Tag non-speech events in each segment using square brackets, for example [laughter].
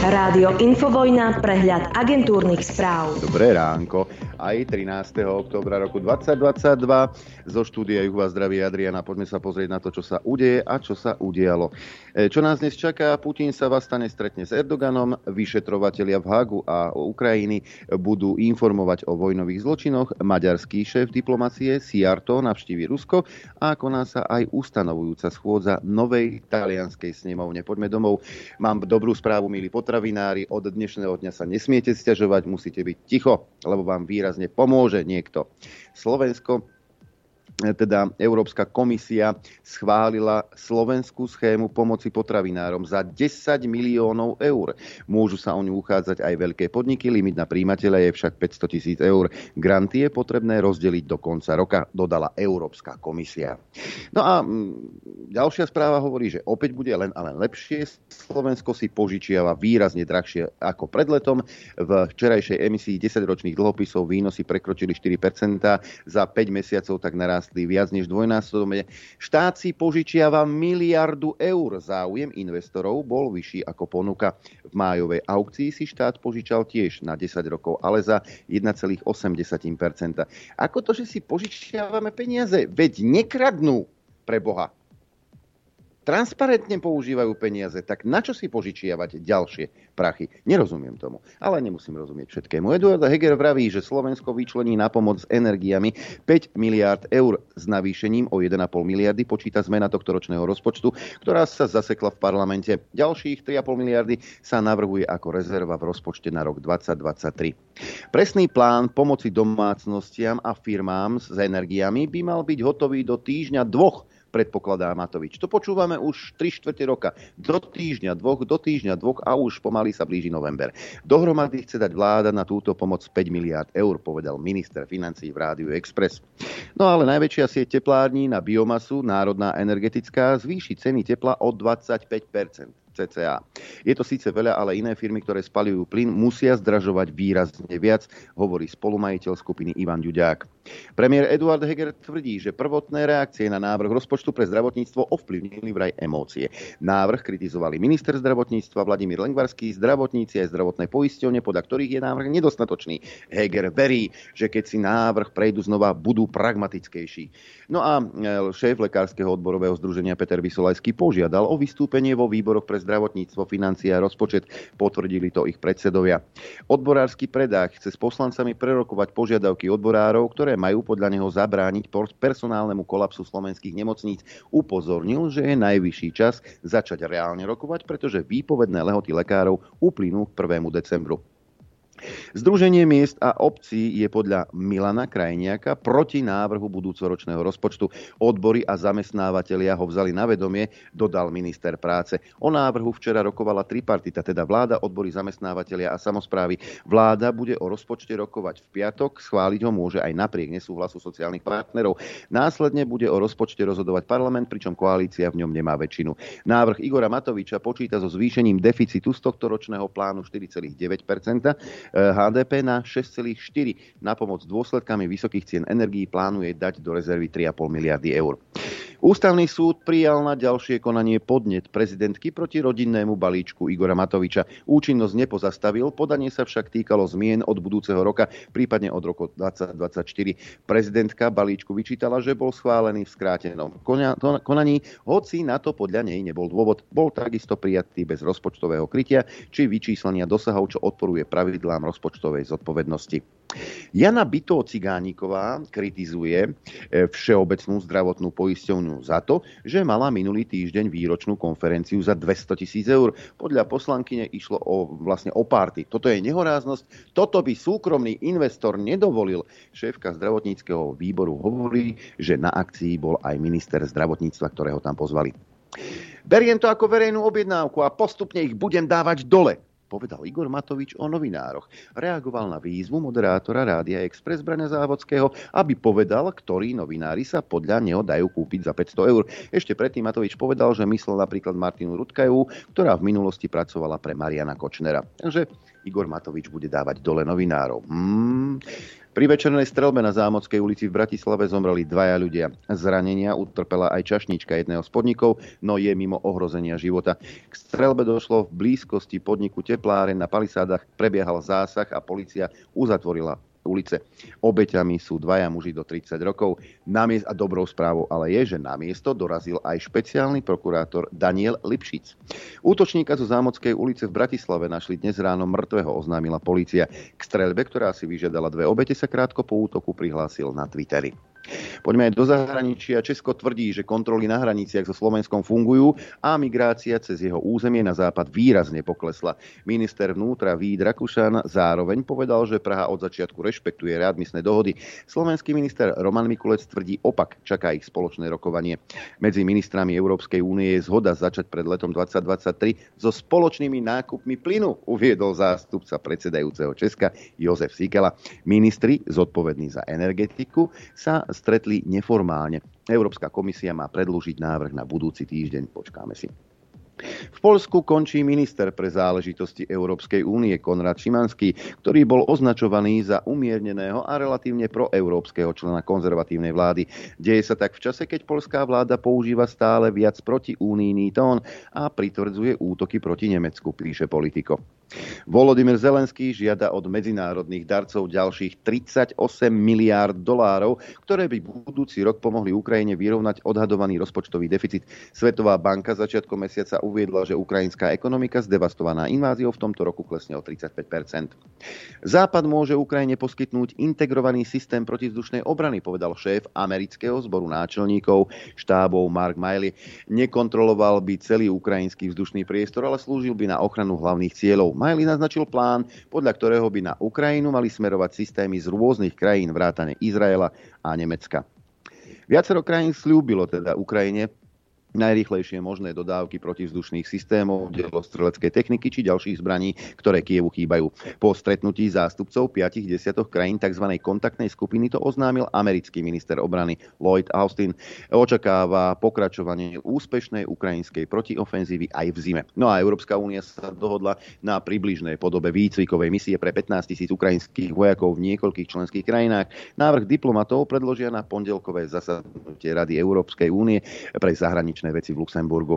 Rádio Infovojna, prehľad agentúrnych správ. Dobré ránko. Aj 13. oktobra roku 2022 zo štúdia Juhu a zdraví Adriana. Poďme sa pozrieť na to, čo sa udeje a čo sa udialo. E, čo nás dnes čaká? Putin sa vás stane stretne s Erdoganom, vyšetrovatelia v Hagu a Ukrajiny budú informovať o vojnových zločinoch, maďarský šéf diplomacie Siarto navštívi Rusko a koná sa aj ustanovujúca schôdza novej talianskej snemovne. Poďme domov. Mám dobrú správu, milí potravinári. Od dnešného dňa sa nesmiete stiažovať, musíte byť ticho, lebo vám výrazne pomôže niekto. Slovensko teda Európska komisia schválila slovenskú schému pomoci potravinárom za 10 miliónov eur. Môžu sa o ňu uchádzať aj veľké podniky, limit na príjimateľa je však 500 tisíc eur. Granty je potrebné rozdeliť do konca roka, dodala Európska komisia. No a mm, ďalšia správa hovorí, že opäť bude len a len lepšie. Slovensko si požičiava výrazne drahšie ako pred letom. V včerajšej emisii 10-ročných dlhopisov výnosy prekročili 4%, za 5 mesiacov tak narast narastli viac než dvojnásobne. Štát si požičiava miliardu eur. Záujem investorov bol vyšší ako ponuka. V májovej aukcii si štát požičal tiež na 10 rokov, ale za 1,8%. Ako to, že si požičiavame peniaze? Veď nekradnú pre Boha transparentne používajú peniaze, tak na čo si požičiavať ďalšie prachy? Nerozumiem tomu, ale nemusím rozumieť všetkému. Eduard Heger vraví, že Slovensko vyčlení na pomoc s energiami 5 miliard eur s navýšením o 1,5 miliardy počíta zmena tohto ročného rozpočtu, ktorá sa zasekla v parlamente. Ďalších 3,5 miliardy sa navrhuje ako rezerva v rozpočte na rok 2023. Presný plán pomoci domácnostiam a firmám s energiami by mal byť hotový do týždňa dvoch predpokladá Matovič. To počúvame už 3 čtvrte roka. Do týždňa, dvoch, do týždňa, dvoch a už pomaly sa blíži november. Dohromady chce dať vláda na túto pomoc 5 miliárd eur, povedal minister financí v Rádiu Express. No ale najväčšia sieť teplární na biomasu, národná energetická, zvýši ceny tepla o 25 cca. Je to síce veľa, ale iné firmy, ktoré spalujú plyn, musia zdražovať výrazne viac, hovorí spolumajiteľ skupiny Ivan Ďuďák. Premiér Eduard Heger tvrdí, že prvotné reakcie na návrh rozpočtu pre zdravotníctvo ovplyvnili vraj emócie. Návrh kritizovali minister zdravotníctva Vladimír Lengvarský, zdravotníci aj zdravotné poisťovne, podľa ktorých je návrh nedostatočný. Heger verí, že keď si návrh prejdú znova, budú pragmatickejší. No a e, šéf Lekárskeho odborového združenia Peter Vysolajský požiadal o vystúpenie vo výboroch pre zdravotníctvo, financie a rozpočet. Potvrdili to ich predsedovia. Odborársky predák chce s poslancami prerokovať požiadavky odborárov, ktoré majú podľa neho zabrániť personálnemu kolapsu slovenských nemocníc. Upozornil, že je najvyšší čas začať reálne rokovať, pretože výpovedné lehoty lekárov uplynú k 1. decembru. Združenie miest a obcí je podľa Milana Krajniaka proti návrhu budúcoročného rozpočtu. Odbory a zamestnávateľia ho vzali na vedomie, dodal minister práce. O návrhu včera rokovala tripartita, teda vláda, odbory, zamestnávateľia a samozprávy. Vláda bude o rozpočte rokovať v piatok, schváliť ho môže aj napriek nesúhlasu sociálnych partnerov. Následne bude o rozpočte rozhodovať parlament, pričom koalícia v ňom nemá väčšinu. Návrh Igora Matoviča počíta so zvýšením deficitu z tohto ročného plánu 4,9 HDP na 6,4. Na pomoc dôsledkami vysokých cien energií plánuje dať do rezervy 3,5 miliardy eur. Ústavný súd prijal na ďalšie konanie podnet prezidentky proti rodinnému balíčku Igora Matoviča. Účinnosť nepozastavil, podanie sa však týkalo zmien od budúceho roka, prípadne od roku 2024. Prezidentka balíčku vyčítala, že bol schválený v skrátenom konaní, hoci na to podľa nej nebol dôvod. Bol takisto prijatý bez rozpočtového krytia či vyčíslenia dosahov, čo odporuje pravidlám rozpočtovej zodpovednosti. Jana Bytó Cigániková kritizuje e, Všeobecnú zdravotnú poisťovňu za to, že mala minulý týždeň výročnú konferenciu za 200 tisíc eur. Podľa poslankyne išlo o, vlastne o párty. Toto je nehoráznosť, toto by súkromný investor nedovolil. Šéfka zdravotníckého výboru hovorí, že na akcii bol aj minister zdravotníctva, ktorého tam pozvali. Beriem to ako verejnú objednávku a postupne ich budem dávať dole povedal Igor Matovič o novinároch. Reagoval na výzvu moderátora Rádia Express Brania Závodského, aby povedal, ktorí novinári sa podľa neho dajú kúpiť za 500 eur. Ešte predtým Matovič povedal, že myslel napríklad Martinu Rudkajovú, ktorá v minulosti pracovala pre Mariana Kočnera. Takže Igor Matovič bude dávať dole novinárov. Hmm. Pri večernej strelbe na Zámodskej ulici v Bratislave zomreli dvaja ľudia. Zranenia utrpela aj čašnička jedného z podnikov, no je mimo ohrozenia života. K strelbe došlo v blízkosti podniku Tepláren na palisádach, prebiehal zásah a policia uzatvorila ulice. Obeťami sú dvaja muži do 30 rokov. Namiest, a dobrou správou ale je, že na miesto dorazil aj špeciálny prokurátor Daniel Lipšic. Útočníka zo Zámodskej ulice v Bratislave našli dnes ráno mŕtvého, oznámila polícia. K streľbe, ktorá si vyžiadala dve obete, sa krátko po útoku prihlásil na Twitteri. Poďme aj do zahraničia. Česko tvrdí, že kontroly na hraniciach so Slovenskom fungujú a migrácia cez jeho územie na západ výrazne poklesla. Minister vnútra Vít Rakušan zároveň povedal, že Praha od začiatku rešpektuje readmisné dohody. Slovenský minister Roman Mikulec tvrdí opak, čaká ich spoločné rokovanie. Medzi ministrami Európskej únie je zhoda začať pred letom 2023 so spoločnými nákupmi plynu, uviedol zástupca predsedajúceho Česka Jozef Sikela. Ministri zodpovední za energetiku sa stretli neformálne. Európska komisia má predlúžiť návrh na budúci týždeň. Počkáme si. V Polsku končí minister pre záležitosti Európskej únie Konrad Šimanský, ktorý bol označovaný za umierneného a relatívne proeurópskeho člena konzervatívnej vlády. Deje sa tak v čase, keď polská vláda používa stále viac protiúnijný tón a pritvrdzuje útoky proti Nemecku, píše politiko. Volodymyr Zelenský žiada od medzinárodných darcov ďalších 38 miliárd dolárov, ktoré by budúci rok pomohli Ukrajine vyrovnať odhadovaný rozpočtový deficit. Svetová banka začiatkom mesiaca uviedla, že ukrajinská ekonomika zdevastovaná inváziou v tomto roku klesne o 35% Západ môže Ukrajine poskytnúť integrovaný systém protizdušnej obrany, povedal šéf amerického zboru náčelníkov štábov Mark Miley. Nekontroloval by celý ukrajinský vzdušný priestor, ale slúžil by na ochranu hlavných cieľov. Miley naznačil plán, podľa ktorého by na Ukrajinu mali smerovať systémy z rôznych krajín vrátane Izraela a Nemecka. Viacero krajín slúbilo teda Ukrajine najrýchlejšie možné dodávky protivzdušných systémov, delostreleckej techniky či ďalších zbraní, ktoré Kievu chýbajú. Po stretnutí zástupcov 5 desiatoch krajín tzv. kontaktnej skupiny to oznámil americký minister obrany Lloyd Austin. Očakáva pokračovanie úspešnej ukrajinskej protiofenzívy aj v zime. No a Európska únia sa dohodla na približnej podobe výcvikovej misie pre 15 tisíc ukrajinských vojakov v niekoľkých členských krajinách. Návrh diplomatov predložia na pondelkové zasadnutie Rady Európskej únie pre zahraničné zahraničné veci v Luxemburgu.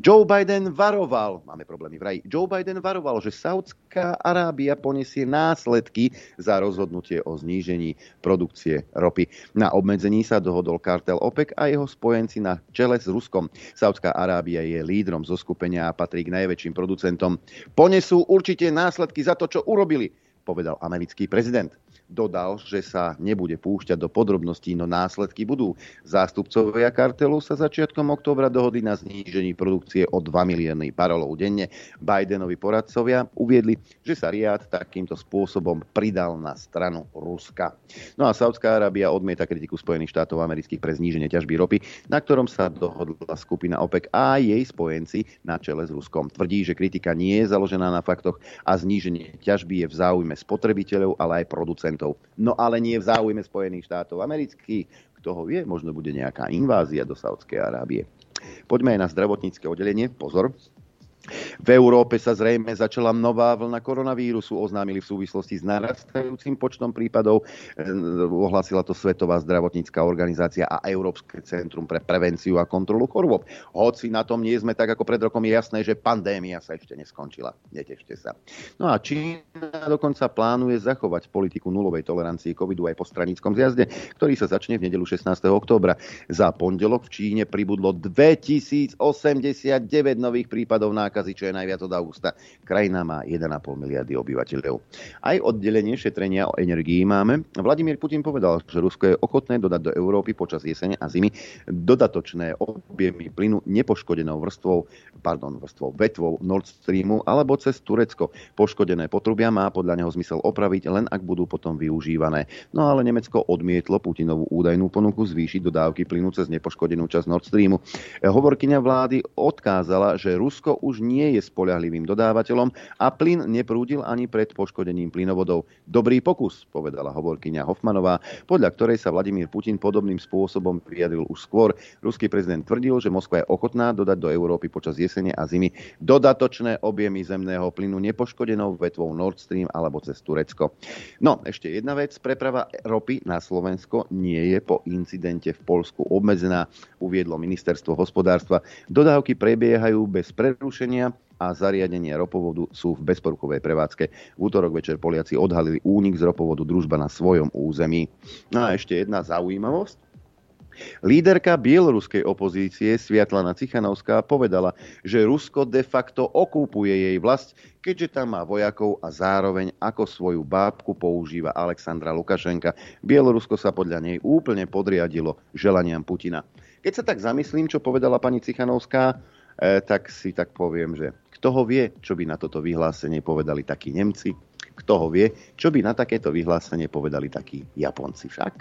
Joe Biden varoval, máme problémy vraj, Joe Biden varoval, že Saudská Arábia poniesie následky za rozhodnutie o znížení produkcie ropy. Na obmedzení sa dohodol kartel OPEC a jeho spojenci na čele s Ruskom. Saudská Arábia je lídrom zo skupenia a patrí k najväčším producentom. Ponesú určite následky za to, čo urobili, povedal americký prezident. Dodal, že sa nebude púšťať do podrobností, no následky budú. Zástupcovia kartelu sa začiatkom októbra dohodli na znížení produkcie o 2 milióny barelov denne. Bidenovi poradcovia uviedli, že sa Riad takýmto spôsobom pridal na stranu Ruska. No a Saudská Arábia odmieta kritiku Spojených štátov amerických pre zníženie ťažby ropy, na ktorom sa dohodla skupina OPEC a jej spojenci na čele s Ruskom. Tvrdí, že kritika nie je založená na faktoch a zníženie ťažby je v záujme spotrebiteľov, ale aj producentov štátov. No ale nie v záujme Spojených štátov amerických. Kto ho vie, možno bude nejaká invázia do Saudskej Arábie. Poďme aj na zdravotnícke oddelenie. Pozor, v Európe sa zrejme začala nová vlna koronavírusu, oznámili v súvislosti s narastajúcim počtom prípadov. Eh, ohlasila to Svetová zdravotnícká organizácia a Európske centrum pre prevenciu a kontrolu chorôb. Hoci na tom nie sme tak ako pred rokom, je jasné, že pandémia sa ešte neskončila. Netešte sa. No a Čína dokonca plánuje zachovať politiku nulovej tolerancii covidu aj po stranickom zjazde, ktorý sa začne v nedelu 16. októbra. Za pondelok v Číne pribudlo 2089 nových prípadov na nákazy, čo je najviac od augusta. Krajina má 1,5 miliardy obyvateľov. Aj oddelenie šetrenia o energii máme. Vladimír Putin povedal, že Rusko je ochotné dodať do Európy počas jesene a zimy dodatočné objemy plynu nepoškodenou vrstvou, pardon, vrstvou vetvou Nord Streamu alebo cez Turecko. Poškodené potrubia má podľa neho zmysel opraviť, len ak budú potom využívané. No ale Nemecko odmietlo Putinovú údajnú ponuku zvýšiť dodávky plynu cez nepoškodenú časť Nord Streamu. Hovorkyňa vlády odkázala, že Rusko už nie je spoľahlivým dodávateľom a plyn neprúdil ani pred poškodením plynovodov. Dobrý pokus, povedala hovorkyňa Hoffmanová, podľa ktorej sa Vladimír Putin podobným spôsobom vyjadril už skôr. Ruský prezident tvrdil, že Moskva je ochotná dodať do Európy počas jesene a zimy dodatočné objemy zemného plynu nepoškodenou vetvou Nord Stream alebo cez Turecko. No, ešte jedna vec. Preprava ropy na Slovensko nie je po incidente v Polsku obmedzená, uviedlo ministerstvo hospodárstva. Dodávky prebiehajú bez prerušenia a zariadenia ropovodu sú v bezporuchovej prevádzke. V útorok večer Poliaci odhalili únik z ropovodu družba na svojom území. No a ešte jedna zaujímavosť. Líderka bieloruskej opozície Sviatlana Cichanovská povedala, že Rusko de facto okupuje jej vlast, keďže tam má vojakov a zároveň ako svoju bábku používa Alexandra Lukašenka. Bielorusko sa podľa nej úplne podriadilo želaniam Putina. Keď sa tak zamyslím, čo povedala pani Cichanovská, tak si tak poviem, že kto ho vie, čo by na toto vyhlásenie povedali takí Nemci, kto ho vie, čo by na takéto vyhlásenie povedali takí Japonci však.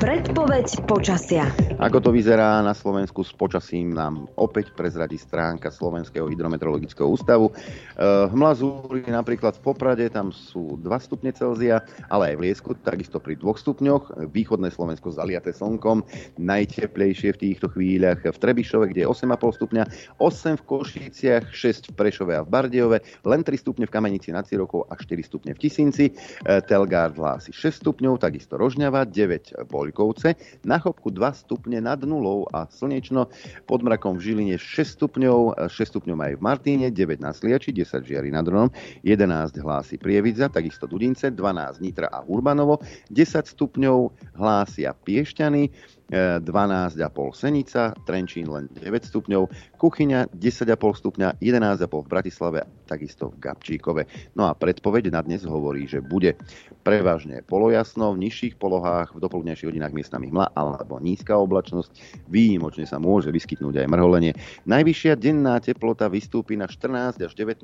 Predpoveď počasia. Ako to vyzerá na Slovensku s počasím nám opäť prezradí stránka Slovenského hydrometeorologického ústavu. Eh, v Mlazúri napríklad v Poprade tam sú 2 stupne Celzia, ale aj v Liesku takisto pri 2 stupňoch. Východné Slovensko zaliate slnkom, najteplejšie v týchto chvíľach v Trebišove, kde je 8,5 stupňa, 8 v Košíciach, 6 v Prešove a v Bardejove, len 3 stupne v Kamenici nad Cirokov a 4 stupne v Tisinci. Eh, Telgard hlási 6 stupňov, takisto Rožňava, 9 bol Poľkovce, na Chopku 2 stupne nad nulou a slnečno, pod mrakom v Žiline 6 stupňov, 6 stupňov aj v Martíne, 9 na Sliači, 10 Žiari nad Ronom, 11 hlási Prievidza, takisto Dudince, 12 Nitra a Urbanovo, 10 stupňov hlásia Piešťany, 12,5 Senica, Trenčín len 9 stupňov, Kuchyňa 10,5 stupňa, 11,5 v Bratislave, takisto v Gabčíkove. No a predpoveď na dnes hovorí, že bude prevažne polojasno, v nižších polohách, v dopoludnejších hodinách miestami hmla alebo nízka oblačnosť, výjimočne sa môže vyskytnúť aj mrholenie. Najvyššia denná teplota vystúpi na 14 až 19,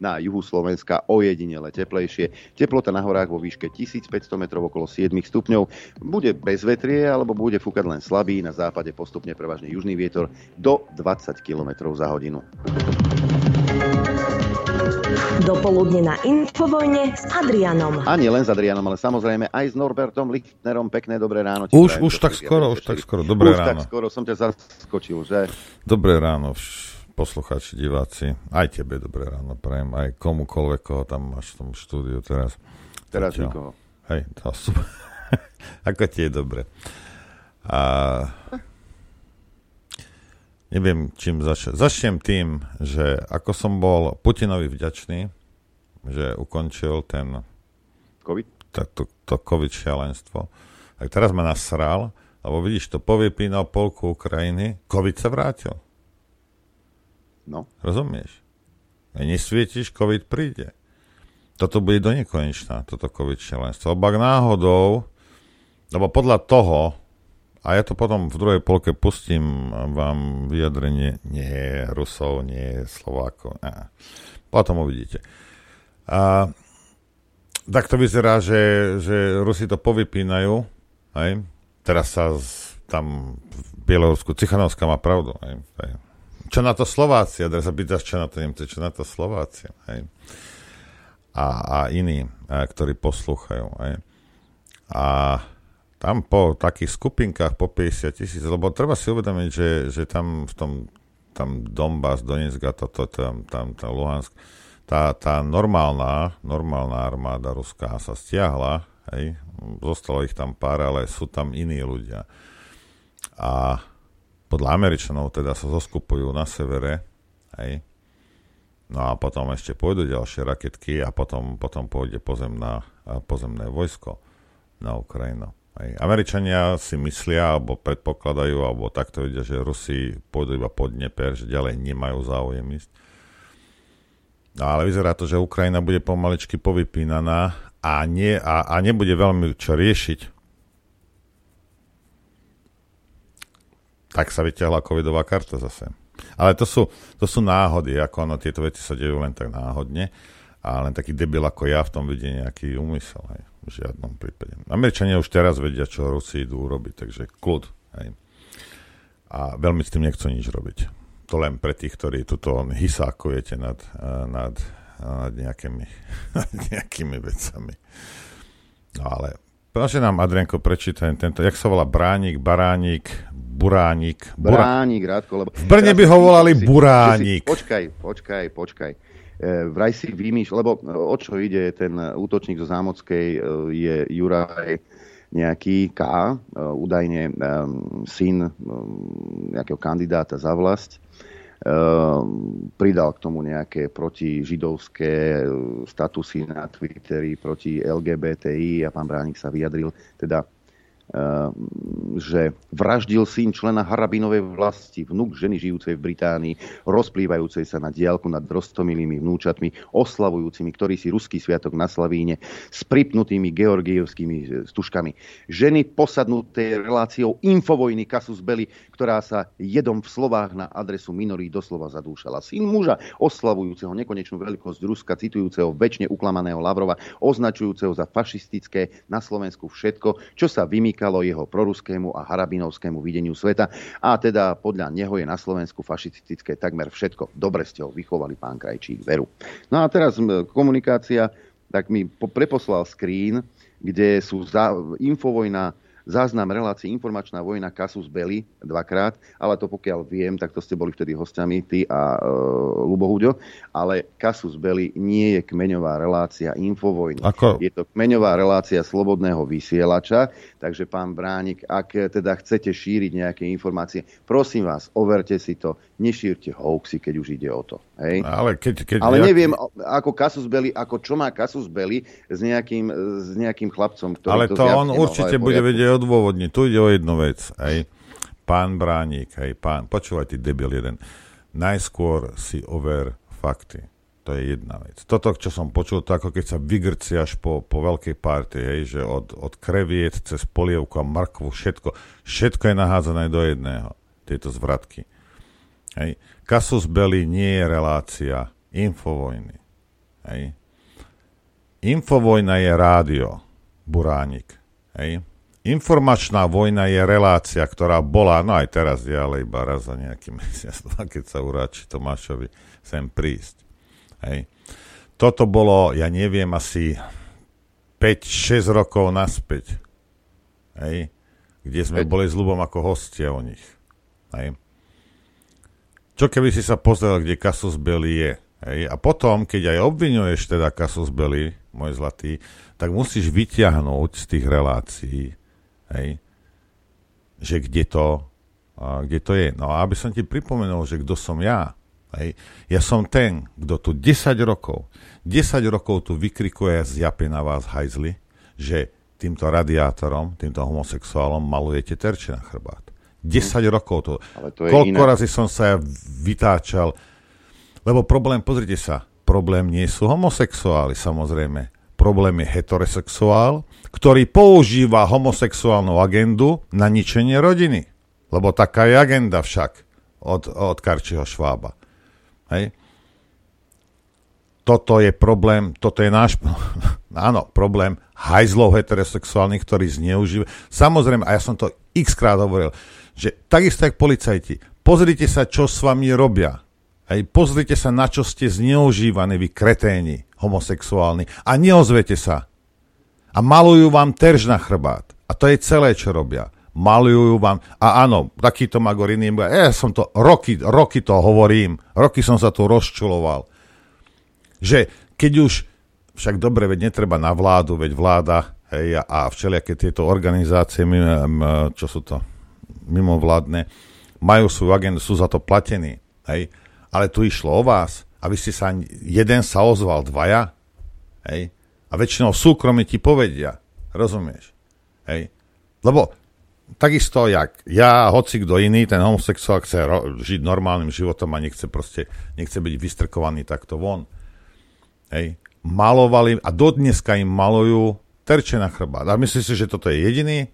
na juhu Slovenska ojedinele teplejšie. Teplota na horách vo výške 1500 metrov okolo 7 stupňov. Bude bez vetrie alebo bude fúkať fúkať len slabý, na západe postupne prevažne južný vietor do 20 km za hodinu. Dopoludne na Infovojne s Adrianom. A nie len s Adrianom, ale samozrejme aj s Norbertom Lichtnerom. Pekné dobré ráno. Už, už tak skoro, už tak skoro. Dobré už ráno. tak skoro som ťa zaskočil, že? Dobré ráno, poslucháči, diváci. Aj tebe dobré ráno prajem, aj komukoľvek, koho tam máš v tom štúdiu teraz. Teraz Zatiaľ. nikoho. Hej, to super. [laughs] Ako ti je dobre. A neviem, čím začať. Začnem tým, že ako som bol Putinovi vďačný, že ukončil ten COVID? To, to, to COVID šialenstvo. Tak teraz ma nasral, lebo vidíš, to povypínal polku Ukrajiny, COVID sa vrátil. No. Rozumieš? Nesvietiš, COVID príde. Toto bude do nekonečná, toto COVID šialenstvo. Ak náhodou, lebo podľa toho, a ja to potom v druhej polke pustím vám vyjadrenie nie Rusov, nie Slovákov. Ne. Potom uvidíte. A, tak to vyzerá, že, že Rusi to povypínajú. Hej. Teraz sa z, tam v Bielorusku, Cichanovská má pravdu. Hej. Hej. Čo na to Slováci? A teraz sa pýtaš, čo na to Nemci, čo na to Slováci. Hej. A, a iní, a, ktorí poslúchajú. Hej. A tam po takých skupinkách po 50 tisíc, lebo treba si uvedomiť, že, že tam v tom tam Donbass, Donetsk a toto, tam, tam, tam Luhansk, tá, tá normálna, normálna armáda ruská sa stiahla, hej, zostalo ich tam pár, ale sú tam iní ľudia. A podľa Američanov teda sa zoskupujú na severe, hej, no a potom ešte pôjdu ďalšie raketky a potom, potom pôjde pozemná, pozemné vojsko na Ukrajinu. Aj Američania si myslia, alebo predpokladajú, alebo takto vidia, že Rusi pôjdu iba pod Dnieper, že ďalej nemajú záujem ísť. No ale vyzerá to, že Ukrajina bude pomaličky povypínaná a, nie, a, a nebude veľmi čo riešiť. Tak sa vyťahla covidová karta zase. Ale to sú, to sú náhody, ako ono, tieto veci sa dejú len tak náhodne a len taký debil ako ja v tom vidí nejaký úmysel. Hej v žiadnom prípade. Američania už teraz vedia, čo Rusi idú urobiť, takže kľud. Hej. A veľmi s tým nechcú nič robiť. to len pre tých, ktorí tuto hysákujete nad, nad, nad, nejakými, [laughs] nad nejakými vecami. No ale prosím nám, Adrianko, prečítaj tento, jak sa volá Bránik, Baránik, Buránik. Burá... Bránik, Rádko, lebo... V Brne by ho volali si, Buránik. Si, počkaj, počkaj, počkaj. E, vraj si vymýšľ, lebo o čo ide ten útočník zo Zámockej, e, je Juraj nejaký K, e, údajne syn nejakého kandidáta za vlast, pridal k tomu nejaké protižidovské statusy na Twitteri proti LGBTI a pán Bránik sa vyjadril teda že vraždil syn člena Harabinovej vlasti, vnúk ženy žijúcej v Británii, rozplývajúcej sa na diálku nad roztomilými vnúčatmi, oslavujúcimi, ktorý si ruský sviatok na Slavíne, s pripnutými georgievskými e, stužkami. Ženy posadnuté reláciou infovojny Kasus Belli, ktorá sa jedom v slovách na adresu minorí doslova zadúšala. Syn muža, oslavujúceho nekonečnú veľkosť Ruska, citujúceho väčšine uklamaného Lavrova, označujúceho za fašistické na Slovensku všetko, čo sa vymýka vymýkalo jeho proruskému a harabinovskému videniu sveta a teda podľa neho je na Slovensku fašistické takmer všetko. Dobre ste ho vychovali, pán Krajčík, veru. No a teraz komunikácia, tak mi preposlal screen, kde sú za, infovojna záznam relácie Informačná vojna Kasus Belli dvakrát, ale to pokiaľ viem, tak to ste boli vtedy hostiami, ty a e, Lubo Huďo, ale Kasus Belli nie je kmeňová relácia Infovojny. Ako? Je to kmeňová relácia Slobodného vysielača, takže pán Bránik, ak teda chcete šíriť nejaké informácie, prosím vás, overte si to, nešírte hoaxy, keď už ide o to. Hej? Ale, keď, keď ale ja... neviem, ako Kasus Belli, ako čo má Kasus Belli s nejakým, s nejakým chlapcom, ktorý ale to, to on určite bude vedieť odôvodniť. Tu ide o jednu vec. Hej. Pán Bránik, hej, pán, počúvaj, ty debil jeden. Najskôr si over fakty. To je jedna vec. Toto, čo som počul, to ako keď sa vygrciaš po, po veľkej party, hej, že od, od kreviet cez polievku a mrkvu, všetko, všetko je nahádzané do jedného, tieto zvratky. Hej. Kasus Belli nie je relácia infovojny. Hej. Infovojna je rádio, Buránik. Hej. Informačná vojna je relácia, ktorá bola, no aj teraz je, ale iba raz za nejaký [laughs] mesiac, keď sa uráči Tomášovi sem prísť. Hej. Toto bolo, ja neviem, asi 5-6 rokov naspäť. Hej. Kde sme boli s Lubom ako hostia o nich. Hej. Čo keby si sa pozrel, kde Kasus Belli je? Hej. A potom, keď aj obvinuješ teda Kasus Belli, môj zlatý, tak musíš vyťahnuť z tých relácií hej, že kde to, a kde to je. No a aby som ti pripomenul, že kto som ja, hej, ja som ten, kto tu 10 rokov, 10 rokov tu vykrikuje z japy na vás hajzli, že týmto radiátorom, týmto homosexuálom malujete terče na chrbát. 10 hmm. rokov to. Ale to Koľko iné. razy som sa ja vytáčal, lebo problém, pozrite sa, problém nie sú homosexuáli, samozrejme. Problém je heterosexuál, ktorý používa homosexuálnu agendu na ničenie rodiny. Lebo taká je agenda však od, od Karčiho Švába. Hej. Toto je problém, toto je náš, [laughs] áno, problém hajzlov heterosexuálnych, ktorí zneužívajú. Samozrejme, a ja som to x krát hovoril, že takisto jak policajti, pozrite sa, čo s vami robia. Hej, pozrite sa, na čo ste zneužívaní, vy kreténi homosexuálni. A neozvete sa. A malujú vám terž na chrbát. A to je celé, čo robia. Malujú vám, a áno, takýto magorini, ja som to, roky, roky to hovorím, roky som sa tu rozčuloval, že keď už, však dobre, veď netreba na vládu, veď vláda, hej, a všelijaké tieto organizácie, čo sú to, mimovládne, majú svoju agendu, sú za to platení, hej, ale tu išlo o vás, a vy ste sa, jeden sa ozval, dvaja, hej, a väčšinou súkromne ti povedia. Rozumieš? Hej? Lebo takisto jak ja, hoci kto iný, ten homosexuál chce ro- žiť normálnym životom a nechce proste, nechce byť vystrkovaný takto von. Hej? Malovali a dodneska im malujú terče na chrbát. A myslíš si, že toto je jediný?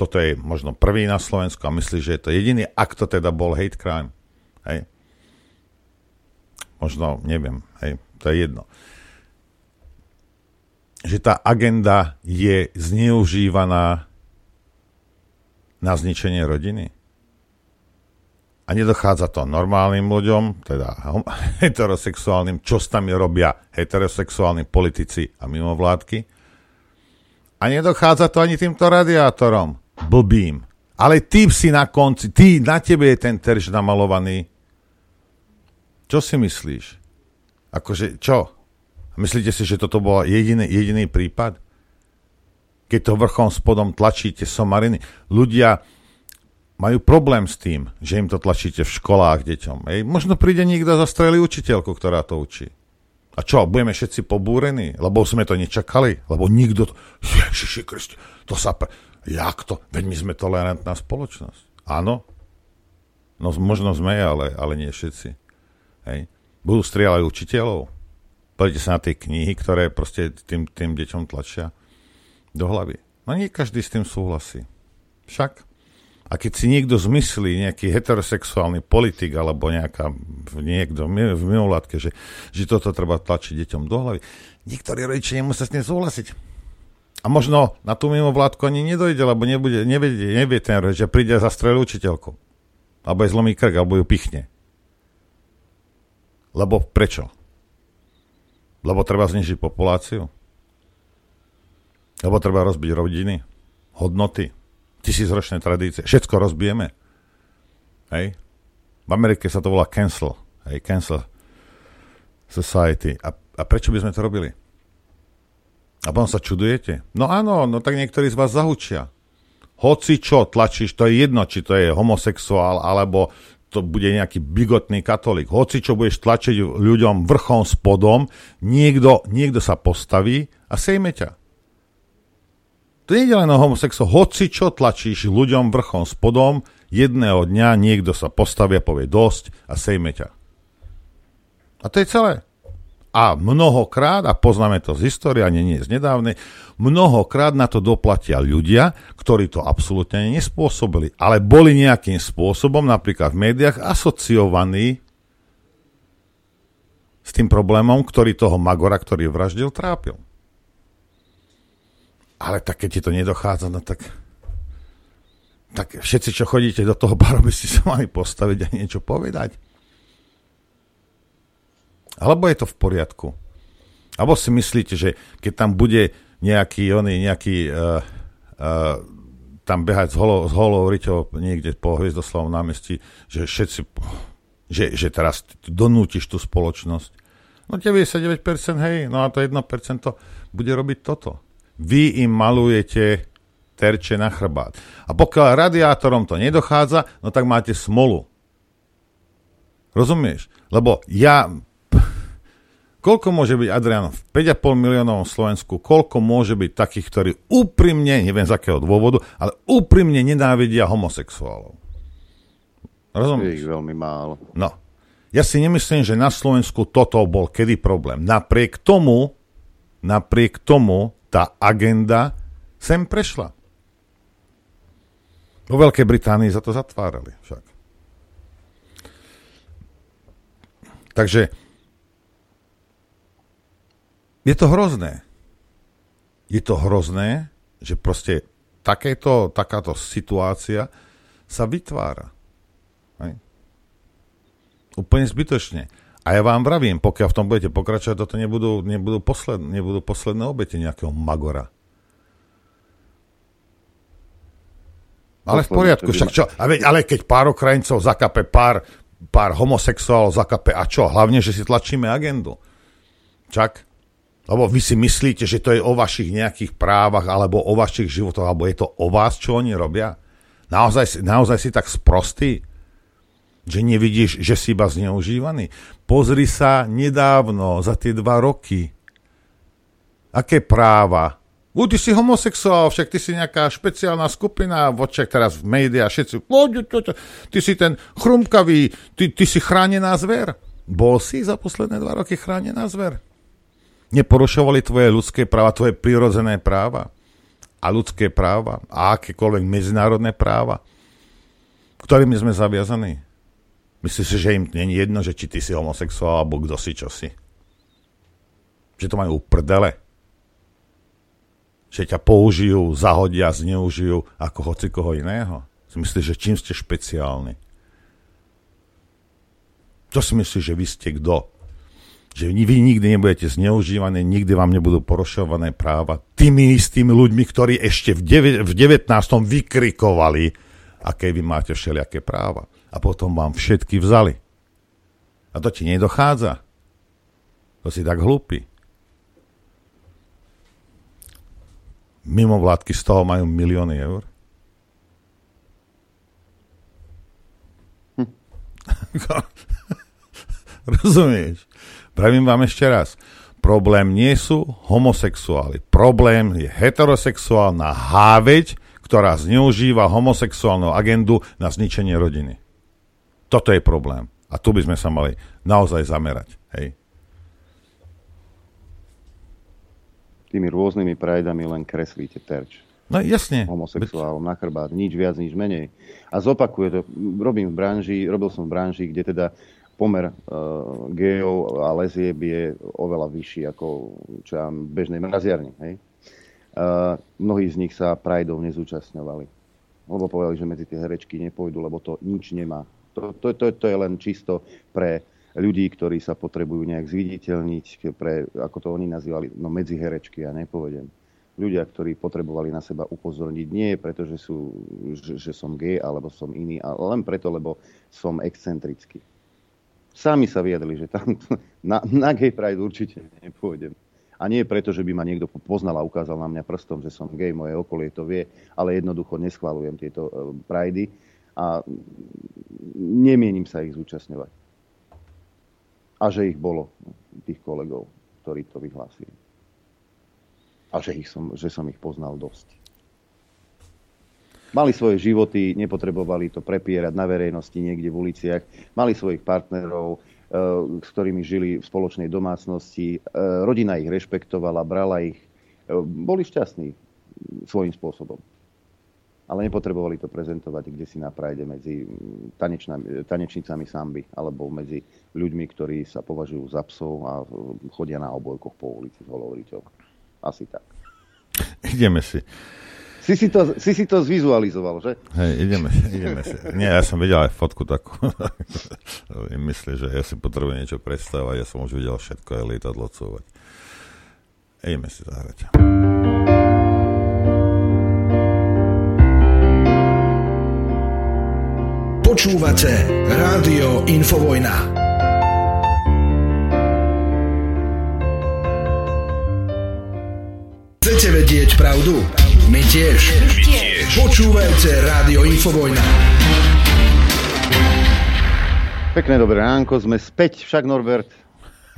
Toto je možno prvý na Slovensku a myslíš, že je to jediný, ak to teda bol hate crime. Hej? Možno, neviem, hej, to je jedno že tá agenda je zneužívaná na zničenie rodiny? a nedochádza to normálnym ľuďom, teda [laughs] heterosexuálnym, čo s tam robia heterosexuálni politici a mimovládky. A nedochádza to ani týmto radiátorom, blbým. Ale ty si na konci, ty, na tebe je ten terž namalovaný. Čo si myslíš? Akože, čo? Myslíte si, že toto bol jediný, jediný prípad? Keď to vrchom spodom tlačíte somariny. Ľudia, majú problém s tým, že im to tlačíte v školách deťom. Ej, možno príde niekto a zastrelí učiteľku, ktorá to učí. A čo, budeme všetci pobúrení? Lebo sme to nečakali? Lebo nikto to... Ježiši Kristi, to sa... Pre... Jak to? Veď my sme tolerantná spoločnosť. Áno? No možno sme, ale, ale nie všetci. Hej. Budú strieľať učiteľov. Poďte sa na tie knihy, ktoré proste tým, tým deťom tlačia do hlavy. No nie každý s tým súhlasí. Však a keď si niekto zmyslí, nejaký heterosexuálny politik alebo nejaká, niekto v mimovládke, že, že toto treba tlačiť deťom do hlavy, niektorí rodičia nemusia s tým súhlasiť. A možno na tú mimovládku ani nedojde, lebo nebude, nevie, nevie ten rodič, že príde a zastrelí učiteľku. Alebo je zlomý krk, alebo ju pichne. Lebo prečo? Lebo treba znižiť populáciu? Lebo treba rozbiť rodiny? Hodnoty? tisícročné tradície. Všetko rozbijeme. Hej. V Amerike sa to volá cancel. Hej, cancel society. A, a prečo by sme to robili? A potom sa čudujete? No áno, no tak niektorí z vás zahučia. Hoci čo tlačíš, to je jedno, či to je homosexuál, alebo to bude nejaký bigotný katolík. Hoci čo budeš tlačiť ľuďom vrchom spodom, niekto, niekto sa postaví a sejme ťa. To nie je len o homosexu. Hoci čo tlačíš ľuďom vrchom spodom, jedného dňa niekto sa postaví a povie dosť a sejme ťa. A to je celé. A mnohokrát, a poznáme to z histórie, ani nie z nedávnej, mnohokrát na to doplatia ľudia, ktorí to absolútne nespôsobili, ale boli nejakým spôsobom, napríklad v médiách, asociovaní s tým problémom, ktorý toho Magora, ktorý vraždil, trápil. Ale tak keď ti to nedochádza, no tak tak všetci, čo chodíte do toho baru, by ste sa mali postaviť a niečo povedať. Alebo je to v poriadku? Alebo si myslíte, že keď tam bude nejaký, oný, nejaký uh, uh, tam behať s holou, s holou riťou niekde po Hviezdoslavom námestí, že všetci, že, že teraz donútiš tú spoločnosť. No 99% hej, no a to 1% bude robiť toto vy im malujete terče na chrbát. A pokiaľ radiátorom to nedochádza, no tak máte smolu. Rozumieš? Lebo ja... Koľko môže byť, Adrian, v 5,5 miliónovom Slovensku, koľko môže byť takých, ktorí úprimne, neviem z akého dôvodu, ale úprimne nenávidia homosexuálov? Rozumieš? Je veľmi málo. No. Ja si nemyslím, že na Slovensku toto bol kedy problém. Napriek tomu, napriek tomu tá agenda sem prešla. Vo Veľkej Británii za to zatvárali však. Takže je to hrozné. Je to hrozné, že proste takéto, takáto situácia sa vytvára. Hej. Úplne zbytočne. A ja vám vravím, pokiaľ v tom budete pokračovať, toto nebudú, nebudú, posled, nebudú posledné obete nejakého magora. Ale v poriadku, však čo? Ale keď pár Ukrajincov zakape, pár, pár homosexuálov zakape, a čo? Hlavne, že si tlačíme agendu. Čak? Lebo vy si myslíte, že to je o vašich nejakých právach, alebo o vašich životoch, alebo je to o vás, čo oni robia? Naozaj, naozaj si tak sprostý? Že nevidíš, že si iba zneužívaný? Pozri sa nedávno, za tie dva roky. Aké práva? U, ty si homosexuál, však ty si nejaká špeciálna skupina, vočak teraz v médiách, všetci, ty si ten chrumkavý, ty, ty si chránená zver. Bol si za posledné dva roky chránená zver? Neporušovali tvoje ľudské práva, tvoje prirodzené práva a ľudské práva a akékoľvek medzinárodné práva, ktorými sme zaviazaní? Myslíš si, že im není jedno, že či ty si homosexuál, alebo kto si, čo si? Že to majú prdele? Že ťa použijú, zahodia, zneužijú ako hoci koho iného? Si myslíš, že čím ste špeciálni? Čo si myslíš, že vy ste kto? Že vy nikdy nebudete zneužívané, nikdy vám nebudú porušované práva tými istými ľuďmi, ktorí ešte v, dev- v 19. vykrikovali, aké vy máte všelijaké práva. A potom vám všetky vzali. A to ti nedochádza. To si tak hlúpy. Mimo vládky z toho majú milióny eur. Hm. [laughs] Rozumieš? Pravím vám ešte raz. Problém nie sú homosexuáli. Problém je heterosexuálna háveť, ktorá zneužíva homosexuálnu agendu na zničenie rodiny. Toto je problém. A tu by sme sa mali naozaj zamerať. Hej. Tými rôznymi prajdami len kreslíte terč. No jasne. Homosexuálom na chrbát. Nič viac, nič menej. A zopakuje to. Robím v branži, robil som v branži, kde teda pomer uh, gejov a lezieb je oveľa vyšší ako čo ja bežnej mraziarni. Hej? Uh, mnohí z nich sa prajdov nezúčastňovali. Lebo povedali, že medzi tie herečky nepôjdu, lebo to nič nemá. To, to, to, to je len čisto pre ľudí, ktorí sa potrebujú nejak zviditeľniť, pre, ako to oni nazývali, no medzi herečky, ja nepovedem. Ľudia, ktorí potrebovali na seba upozorniť, nie preto, že, sú, že, že som gay alebo som iný, ale len preto, lebo som excentrický. Sami sa vyjadli, že tam [laughs] na, na gay pride určite nepôjdem. A nie preto, že by ma niekto poznal a ukázal na mňa prstom, že som gay, moje okolie to vie, ale jednoducho neschvalujem tieto e, pridey a nemienim sa ich zúčastňovať. A že ich bolo, tých kolegov, ktorí to vyhlásili. A že, ich som, že som ich poznal dosť. Mali svoje životy, nepotrebovali to prepierať na verejnosti niekde v uliciach. Mali svojich partnerov, eh, s ktorými žili v spoločnej domácnosti. Eh, rodina ich rešpektovala, brala ich. Eh, boli šťastní svojím spôsobom. Ale nepotrebovali to prezentovať kde si na prajde medzi tanečnicami samby alebo medzi ľuďmi, ktorí sa považujú za psov a chodia na obojkoch po ulici s holou Asi tak. Ideme si si si to, si si to zvizualizoval, že? Hej, ideme, ideme si. Nie, ja som videl aj fotku takú. [laughs] Myslí, že ja si potrebujem niečo predstavovať, ja som už videl všetko, aj lietadlo cúvať. Ideme si zahrať. Počúvate Rádio Infovojna. Chcete vedieť pravdu? My tiež. My tiež. Počúvajte Rádio Infovojna. Pekné dobré ránko, sme späť, však Norbert.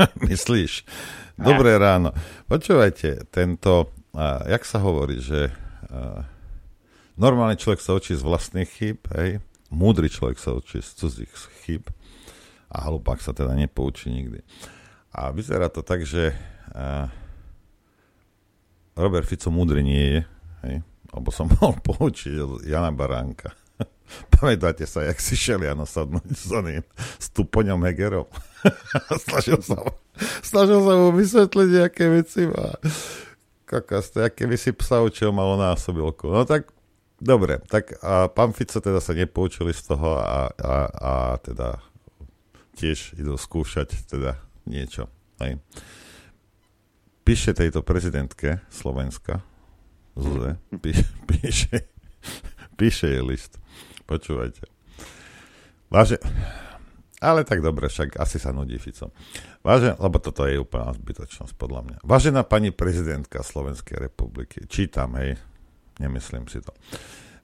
[laughs] Myslíš? Dobré ráno. Počúvajte, tento, a, jak sa hovorí, že a, normálny človek sa učí z vlastných chýb, hej? múdry človek sa učí z cudzích chýb a hlupák sa teda nepoučí nikdy. A vyzerá to tak, že a, Robert Fico múdry nie je, Hej? Lebo som [laughs] mohol poučiť Jana Baránka. [laughs] Pamätáte sa, jak si šel Jano sadnúť s oným stupoňom Hegerov? [laughs] snažil, sa, snažil sa mu vysvetliť, aké veci má. Kakas, to aké by si psa učil malo násobilku. No tak, dobre, tak a pán Fico teda sa nepoučili z toho a, a, a teda tiež idú skúšať teda niečo. Hej. Píše tejto prezidentke Slovenska, Zuze, [laughs] píše, píše, píše je list. Počúvajte. Váže, ale tak dobre, však asi sa nudí Fico. Váže, lebo toto je úplná zbytočnosť podľa mňa. Vážená pani prezidentka Slovenskej republiky, čítam, hej, nemyslím si to.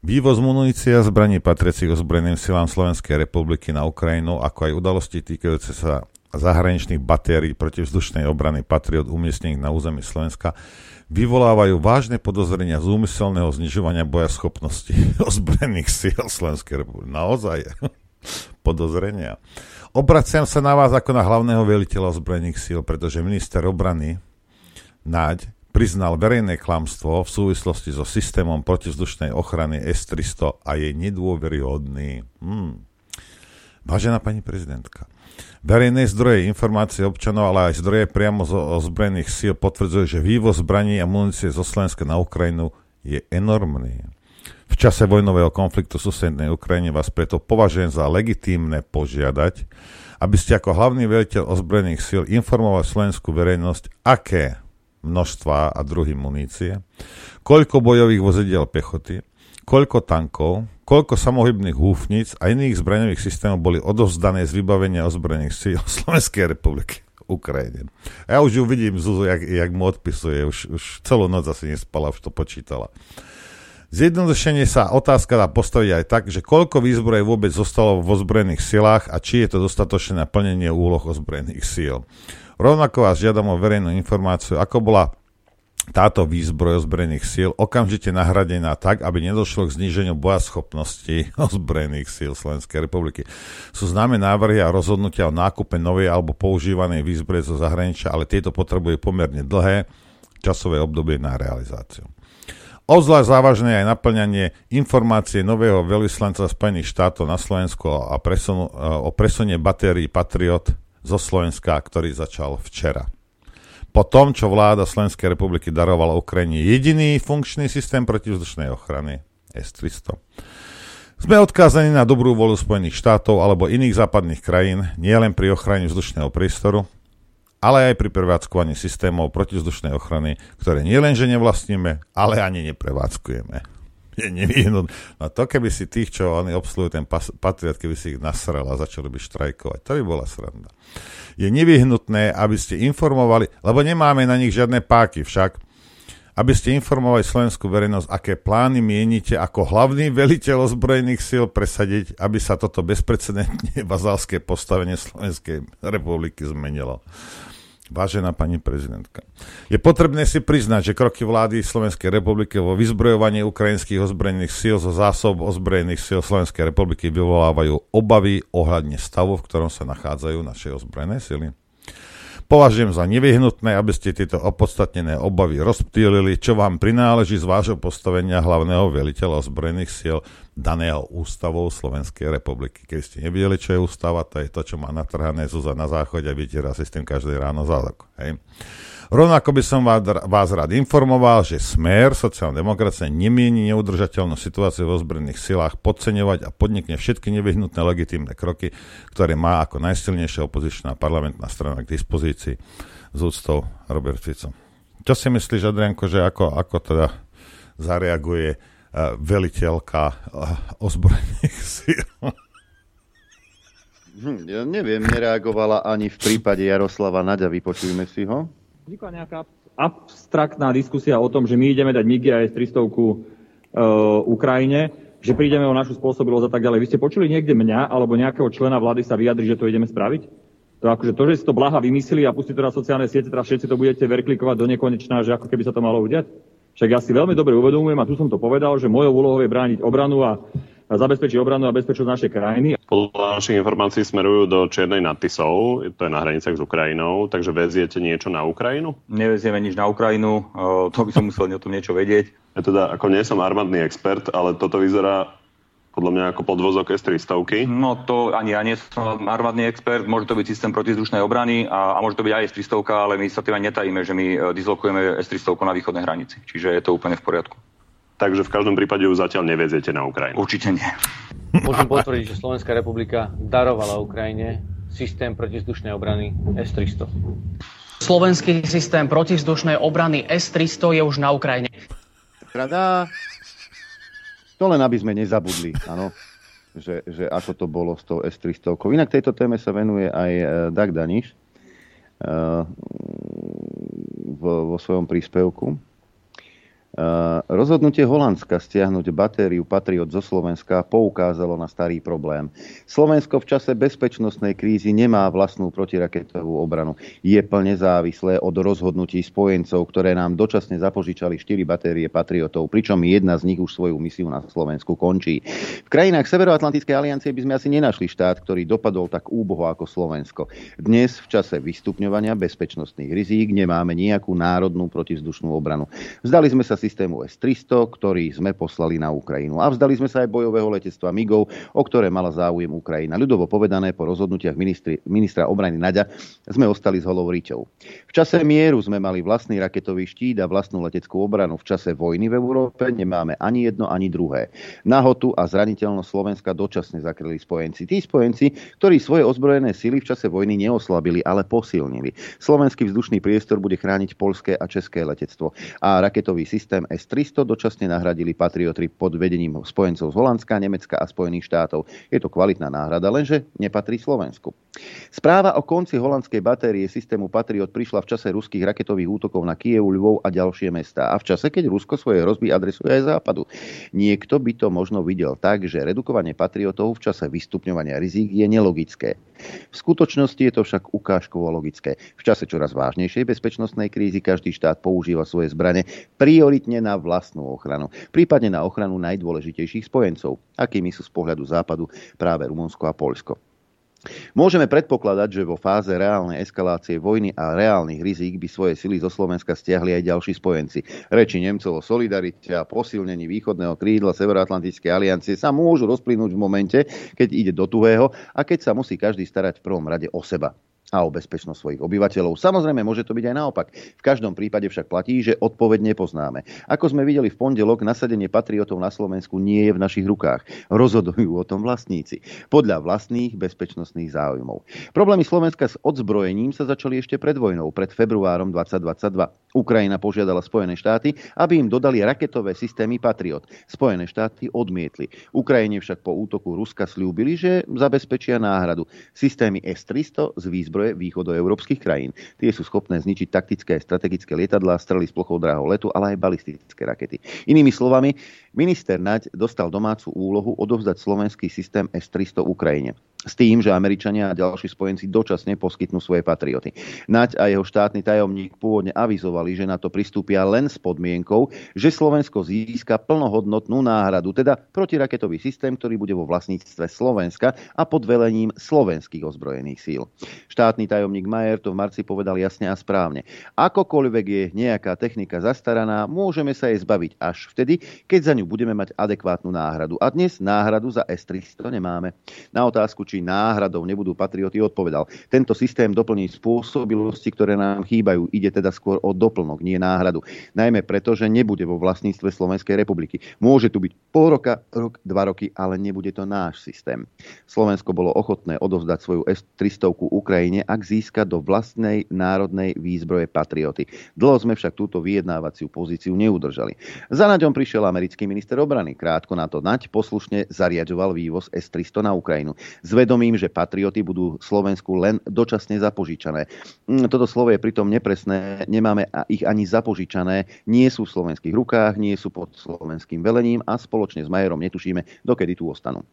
Vývoz munície a zbraní patriacich ozbrojeným silám Slovenskej republiky na Ukrajinu, ako aj udalosti týkajúce sa zahraničných batérií protivzdušnej obrany Patriot umiestnených na území Slovenska vyvolávajú vážne podozrenia z úmyselného znižovania boja schopnosti [laughs] ozbrojených síl Slovenskej republiky. Naozaj [laughs] podozrenia. Obraciam sa na vás ako na hlavného veliteľa ozbrojených síl, pretože minister obrany Naď priznal verejné klamstvo v súvislosti so systémom protivzdušnej ochrany S-300 a je nedôveryhodný. Hmm. Vážená pani prezidentka, Verejné zdroje informácie občanov, ale aj zdroje priamo zo ozbrojených síl potvrdzujú, že vývoz zbraní a munície zo Slovenska na Ukrajinu je enormný. V čase vojnového konfliktu v susednej Ukrajine vás preto považujem za legitímne požiadať, aby ste ako hlavný veliteľ ozbrojených síl informovali slovenskú verejnosť, aké množstva a druhy munície, koľko bojových vozidiel pechoty, koľko tankov, koľko samohybných húfnic a iných zbraňových systémov boli odovzdané z vybavenia ozbrojených síl [laughs] Slovenskej republiky. Ukrajine. A ja už ju vidím, Zuzu, jak, jak mu odpisuje. Už, už celú noc asi nespala, už to počítala. Zjednodušenie sa otázka dá postaviť aj tak, že koľko výzbroje vôbec zostalo v ozbrojených silách a či je to dostatočné naplnenie úloh ozbrojených síl. Rovnako vás žiadam o verejnú informáciu, ako bola táto výzbroj ozbrojených síl okamžite nahradená tak, aby nedošlo k zníženiu bojaschopnosti [laughs] ozbrojených síl Slovenskej republiky. Sú známe návrhy a rozhodnutia o nákupe novej alebo používanej výzbroje zo zahraničia, ale tieto potrebujú pomerne dlhé časové obdobie na realizáciu. Ozvlášť závažné aj naplňanie informácie nového veľvyslanca Spojených štátov na Slovensku a presunu, o presunie batérií Patriot zo Slovenska, ktorý začal včera po tom, čo vláda Slovenskej republiky darovala Ukrajine jediný funkčný systém protivzdušnej ochrany S-300. Sme odkázaní na dobrú volu Spojených štátov alebo iných západných krajín, nielen pri ochrane vzdušného priestoru, ale aj pri prevádzkovaní systémov protivzdušnej ochrany, ktoré nielenže nevlastníme, ale ani neprevádzkujeme. Je nevyhnutné. No to keby si tých, čo oni obsluhujú ten patriot, keby si ich nasrel a začali by štrajkovať, to by bola sranda je nevyhnutné, aby ste informovali, lebo nemáme na nich žiadne páky však, aby ste informovali slovenskú verejnosť, aké plány mienite ako hlavný veliteľ ozbrojených síl presadiť, aby sa toto bezprecedentne [laughs] bazálske postavenie Slovenskej republiky zmenilo. Vážená pani prezidentka, je potrebné si priznať, že kroky vlády Slovenskej republiky vo vyzbrojovaní ukrajinských ozbrojených síl zo zásob ozbrojených síl Slovenskej republiky vyvolávajú obavy ohľadne stavu, v ktorom sa nachádzajú naše ozbrojené sily. Považujem za nevyhnutné, aby ste tieto opodstatnené obavy rozptýlili, čo vám prináleží z vášho postavenia hlavného veliteľa ozbrojených síl daného ústavou Slovenskej republiky. Keď ste nevideli, čo je ústava, to je to, čo má natrhané Zuza na záchode a vytiera si s tým každé ráno zádok. Hej. Rovnako by som vás, rád informoval, že Smer, sociálna demokracia, nemieni neudržateľnú situáciu v ozbrojených silách podceňovať a podnikne všetky nevyhnutné legitímne kroky, ktoré má ako najsilnejšia opozičná parlamentná strana k dispozícii z úctou Robert Fico. Čo si myslíš, Adrianko, že ako, ako teda zareaguje uh, veliteľka uh, ozbrojených [laughs] síl? Hm, ja neviem, nereagovala ani v prípade Jaroslava Naďa. Vypočujme si ho vznikla nejaká abstraktná diskusia o tom, že my ideme dať MIGI a S-300 uh, Ukrajine, že prídeme o našu spôsobilosť a tak ďalej. Vy ste počuli niekde mňa alebo nejakého člena vlády sa vyjadri, že to ideme spraviť? To, akože to, že si to blaha vymysleli a pustí to na sociálne siete, teraz všetci to budete verklikovať do nekonečná, že ako keby sa to malo udiať? Však ja si veľmi dobre uvedomujem, a tu som to povedal, že mojou úlohou je brániť obranu a zabezpečí obranu a bezpečnosť našej krajiny. Podľa našich informácií smerujú do Čiernej nad Tisou, to je na hraniciach s Ukrajinou, takže veziete niečo na Ukrajinu? Nevezieme nič na Ukrajinu, to by som musel o tom niečo vedieť. Ja teda, ako nie som armádny expert, ale toto vyzerá podľa mňa ako podvozok S-300. No to ani ja nie som armádny expert, môže to byť systém protizdušnej obrany a, a môže to byť aj S-300, ale my sa tým aj netajíme, že my e, dislokujeme S-300 na východnej hranici, čiže je to úplne v poriadku takže v každom prípade ju zatiaľ neveziete na Ukrajinu. Určite nie. Môžem potvrdiť, že Slovenská republika darovala Ukrajine systém protizdušnej obrany S-300. Slovenský systém protizdušnej obrany S-300 je už na Ukrajine. Rada. To len aby sme nezabudli, áno, že, že ako to bolo s tou S-300. Inak tejto téme sa venuje aj eh, Dag Daniš uh, vo, vo svojom príspevku. Rozhodnutie Holandska stiahnuť batériu Patriot zo Slovenska poukázalo na starý problém. Slovensko v čase bezpečnostnej krízy nemá vlastnú protiraketovú obranu. Je plne závislé od rozhodnutí spojencov, ktoré nám dočasne zapožičali 4 batérie Patriotov, pričom jedna z nich už svoju misiu na Slovensku končí. V krajinách Severoatlantickej aliancie by sme asi nenašli štát, ktorý dopadol tak úboho ako Slovensko. Dnes v čase vystupňovania bezpečnostných rizík nemáme nejakú národnú protizdušnú obranu. Vzdali sme sa si systému S-300, ktorý sme poslali na Ukrajinu. A vzdali sme sa aj bojového letectva MIGov, o ktoré mala záujem Ukrajina. Ľudovo povedané, po rozhodnutiach ministri, ministra obrany Naďa sme ostali s holou. V čase mieru sme mali vlastný raketový štít a vlastnú leteckú obranu. V čase vojny v Európe nemáme ani jedno, ani druhé. Nahotu a zraniteľnosť Slovenska dočasne zakryli spojenci. Tí spojenci, ktorí svoje ozbrojené sily v čase vojny neoslabili, ale posilnili. Slovenský vzdušný priestor bude chrániť polské a české letectvo. A raketový systém S-300 dočasne nahradili Patriotry pod vedením spojencov z Holandska, Nemecka a Spojených štátov. Je to kvalitná náhrada, lenže nepatrí Slovensku. Správa o konci holandskej batérie systému Patriot prišla v čase ruských raketových útokov na Kiev, Lvov a ďalšie mestá. A v čase, keď Rusko svoje hrozby adresuje aj západu. Niekto by to možno videl tak, že redukovanie patriotov v čase vystupňovania rizík je nelogické. V skutočnosti je to však ukážkovo logické. V čase čoraz vážnejšej bezpečnostnej krízy každý štát používa svoje zbrane prioritne na vlastnú ochranu, prípadne na ochranu najdôležitejších spojencov, akými sú z pohľadu západu práve Rumunsko a Poľsko. Môžeme predpokladať, že vo fáze reálnej eskalácie vojny a reálnych rizík by svoje sily zo Slovenska stiahli aj ďalší spojenci. Reči Nemcov o solidarite a posilnení východného krídla Severoatlantickej aliancie sa môžu rozplynúť v momente, keď ide do tuhého a keď sa musí každý starať v prvom rade o seba a o bezpečnosť svojich obyvateľov. Samozrejme, môže to byť aj naopak. V každom prípade však platí, že odpoveď nepoznáme. Ako sme videli v pondelok, nasadenie patriotov na Slovensku nie je v našich rukách. Rozhodujú o tom vlastníci. Podľa vlastných bezpečnostných záujmov. Problémy Slovenska s odzbrojením sa začali ešte pred vojnou, pred februárom 2022. Ukrajina požiadala Spojené štáty, aby im dodali raketové systémy Patriot. Spojené štáty odmietli. Ukrajine však po útoku Ruska slúbili, že zabezpečia náhradu. Systémy S-300 z výzbroje výzbroje východoeurópskych krajín. Tie sú schopné zničiť taktické a strategické lietadlá, strely s plochou dráhou letu, ale aj balistické rakety. Inými slovami, minister Naď dostal domácu úlohu odovzdať slovenský systém S-300 Ukrajine s tým, že Američania a ďalší spojenci dočasne poskytnú svoje patrioty. Naď a jeho štátny tajomník pôvodne avizovali, že na to pristúpia len s podmienkou, že Slovensko získa plnohodnotnú náhradu, teda protiraketový systém, ktorý bude vo vlastníctve Slovenska a pod velením slovenských ozbrojených síl. Štátny tajomník Majer to v marci povedal jasne a správne. Akokoľvek je nejaká technika zastaraná, môžeme sa jej zbaviť až vtedy, keď za ňu budeme mať adekvátnu náhradu. A dnes náhradu za S-300 nemáme. Na otázku, či náhradou nebudú patrioty, odpovedal. Tento systém doplní spôsobilosti, ktoré nám chýbajú. Ide teda skôr o doplnok, nie náhradu. Najmä preto, že nebude vo vlastníctve Slovenskej republiky. Môže tu byť pol roka, rok, dva roky, ale nebude to náš systém. Slovensko bolo ochotné odovzdať svoju S-300 Ukrajine, ak získa do vlastnej národnej výzbroje patrioty. Dlho sme však túto vyjednávaciu pozíciu neudržali. Za Naďom prišiel americký minister obrany. Krátko na to Naď poslušne zariadoval vývoz S-300 na Ukrajinu. Z vedomím, že patrioty budú Slovensku len dočasne zapožičané. Mm, toto slovo je pritom nepresné, nemáme ich ani zapožičané, nie sú v slovenských rukách, nie sú pod slovenským velením a spoločne s Majerom netušíme, dokedy tu ostanú.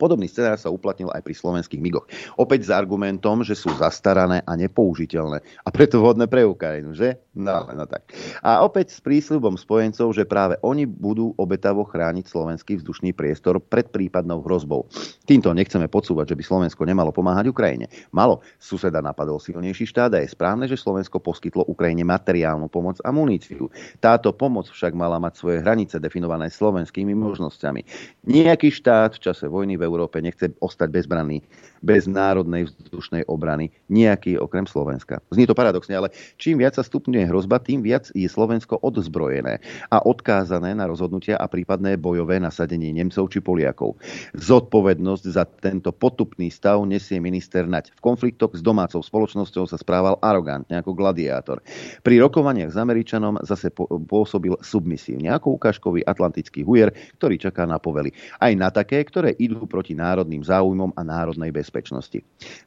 Podobný scenár sa uplatnil aj pri slovenských migoch. Opäť s argumentom, že sú zastarané a nepoužiteľné a preto vhodné pre Ukrajinu, že? No, no tak. A opäť s prísľubom spojencov, že práve oni budú obetavo chrániť slovenský vzdušný priestor pred prípadnou hrozbou. Týmto nechceme podsúvať, že by Slovensko nemalo pomáhať Ukrajine. Malo. Suseda napadol silnejší štát a je správne, že Slovensko poskytlo Ukrajine materiálnu pomoc a muníciu. Táto pomoc však mala mať svoje hranice definované slovenskými možnosťami. Nejaký štát v čase vojny v Európe nechce ostať bezbranný, bez národnej vzdušnej obrany, nejaký okrem Slovenska. Znie to paradoxne, ale čím viac sa stupňuje hrozba, tým viac je Slovensko odzbrojené a odkázané na rozhodnutia a prípadné bojové nasadenie Nemcov či Poliakov. Zodpovednosť za tento potupný stav nesie minister Nať. V konfliktoch s domácou spoločnosťou sa správal arogantne ako gladiátor. Pri rokovaniach s Američanom zase pôsobil submisívne ako ukážkový atlantický hujer, ktorý čaká na povely. Aj na také, ktoré idú proti národným záujmom a národnej bezpečnosti.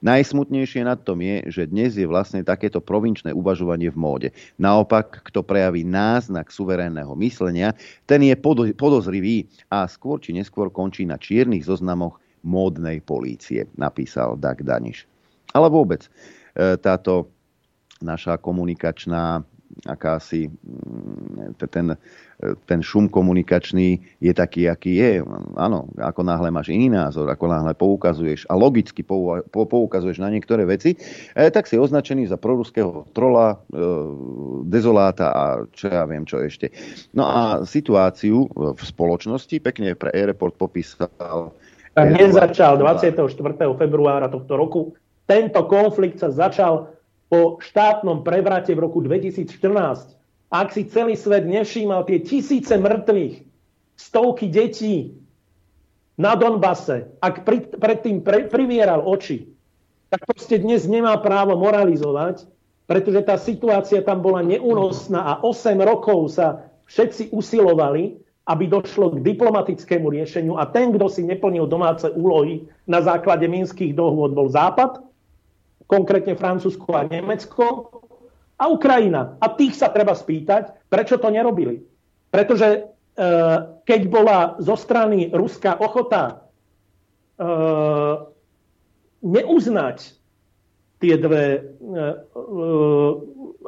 Najsmutnejšie na tom je, že dnes je vlastne takéto provinčné uvažovanie v móde. Naopak, kto prejaví náznak suverénneho myslenia, ten je podozrivý a skôr či neskôr končí na čiernych zoznamoch módnej polície, napísal Dag Daniš. Ale vôbec e, táto naša komunikačná akási mm, ten, ten šum komunikačný je taký, aký je. Áno, ako náhle máš iný názor, ako náhle poukazuješ a logicky poukazuješ na niektoré veci, eh, tak si označený za proruského trola, eh, dezoláta a čo ja viem, čo ešte. No a situáciu v spoločnosti pekne pre Airport popísal nezačal 24. februára tohto roku. Tento konflikt sa začal po štátnom prevrate v roku 2014 ak si celý svet nevšímal tie tisíce mŕtvych, stovky detí na Donbase, ak predtým pre, privieral oči, tak proste dnes nemá právo moralizovať, pretože tá situácia tam bola neúnosná a 8 rokov sa všetci usilovali, aby došlo k diplomatickému riešeniu a ten, kto si neplnil domáce úlohy na základe minských dohôd, bol Západ, konkrétne Francúzsko a Nemecko, a Ukrajina. A tých sa treba spýtať, prečo to nerobili. Pretože e, keď bola zo strany Ruska ochota e, neuznať tie dve e, e,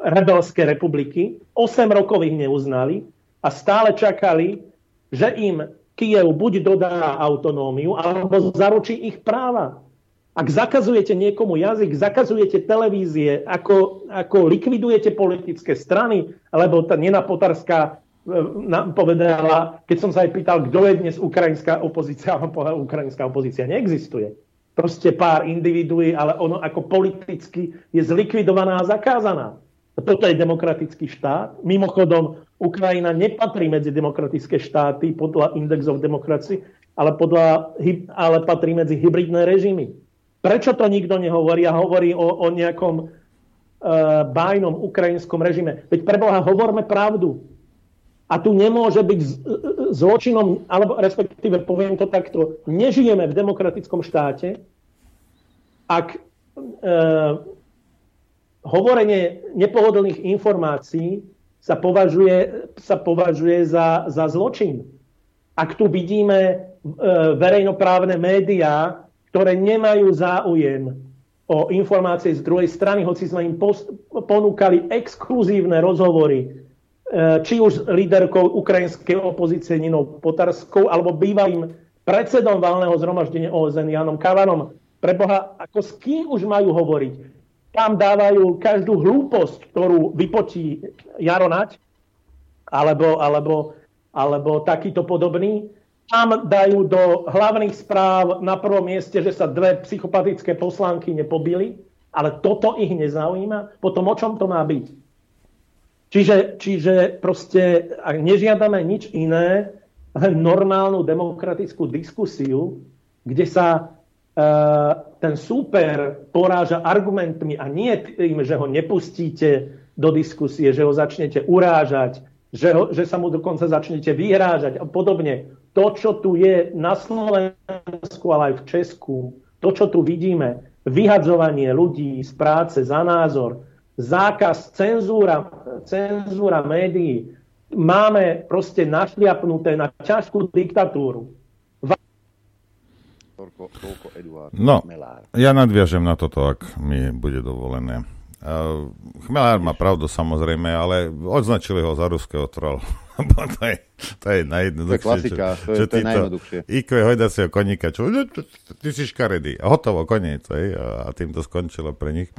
rebelské republiky, 8 rokov ich neuznali a stále čakali, že im Kiev buď dodá autonómiu, alebo zaručí ich práva. Ak zakazujete niekomu jazyk, zakazujete televízie, ako, ako likvidujete politické strany, lebo tá Nena Potarská e, povedala, keď som sa aj pýtal, kto je dnes ukrajinská opozícia, a povedal, ukrajinská opozícia neexistuje. Proste pár individuí, ale ono ako politicky je zlikvidovaná a zakázaná. Toto je demokratický štát. Mimochodom, Ukrajina nepatrí medzi demokratické štáty podľa Index of Democracy, ale, podľa, ale patrí medzi hybridné režimy. Prečo to nikto nehovorí a hovorí o, o nejakom uh, bájnom ukrajinskom režime? Veď preboha, hovorme pravdu. A tu nemôže byť zločinom, alebo respektíve poviem to takto, nežijeme v demokratickom štáte, ak uh, hovorenie nepohodlných informácií sa považuje, sa považuje za, za zločin. Ak tu vidíme e, verejnoprávne médiá, ktoré nemajú záujem o informácie z druhej strany, hoci sme im post- ponúkali exkluzívne rozhovory, e, či už s líderkou ukrajinskej opozície Ninou Potarskou, alebo bývalým predsedom valného zhromaždenia OSN Janom Kavanom. Preboha, ako s kým už majú hovoriť? Tam dávajú každú hlúposť, ktorú vypotí Jaro Nať, alebo, alebo, alebo takýto podobný tam dajú do hlavných správ na prvom mieste, že sa dve psychopatické poslanky nepobili, ale toto ich nezaujíma, potom o čom to má byť? Čiže, čiže proste, ak nežiadame nič iné, len normálnu demokratickú diskusiu, kde sa e, ten súper poráža argumentmi a nie tým, že ho nepustíte do diskusie, že ho začnete urážať, že, ho, že sa mu dokonca začnete vyhrážať a podobne to, čo tu je na Slovensku, ale aj v Česku, to, čo tu vidíme, vyhadzovanie ľudí z práce za názor, zákaz, cenzúra, cenzúra médií, máme proste našliapnuté na ťažkú diktatúru. No, ja nadviažem na toto, ak mi bude dovolené. Chmelár má pravdu samozrejme, ale označili ho za ruského trolla. [laughs] to je, to je najjednoduchšie. To je klasika, to je, to je najjednoduchšie. IQ hojdacieho koníka, čo, ty si škaredý. A hotovo, koniec. Hej, a tým to skončilo pre nich.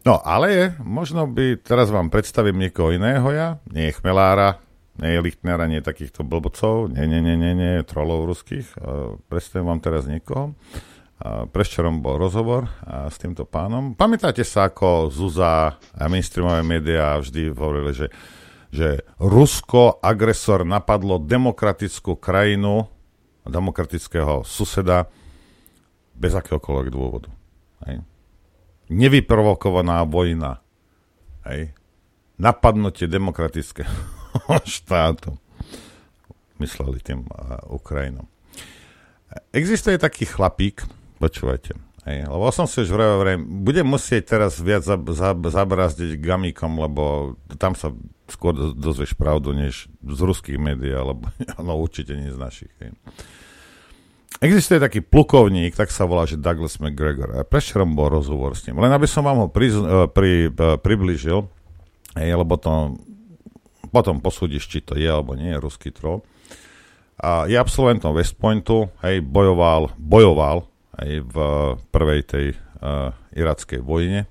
No, ale možno by, teraz vám predstavím niekoho iného ja, nie je Chmelára, nie je Lichtnera, nie takýchto blbcov, nie, nie, nie, nie, nie, trolov ruských. Predstavím vám teraz niekoho. Preščerom bol rozhovor s týmto pánom. Pamätáte sa, ako Zuza a mainstreamové médiá vždy hovorili, že, že Rusko, agresor, napadlo demokratickú krajinu, demokratického suseda bez akéhokoľvek dôvodu. Hej. Nevyprovokovaná vojna. Hej. Napadnutie demokratického [laughs] štátu. Mysleli tým uh, Ukrajinom. Existuje taký chlapík, Počúvajte. Hej, lebo som si už vravel, budem musieť teraz viac zab, zab, zabrazdiť gamikom, lebo tam sa skôr dozvieš pravdu, než z ruských médií, alebo [laughs] no, určite nie z našich. Hej. Existuje taký plukovník, tak sa volá, že Douglas McGregor. A prečerom bol rozhovor s ním. Len aby som vám ho pri, e, pri, e, približil, hej, lebo to potom posúdiš, či to je alebo nie je ruský troll. A je absolventom West Pointu, hej, bojoval, bojoval hej, v prvej tej uh, irackej vojne.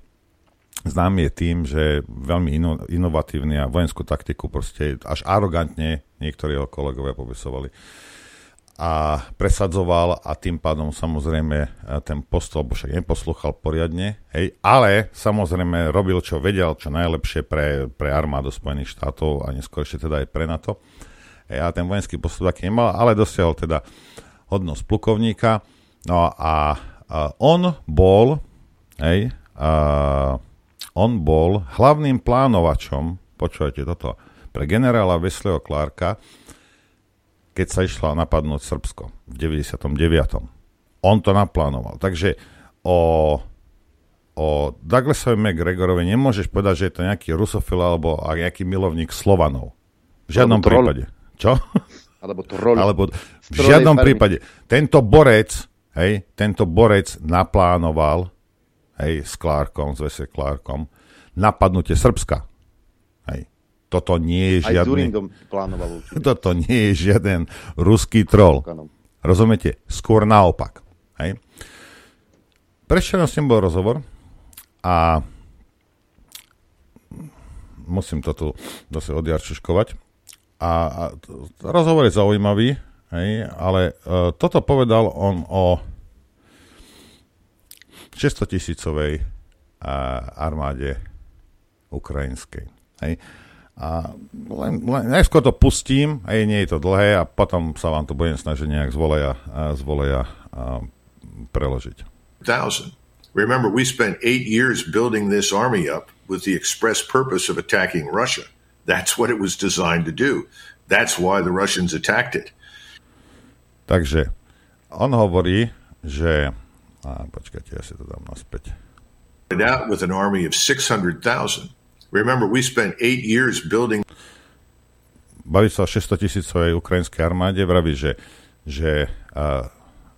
Znám je tým, že veľmi ino, inovatívny a vojenskú taktiku proste až arogantne niektorí jeho kolegovia popisovali a presadzoval a tým pádom samozrejme e, ten postol, bo však neposlúchal poriadne, hej, ale samozrejme robil, čo vedel, čo najlepšie pre, pre armádu Spojených štátov a neskôr ešte teda aj pre NATO. Hej, a ten vojenský postol taký nemal, ale dosiahol teda hodnosť plukovníka. No a, a on bol, hej, a, on bol hlavným plánovačom, počujete toto, pre generála Wesleyho Clarka, keď sa išla napadnúť Srbsko v 99. On to naplánoval. Takže o, o Douglasovi McGregorovi nemôžeš povedať, že je to nejaký rusofil alebo nejaký milovník Slovanov. V žiadnom prípade. Čo? Alebo troll. Alebo v žiadnom prípade. Tento borec, hej, tento borec naplánoval hej, s Clarkom, s Vese Clarkom, napadnutie Srbska. Toto nie je žiadny... plánoval určite. [laughs] Toto nie je žiaden ruský troll. Rozumiete? Skôr naopak. Hej? Prečo s ním bol rozhovor a musím to tu zase odjarčuškovať. A, a rozhovor je zaujímavý, hej, ale uh, toto povedal on o 600 tisícovej uh, armáde ukrajinskej. Hej. A len, len, najskôr to pustím, aj nie je to dlhé a potom sa vám to budem snažiť nejak z voleja, z voleja preložiť. Thousand. Remember, we spent eight years building this army up with the express purpose of attacking Russia. That's what it was designed to do. That's why the Russians attacked it. Takže on hovorí, že... A počkajte, ja si to dám naspäť. Out with an army of 600,000 Remember, we spent eight years building... Baví sa o 600 tisícovej ukrajinskej armáde, vraví, že, že uh,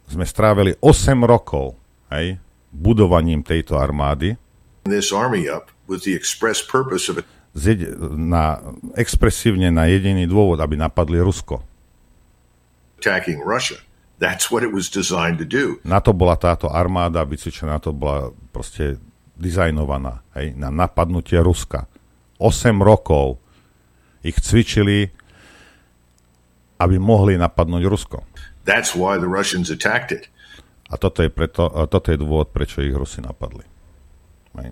sme strávili 8 rokov hej, budovaním tejto armády. This army up with the express purpose of Zjed, na, expresívne na jediný dôvod, aby napadli Rusko. Attacking Russia. That's what it was designed to do. Na to bola táto armáda vycvičená, na to bola proste dizajnovaná hej, na napadnutie Ruska. 8 rokov ich cvičili, aby mohli napadnúť Rusko. That's why the Russians attacked it. A toto je, preto, toto je dôvod, prečo ich Rusi napadli. Hej.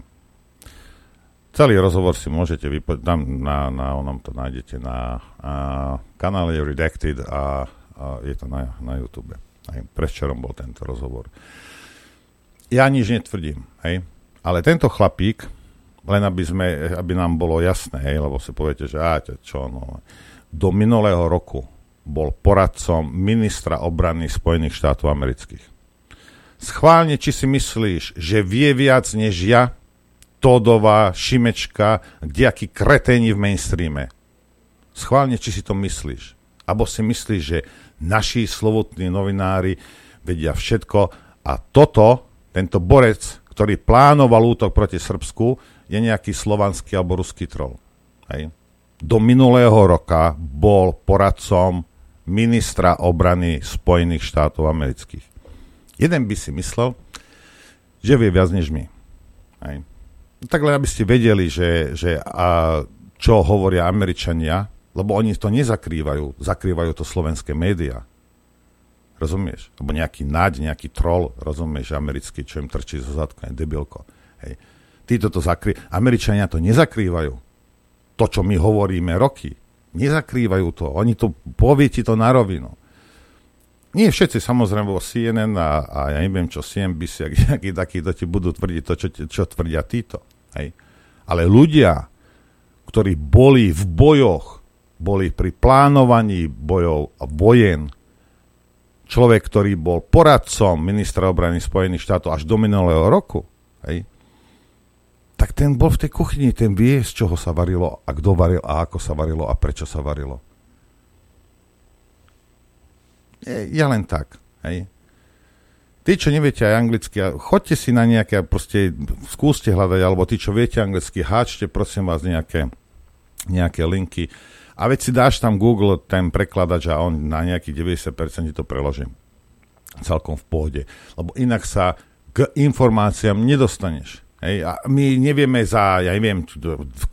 Celý rozhovor si môžete vypočuť, tam na, na onom to nájdete na a, kanále Redacted a, a je to na, na YouTube. Hej. Prečerom bol tento rozhovor. Ja nič netvrdím, hej. Ale tento chlapík, len aby, sme, aby nám bolo jasné, hej, lebo si poviete, že á, čo, no, do minulého roku bol poradcom ministra obrany Spojených štátov amerických. Schválne, či si myslíš, že vie viac než ja, Todová, Šimečka, kdejakí kreténi v mainstreame. Schválne, či si to myslíš. Abo si myslíš, že naši slovotní novinári vedia všetko a toto, tento borec, ktorý plánoval útok proti Srbsku, je nejaký slovanský alebo ruský troll. Hej. Do minulého roka bol poradcom ministra obrany Spojených štátov amerických. Jeden by si myslel, že vie viac než my. Hej. No tak len aby ste vedeli, že, že a čo hovoria Američania, lebo oni to nezakrývajú, zakrývajú to slovenské médiá. Rozumieš? Alebo nejaký naď, nejaký troll, rozumieš, americký, čo im trčí zo zadku, je debilko. Hej. Títo to zakry... Američania to nezakrývajú. To, čo my hovoríme roky. Nezakrývajú to. Oni to, povie ti to na rovinu. Nie všetci samozrejme vo CNN a, a ja neviem čo, CNBC, akí [laughs] takí to ti budú tvrdiť to, čo, čo tvrdia títo. Hej. Ale ľudia, ktorí boli v bojoch, boli pri plánovaní bojov a vojen, človek, ktorý bol poradcom ministra obrany Spojených štátov až do minulého roku, hej, tak ten bol v tej kuchyni, ten vie, z čoho sa varilo a kto varil a ako sa varilo a prečo sa varilo. Ja len tak, hej. Tí, čo neviete aj anglicky, choďte si na nejaké, proste skúste hľadať, alebo tí, čo viete anglicky, háčte prosím vás nejaké nejaké linky. A veď si dáš tam Google ten prekladač a on na nejaký 90% ti to preloží. Celkom v pohode. Lebo inak sa k informáciám nedostaneš. Hej, a my nevieme za, ja neviem,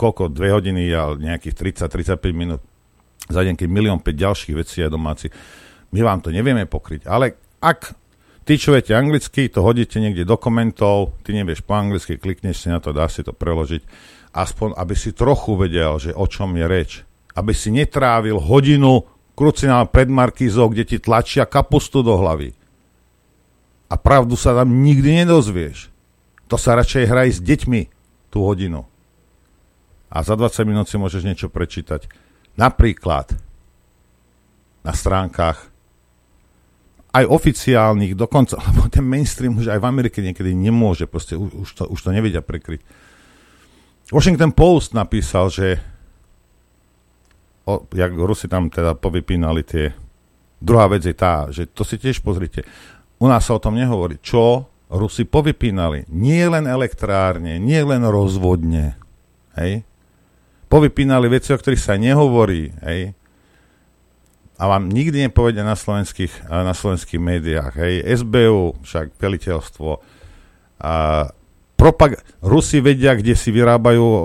koľko, dve hodiny, ale nejakých 30-35 minút za deň, keď milión 5 ďalších vecí je domáci. My vám to nevieme pokryť. Ale ak ty, čo viete anglicky, to hodíte niekde do komentov, ty nevieš po anglicky, klikneš si na to, dáš si to preložiť, aspoň aby si trochu vedel, že o čom je reč. Aby si netrávil hodinu krucinál pred Markizou, kde ti tlačia kapustu do hlavy. A pravdu sa tam nikdy nedozvieš. To sa radšej hraj s deťmi tú hodinu. A za 20 minút si môžeš niečo prečítať. Napríklad na stránkach aj oficiálnych dokonca, [laughs] lebo ten mainstream už aj v Amerike niekedy nemôže, proste už, to, už to nevedia prekryť. Washington Post napísal, že o, jak Rusi tam teda povypínali tie druhá vec je tá, že to si tiež pozrite. U nás sa o tom nehovorí. Čo Rusi povypínali. Nie len elektrárne, nie len rozvodne. Hej? Povypínali veci, o ktorých sa nehovorí. Hej? A vám nikdy nepovedia na slovenských, na slovenských médiách. Hej? SBU, však veliteľstvo. A propag- Rusi vedia, kde si vyrábajú o,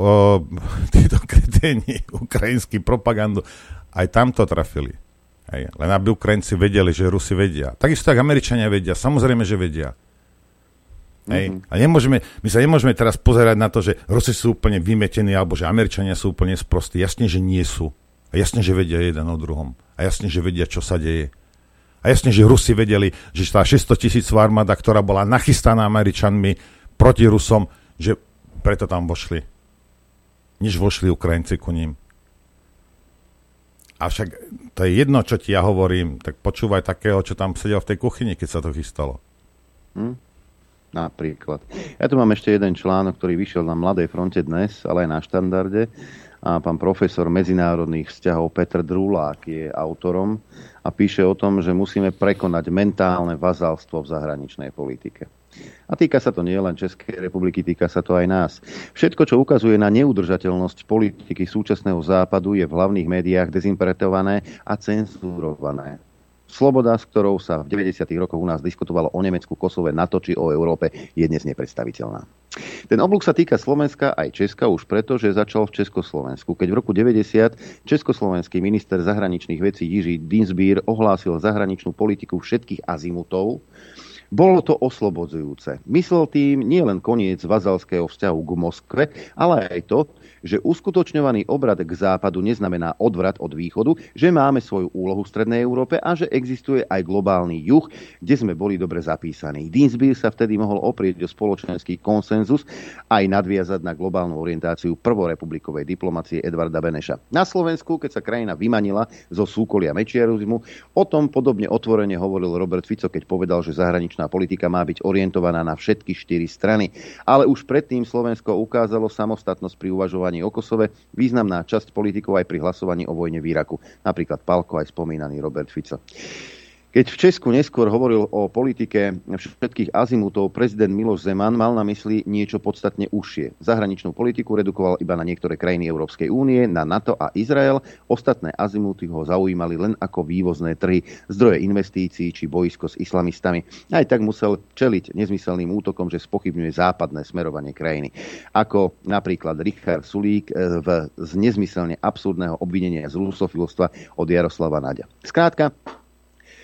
[laughs] títo kreténi ukrajinský propagandu. Aj tam to trafili. Hej. Len aby Ukrajinci vedeli, že Rusi vedia. Takisto tak Američania vedia. Samozrejme, že vedia. Hej. Mm-hmm. A nemôžeme, my sa nemôžeme teraz pozerať na to, že Rusi sú úplne vymetení, alebo že Američania sú úplne sprostí. Jasne, že nie sú. A jasne, že vedia jeden o druhom. A jasne, že vedia, čo sa deje. A jasne, že Rusi vedeli, že tá 600 tisíc armáda, ktorá bola nachystaná Američanmi proti Rusom, že preto tam vošli. Než vošli Ukrajinci ku ním. Avšak to je jedno, čo ti ja hovorím, tak počúvaj takého, čo tam sedel v tej kuchyni, keď sa to chystalo. Hm? Napríklad. Ja tu mám ešte jeden článok, ktorý vyšiel na Mladej fronte dnes, ale aj na štandarde. A pán profesor medzinárodných vzťahov Petr Drulák je autorom a píše o tom, že musíme prekonať mentálne vazalstvo v zahraničnej politike. A týka sa to nie len Českej republiky, týka sa to aj nás. Všetko, čo ukazuje na neudržateľnosť politiky súčasného západu, je v hlavných médiách dezinterpretované a cenzurované. Sloboda, s ktorou sa v 90. rokoch u nás diskutovalo o Nemecku, Kosove, NATO či o Európe, je dnes nepredstaviteľná. Ten oblúk sa týka Slovenska aj Česka už preto, že začal v Československu. Keď v roku 90 československý minister zahraničných vecí Jiří Dinsbír ohlásil zahraničnú politiku všetkých azimutov, bolo to oslobodzujúce. Myslel tým nielen koniec vazalského vzťahu k Moskve, ale aj to, že uskutočňovaný obrad k západu neznamená odvrat od východu, že máme svoju úlohu v Strednej Európe a že existuje aj globálny juh, kde sme boli dobre zapísaní. Dinsbír sa vtedy mohol oprieť o spoločenský konsenzus aj nadviazať na globálnu orientáciu prvorepublikovej diplomacie Edvarda Beneša. Na Slovensku, keď sa krajina vymanila zo súkolia mečiarizmu, o tom podobne otvorene hovoril Robert Fico, keď povedal, že zahraničná politika má byť orientovaná na všetky štyri strany. Ale už predtým Slovensko ukázalo samostatnosť pri uvažovaní hlasovaní o Kosove významná časť politikov aj pri hlasovaní o vojne v Iraku. Napríklad Palko aj spomínaný Robert Fico. Keď v Česku neskôr hovoril o politike všetkých azimutov, prezident Miloš Zeman mal na mysli niečo podstatne užšie. Zahraničnú politiku redukoval iba na niektoré krajiny Európskej únie, na NATO a Izrael. Ostatné azimuty ho zaujímali len ako vývozné trhy, zdroje investícií či boisko s islamistami. Aj tak musel čeliť nezmyselným útokom, že spochybňuje západné smerovanie krajiny. Ako napríklad Richard Sulík eh, v z nezmyselne absurdného obvinenia z rusofilstva od Jaroslava Naďa. Skrátka,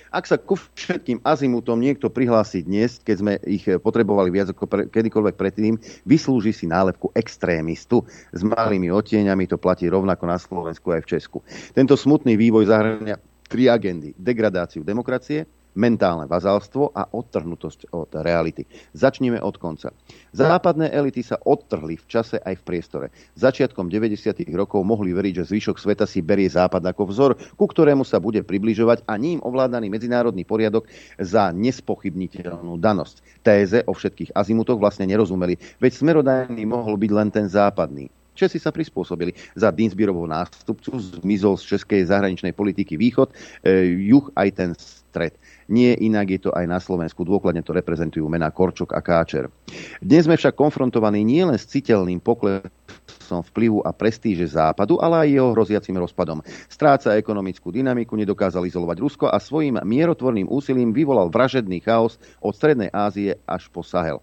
ak sa ku všetkým azimutom niekto prihlási dnes, keď sme ich potrebovali viac ako pre, kedykoľvek predtým, vyslúži si nálepku extrémistu. S malými otieňami to platí rovnako na Slovensku aj v Česku. Tento smutný vývoj zahrania tri agendy. Degradáciu demokracie, mentálne vazalstvo a odtrhnutosť od reality. Začneme od konca. Západné elity sa odtrhli v čase aj v priestore. Začiatkom 90. rokov mohli veriť, že zvyšok sveta si berie Západ ako vzor, ku ktorému sa bude približovať a ním ovládaný medzinárodný poriadok za nespochybniteľnú danosť. Téze o všetkých azimutoch vlastne nerozumeli, veď smerodajný mohol byť len ten západný. Česi sa prispôsobili. Za Dinsbirovho nástupcu zmizol z českej zahraničnej politiky východ, e, juh aj ten stred. Nie inak je to aj na Slovensku. Dôkladne to reprezentujú mená Korčok a Káčer. Dnes sme však konfrontovaní nielen s citeľným poklesom vplyvu a prestíže Západu, ale aj jeho hroziacim rozpadom. Stráca ekonomickú dynamiku, nedokázal izolovať Rusko a svojim mierotvorným úsilím vyvolal vražedný chaos od Strednej Ázie až po Sahel.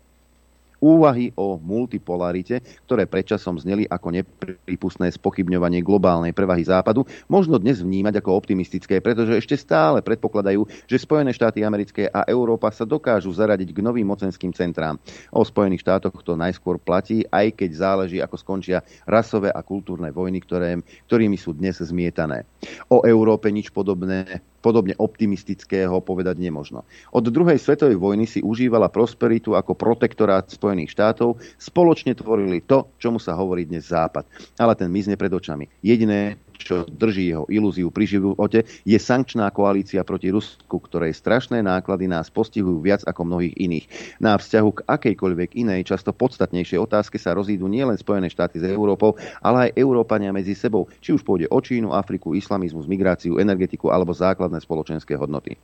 Úvahy o multipolarite, ktoré predčasom zneli ako nepripustné spochybňovanie globálnej prevahy Západu, možno dnes vnímať ako optimistické, pretože ešte stále predpokladajú, že Spojené štáty americké a Európa sa dokážu zaradiť k novým mocenským centrám. O Spojených štátoch to najskôr platí, aj keď záleží, ako skončia rasové a kultúrne vojny, ktoré, ktorými sú dnes zmietané. O Európe nič podobné podobne optimistického povedať nemožno. Od druhej svetovej vojny si užívala prosperitu ako protektorát Spojených štátov, spoločne tvorili to, čomu sa hovorí dnes Západ. Ale ten mizne pred očami. Jediné, čo drží jeho ilúziu pri živote, je sankčná koalícia proti Rusku, ktorej strašné náklady nás postihujú viac ako mnohých iných. Na vzťahu k akejkoľvek inej, často podstatnejšej otázke sa rozídu nielen Spojené štáty s Európou, ale aj Európania medzi sebou, či už pôjde o Čínu, Afriku, islamizmus, migráciu, energetiku alebo základné spoločenské hodnoty.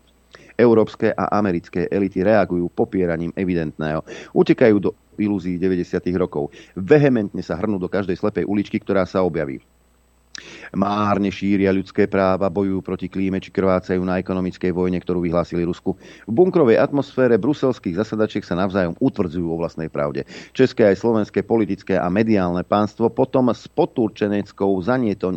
Európske a americké elity reagujú popieraním evidentného. Utekajú do ilúzií 90. rokov. Vehementne sa hrnú do každej slepej uličky, ktorá sa objaví. Márne šíria ľudské práva, bojujú proti klíme či krvácajú na ekonomickej vojne, ktorú vyhlásili Rusku. V bunkrovej atmosfére bruselských zasadačiek sa navzájom utvrdzujú vo vlastnej pravde. České aj slovenské politické a mediálne pánstvo potom s potúrčeneckou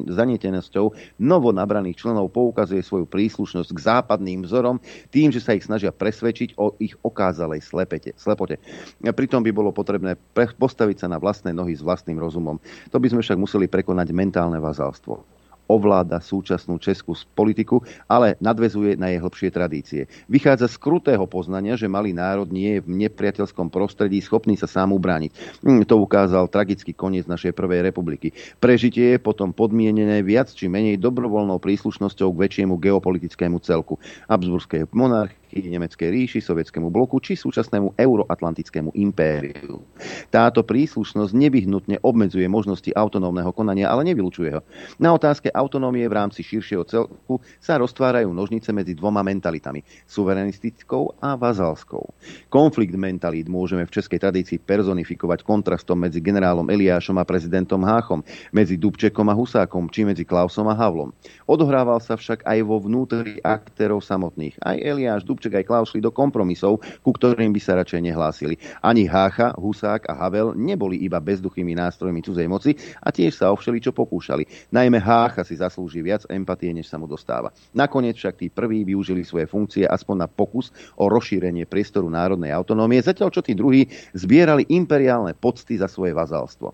zanietenosťou novo nabraných členov poukazuje svoju príslušnosť k západným vzorom tým, že sa ich snažia presvedčiť o ich okázalej slepete, slepote. Pritom by bolo potrebné postaviť sa na vlastné nohy s vlastným rozumom. To by sme však museli prekonať mentálne vazalstvo ovláda súčasnú českú politiku, ale nadvezuje na jej hlbšie tradície. Vychádza z krutého poznania, že malý národ nie je v nepriateľskom prostredí schopný sa sám ubrániť. Hm, to ukázal tragický koniec našej prvej republiky. Prežitie je potom podmienené viac či menej dobrovoľnou príslušnosťou k väčšiemu geopolitickému celku. Habsburskej monarchie Nemeckej ríši, sovietskému bloku či súčasnému euroatlantickému impériu. Táto príslušnosť nevyhnutne obmedzuje možnosti autonómneho konania, ale nevylučuje ho. Na otázke autonómie v rámci širšieho celku sa roztvárajú nožnice medzi dvoma mentalitami, suverenistickou a vazalskou. Konflikt mentalít môžeme v českej tradícii personifikovať kontrastom medzi generálom Eliášom a prezidentom Háchom, medzi Dubčekom a Husákom, či medzi Klausom a Havlom. Odohrával sa však aj vo vnútri aktérov samotných. Aj Eliáš, Dubček aj Klaus šli do kompromisov, ku ktorým by sa radšej nehlásili. Ani Hácha, Husák a Havel neboli iba bezduchými nástrojmi cudzej moci a tiež sa o všeličo pokúšali. Najmä Hácha si zaslúži viac empatie, než sa mu dostáva. Nakoniec však tí prví využili svoje funkcie aspoň na pokus o rozšírenie priestoru národnej autonómie, zatiaľ čo tí druhí zbierali imperiálne pocty za svoje vazalstvo.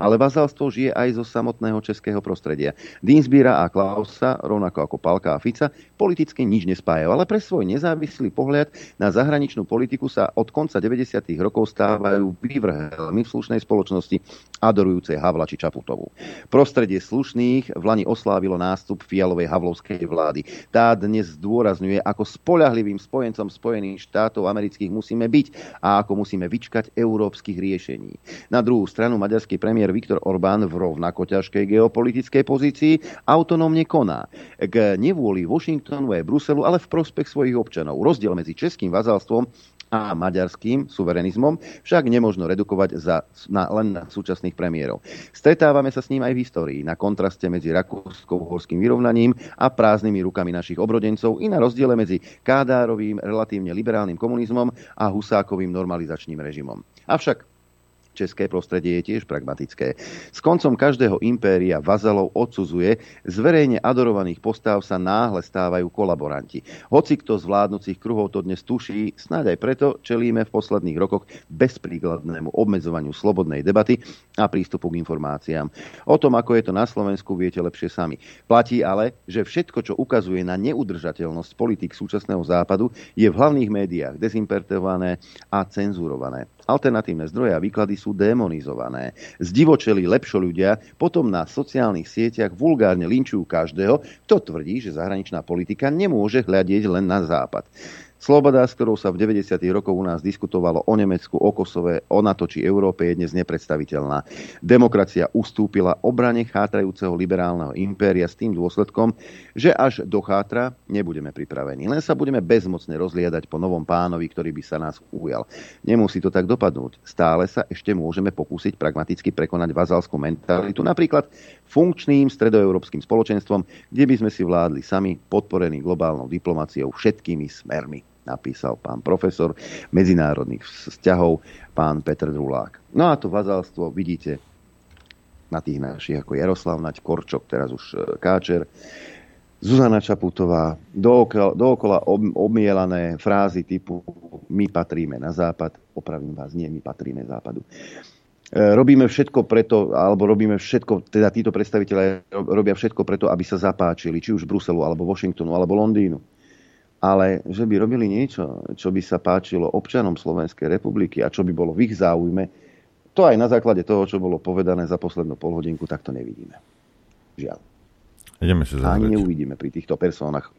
Ale vazalstvo žije aj zo samotného českého prostredia. Dinsbíra a Klausa, rovnako ako Palka a Fica, politicky nič nespájajú, ale pre svoj nezávislý pohľad na zahraničnú politiku sa od konca 90. rokov stávajú vyvrhelmi v slušnej spoločnosti adorujúcej Havla či Čaputovú. Prostredie slušných v Lani oslávilo nástup fialovej havlovskej vlády. Tá dnes zdôrazňuje, ako spolahlivým spojencom Spojených štátov amerických musíme byť a ako musíme vyčkať európskych riešení. Na druhú stranu maďarský premiér premiér Viktor Orbán v rovnako ťažkej geopolitickej pozícii autonómne koná. K nevôli Washingtonu aj Bruselu, ale v prospech svojich občanov. Rozdiel medzi českým vazalstvom a maďarským suverenizmom však nemožno redukovať za, na, len na súčasných premiérov. Stretávame sa s ním aj v histórii, na kontraste medzi rakúsko-uhorským vyrovnaním a prázdnymi rukami našich obrodencov i na rozdiele medzi Kádárovým relatívne liberálnym komunizmom a Husákovým normalizačným režimom. Avšak České prostredie je tiež pragmatické. S koncom každého impéria vazalov odsudzuje, z verejne adorovaných postav sa náhle stávajú kolaboranti. Hoci kto z vládnúcich kruhov to dnes tuší, snáď aj preto čelíme v posledných rokoch bezpríkladnému obmedzovaniu slobodnej debaty a prístupu k informáciám. O tom, ako je to na Slovensku, viete lepšie sami. Platí ale, že všetko, čo ukazuje na neudržateľnosť politik súčasného západu, je v hlavných médiách dezinterpretované a cenzurované. Alternatívne zdroje a výklady sú demonizované. Zdivočeli lepšo ľudia potom na sociálnych sieťach vulgárne linčujú každého, kto tvrdí, že zahraničná politika nemôže hľadieť len na západ. Sloboda, s ktorou sa v 90. rokoch u nás diskutovalo o Nemecku, o Kosove, o NATO či Európe, je dnes nepredstaviteľná. Demokracia ustúpila obrane chátrajúceho liberálneho impéria s tým dôsledkom, že až do chátra nebudeme pripravení. Len sa budeme bezmocne rozliadať po novom pánovi, ktorý by sa nás ujal. Nemusí to tak dopadnúť. Stále sa ešte môžeme pokúsiť pragmaticky prekonať vazalskú mentalitu, napríklad funkčným stredoeurópskym spoločenstvom, kde by sme si vládli sami, podporení globálnou diplomáciou všetkými smermi napísal pán profesor medzinárodných vzťahov, pán Petr Drulák. No a to vazalstvo vidíte na tých našich, ako Jaroslav Naď, Korčok, teraz už e, Káčer, Zuzana Čaputová, dookola, dookola omielané frázy typu my patríme na západ, opravím vás, nie, my patríme západu. E, robíme všetko preto, alebo robíme všetko, teda títo predstaviteľe robia všetko preto, aby sa zapáčili, či už Bruselu, alebo Washingtonu, alebo Londýnu ale že by robili niečo, čo by sa páčilo občanom Slovenskej republiky a čo by bolo v ich záujme, to aj na základe toho, čo bolo povedané za poslednú polhodinku, tak to nevidíme. Žiaľ. Ideme si Ani neuvidíme pri týchto personách.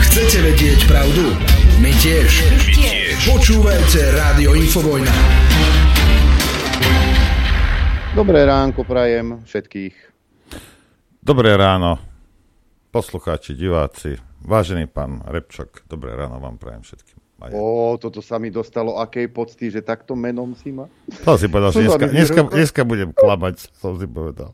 Chcete vedieť pravdu? My tiež. My tiež. Počúvajte Rádio Infovojna. Dobré ránko prajem všetkých. Dobré ráno poslucháči, diváci, vážený pán Repčok, dobré ráno vám prajem všetkým. Ó, toto sa mi dostalo akej pocty, že takto menom si ma. To si povedal, že dneska, dneska, dneska budem klamať, som si povedal.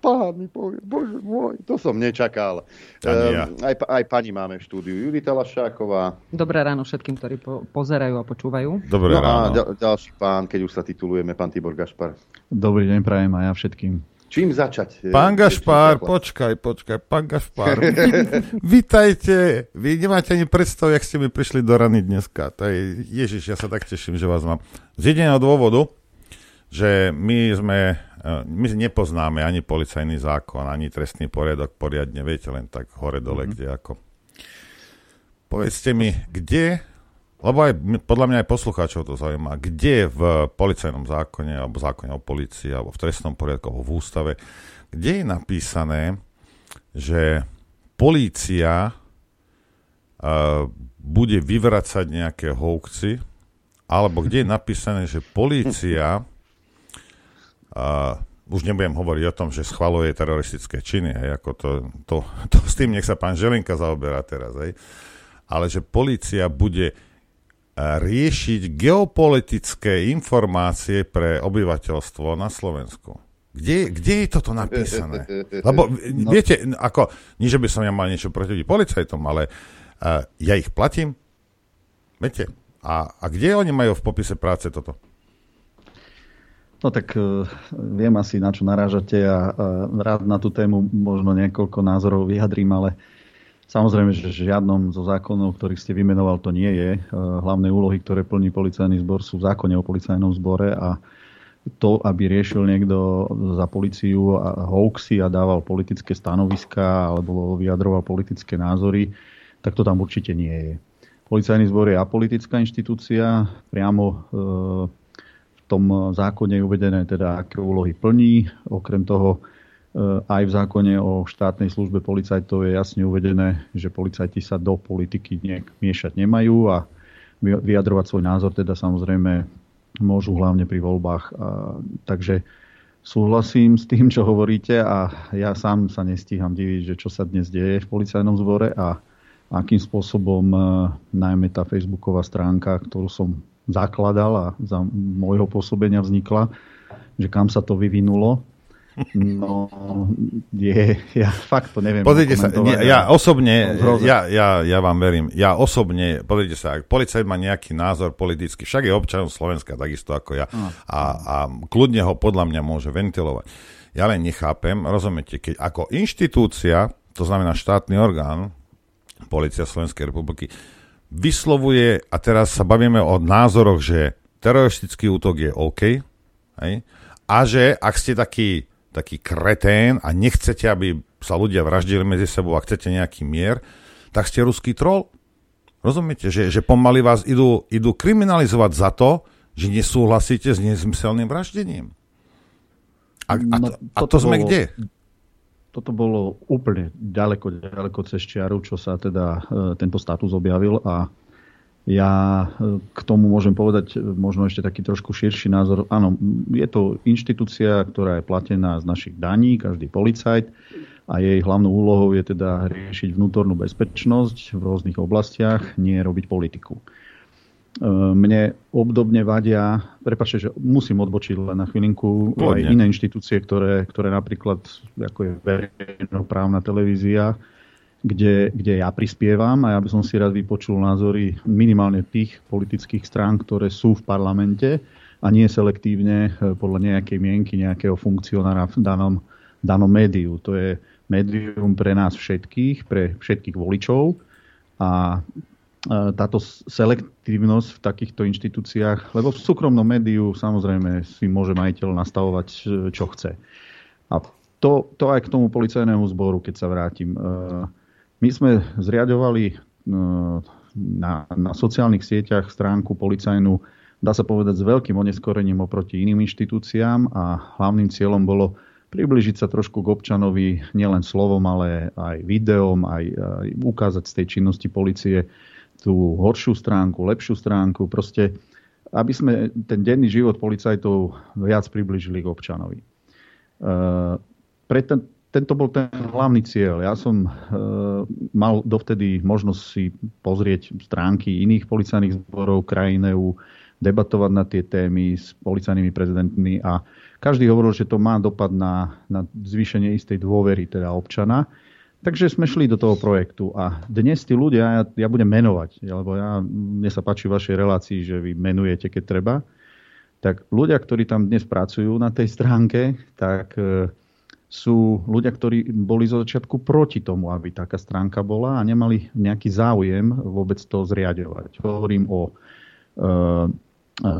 Pán mi povie, bože môj, to som nečakal. Ja. Um, aj, aj pani máme v štúdiu, Judita Lašáková. Dobré ráno všetkým, ktorí po, pozerajú a počúvajú. Dobré no ráno. a ďal, ďalší pán, keď už sa titulujeme, pán Tibor Gašpar. Dobrý deň, prajem aj ja všetkým. Čím začať? Pán Gašpár, počkaj, počkaj, pán Gašpár. [laughs] Vítajte. Vy nemáte ani predstavu, jak ste mi prišli do rany dneska. To je, Ježiš, ja sa tak teším, že vás mám. Z jediného dôvodu, že my sme, eh, my nepoznáme ani policajný zákon, ani trestný poriadok poriadne, viete, len tak hore-dole, mm-hmm. kde ako. Povedzte mi, kde lebo aj podľa mňa aj poslucháčov to zaujíma, kde v policajnom zákone, alebo zákone o policii, alebo v trestnom poriadku, alebo v ústave, kde je napísané, že polícia uh, bude vyvracať nejaké hoaxy, alebo kde je napísané, že polícia, uh, už nebudem hovoriť o tom, že schvaluje teroristické činy, hej, ako to, to, to s tým nech sa pán Želinka zaoberá teraz, hej, ale že polícia bude riešiť geopolitické informácie pre obyvateľstvo na Slovensku. Kde, kde je toto napísané? Lebo [laughs] no. viete, ako, nie že by som ja mal niečo proti policajtom, ale uh, ja ich platím. Viete? A, a kde oni majú v popise práce toto? No tak uh, viem asi, na čo narážate a uh, rád na tú tému možno niekoľko názorov vyjadrím, ale uh, Samozrejme, že žiadnom zo zákonov, ktorých ste vymenoval, to nie je. E, hlavné úlohy, ktoré plní policajný zbor, sú v zákone o policajnom zbore a to, aby riešil niekto za policiu a hoaxy a dával politické stanoviská alebo vyjadroval politické názory, tak to tam určite nie je. Policajný zbor je apolitická inštitúcia, priamo e, v tom zákone je uvedené teda, aké úlohy plní. Okrem toho Eh, aj v zákone o štátnej službe policajtov je jasne uvedené, že policajti sa do politiky miešať nemajú a vyjadrovať svoj názor teda samozrejme môžu hlavne pri voľbách. Takže súhlasím s tým, čo hovoríte a ja sám sa nestíham diviť, že čo sa dnes deje v policajnom zbore a akým spôsobom eh, najmä tá facebooková stránka, ktorú som zakladal a za môjho pôsobenia vznikla, že kam sa to vyvinulo No, je, ja fakt to neviem. Pozrite sa, nie, ja osobne, ja, ja, ja vám verím, ja osobne, pozrite sa, ak policajt má nejaký názor politický, však je občan Slovenska takisto ako ja no. a, a kľudne ho podľa mňa môže ventilovať. Ja len nechápem, rozumiete, keď ako inštitúcia, to znamená štátny orgán, Polícia Slovenskej republiky, vyslovuje, a teraz sa bavíme o názoroch, že teroristický útok je OK, hej? a že ak ste taký taký kretén a nechcete, aby sa ľudia vraždili medzi sebou a chcete nejaký mier, tak ste ruský troll. Rozumiete, že, že pomaly vás idú, idú kriminalizovať za to, že nesúhlasíte s nezmyselným vraždením. A, a, no, to, a to sme bolo, kde? toto bolo úplne ďaleko, ďaleko cez čiaru, čo sa teda tento status objavil a ja k tomu môžem povedať možno ešte taký trošku širší názor. Áno, je to inštitúcia, ktorá je platená z našich daní, každý policajt a jej hlavnou úlohou je teda riešiť vnútornú bezpečnosť v rôznych oblastiach, nie robiť politiku. E, mne obdobne vadia, prepáčte, že musím odbočiť len na chvílinku, aj iné inštitúcie, ktoré, ktoré napríklad, ako je verejnoprávna televízia, kde, kde ja prispievam a ja by som si rád vypočul názory minimálne tých politických strán, ktoré sú v parlamente a nie selektívne eh, podľa nejakej mienky nejakého funkcionára v danom, danom médiu. To je médium pre nás všetkých, pre všetkých voličov a eh, táto selektívnosť v takýchto inštitúciách, lebo v súkromnom médiu samozrejme si môže majiteľ nastavovať, eh, čo chce. A to, to aj k tomu policajnému zboru, keď sa vrátim. My sme zriadovali no, na, na sociálnych sieťach stránku policajnú, dá sa povedať, s veľkým oneskorením oproti iným inštitúciám a hlavným cieľom bolo približiť sa trošku k občanovi nielen slovom, ale aj videom, aj, aj ukázať z tej činnosti policie tú horšiu stránku, lepšiu stránku, proste aby sme ten denný život policajtov viac približili k občanovi. E, pre ten, tento bol ten hlavný cieľ. Ja som e, mal dovtedy možnosť si pozrieť stránky iných policajných zborov krajín EU, debatovať na tie témy s policajnými prezidentmi a každý hovoril, že to má dopad na, na zvýšenie istej dôvery teda občana. Takže sme šli do toho projektu a dnes tí ľudia, ja, ja budem menovať, lebo ja, mne sa páči vašej relácii, že vy menujete, keď treba, tak ľudia, ktorí tam dnes pracujú na tej stránke, tak e, sú ľudia, ktorí boli zo začiatku proti tomu, aby taká stránka bola a nemali nejaký záujem vôbec to zriadovať. Hovorím o e,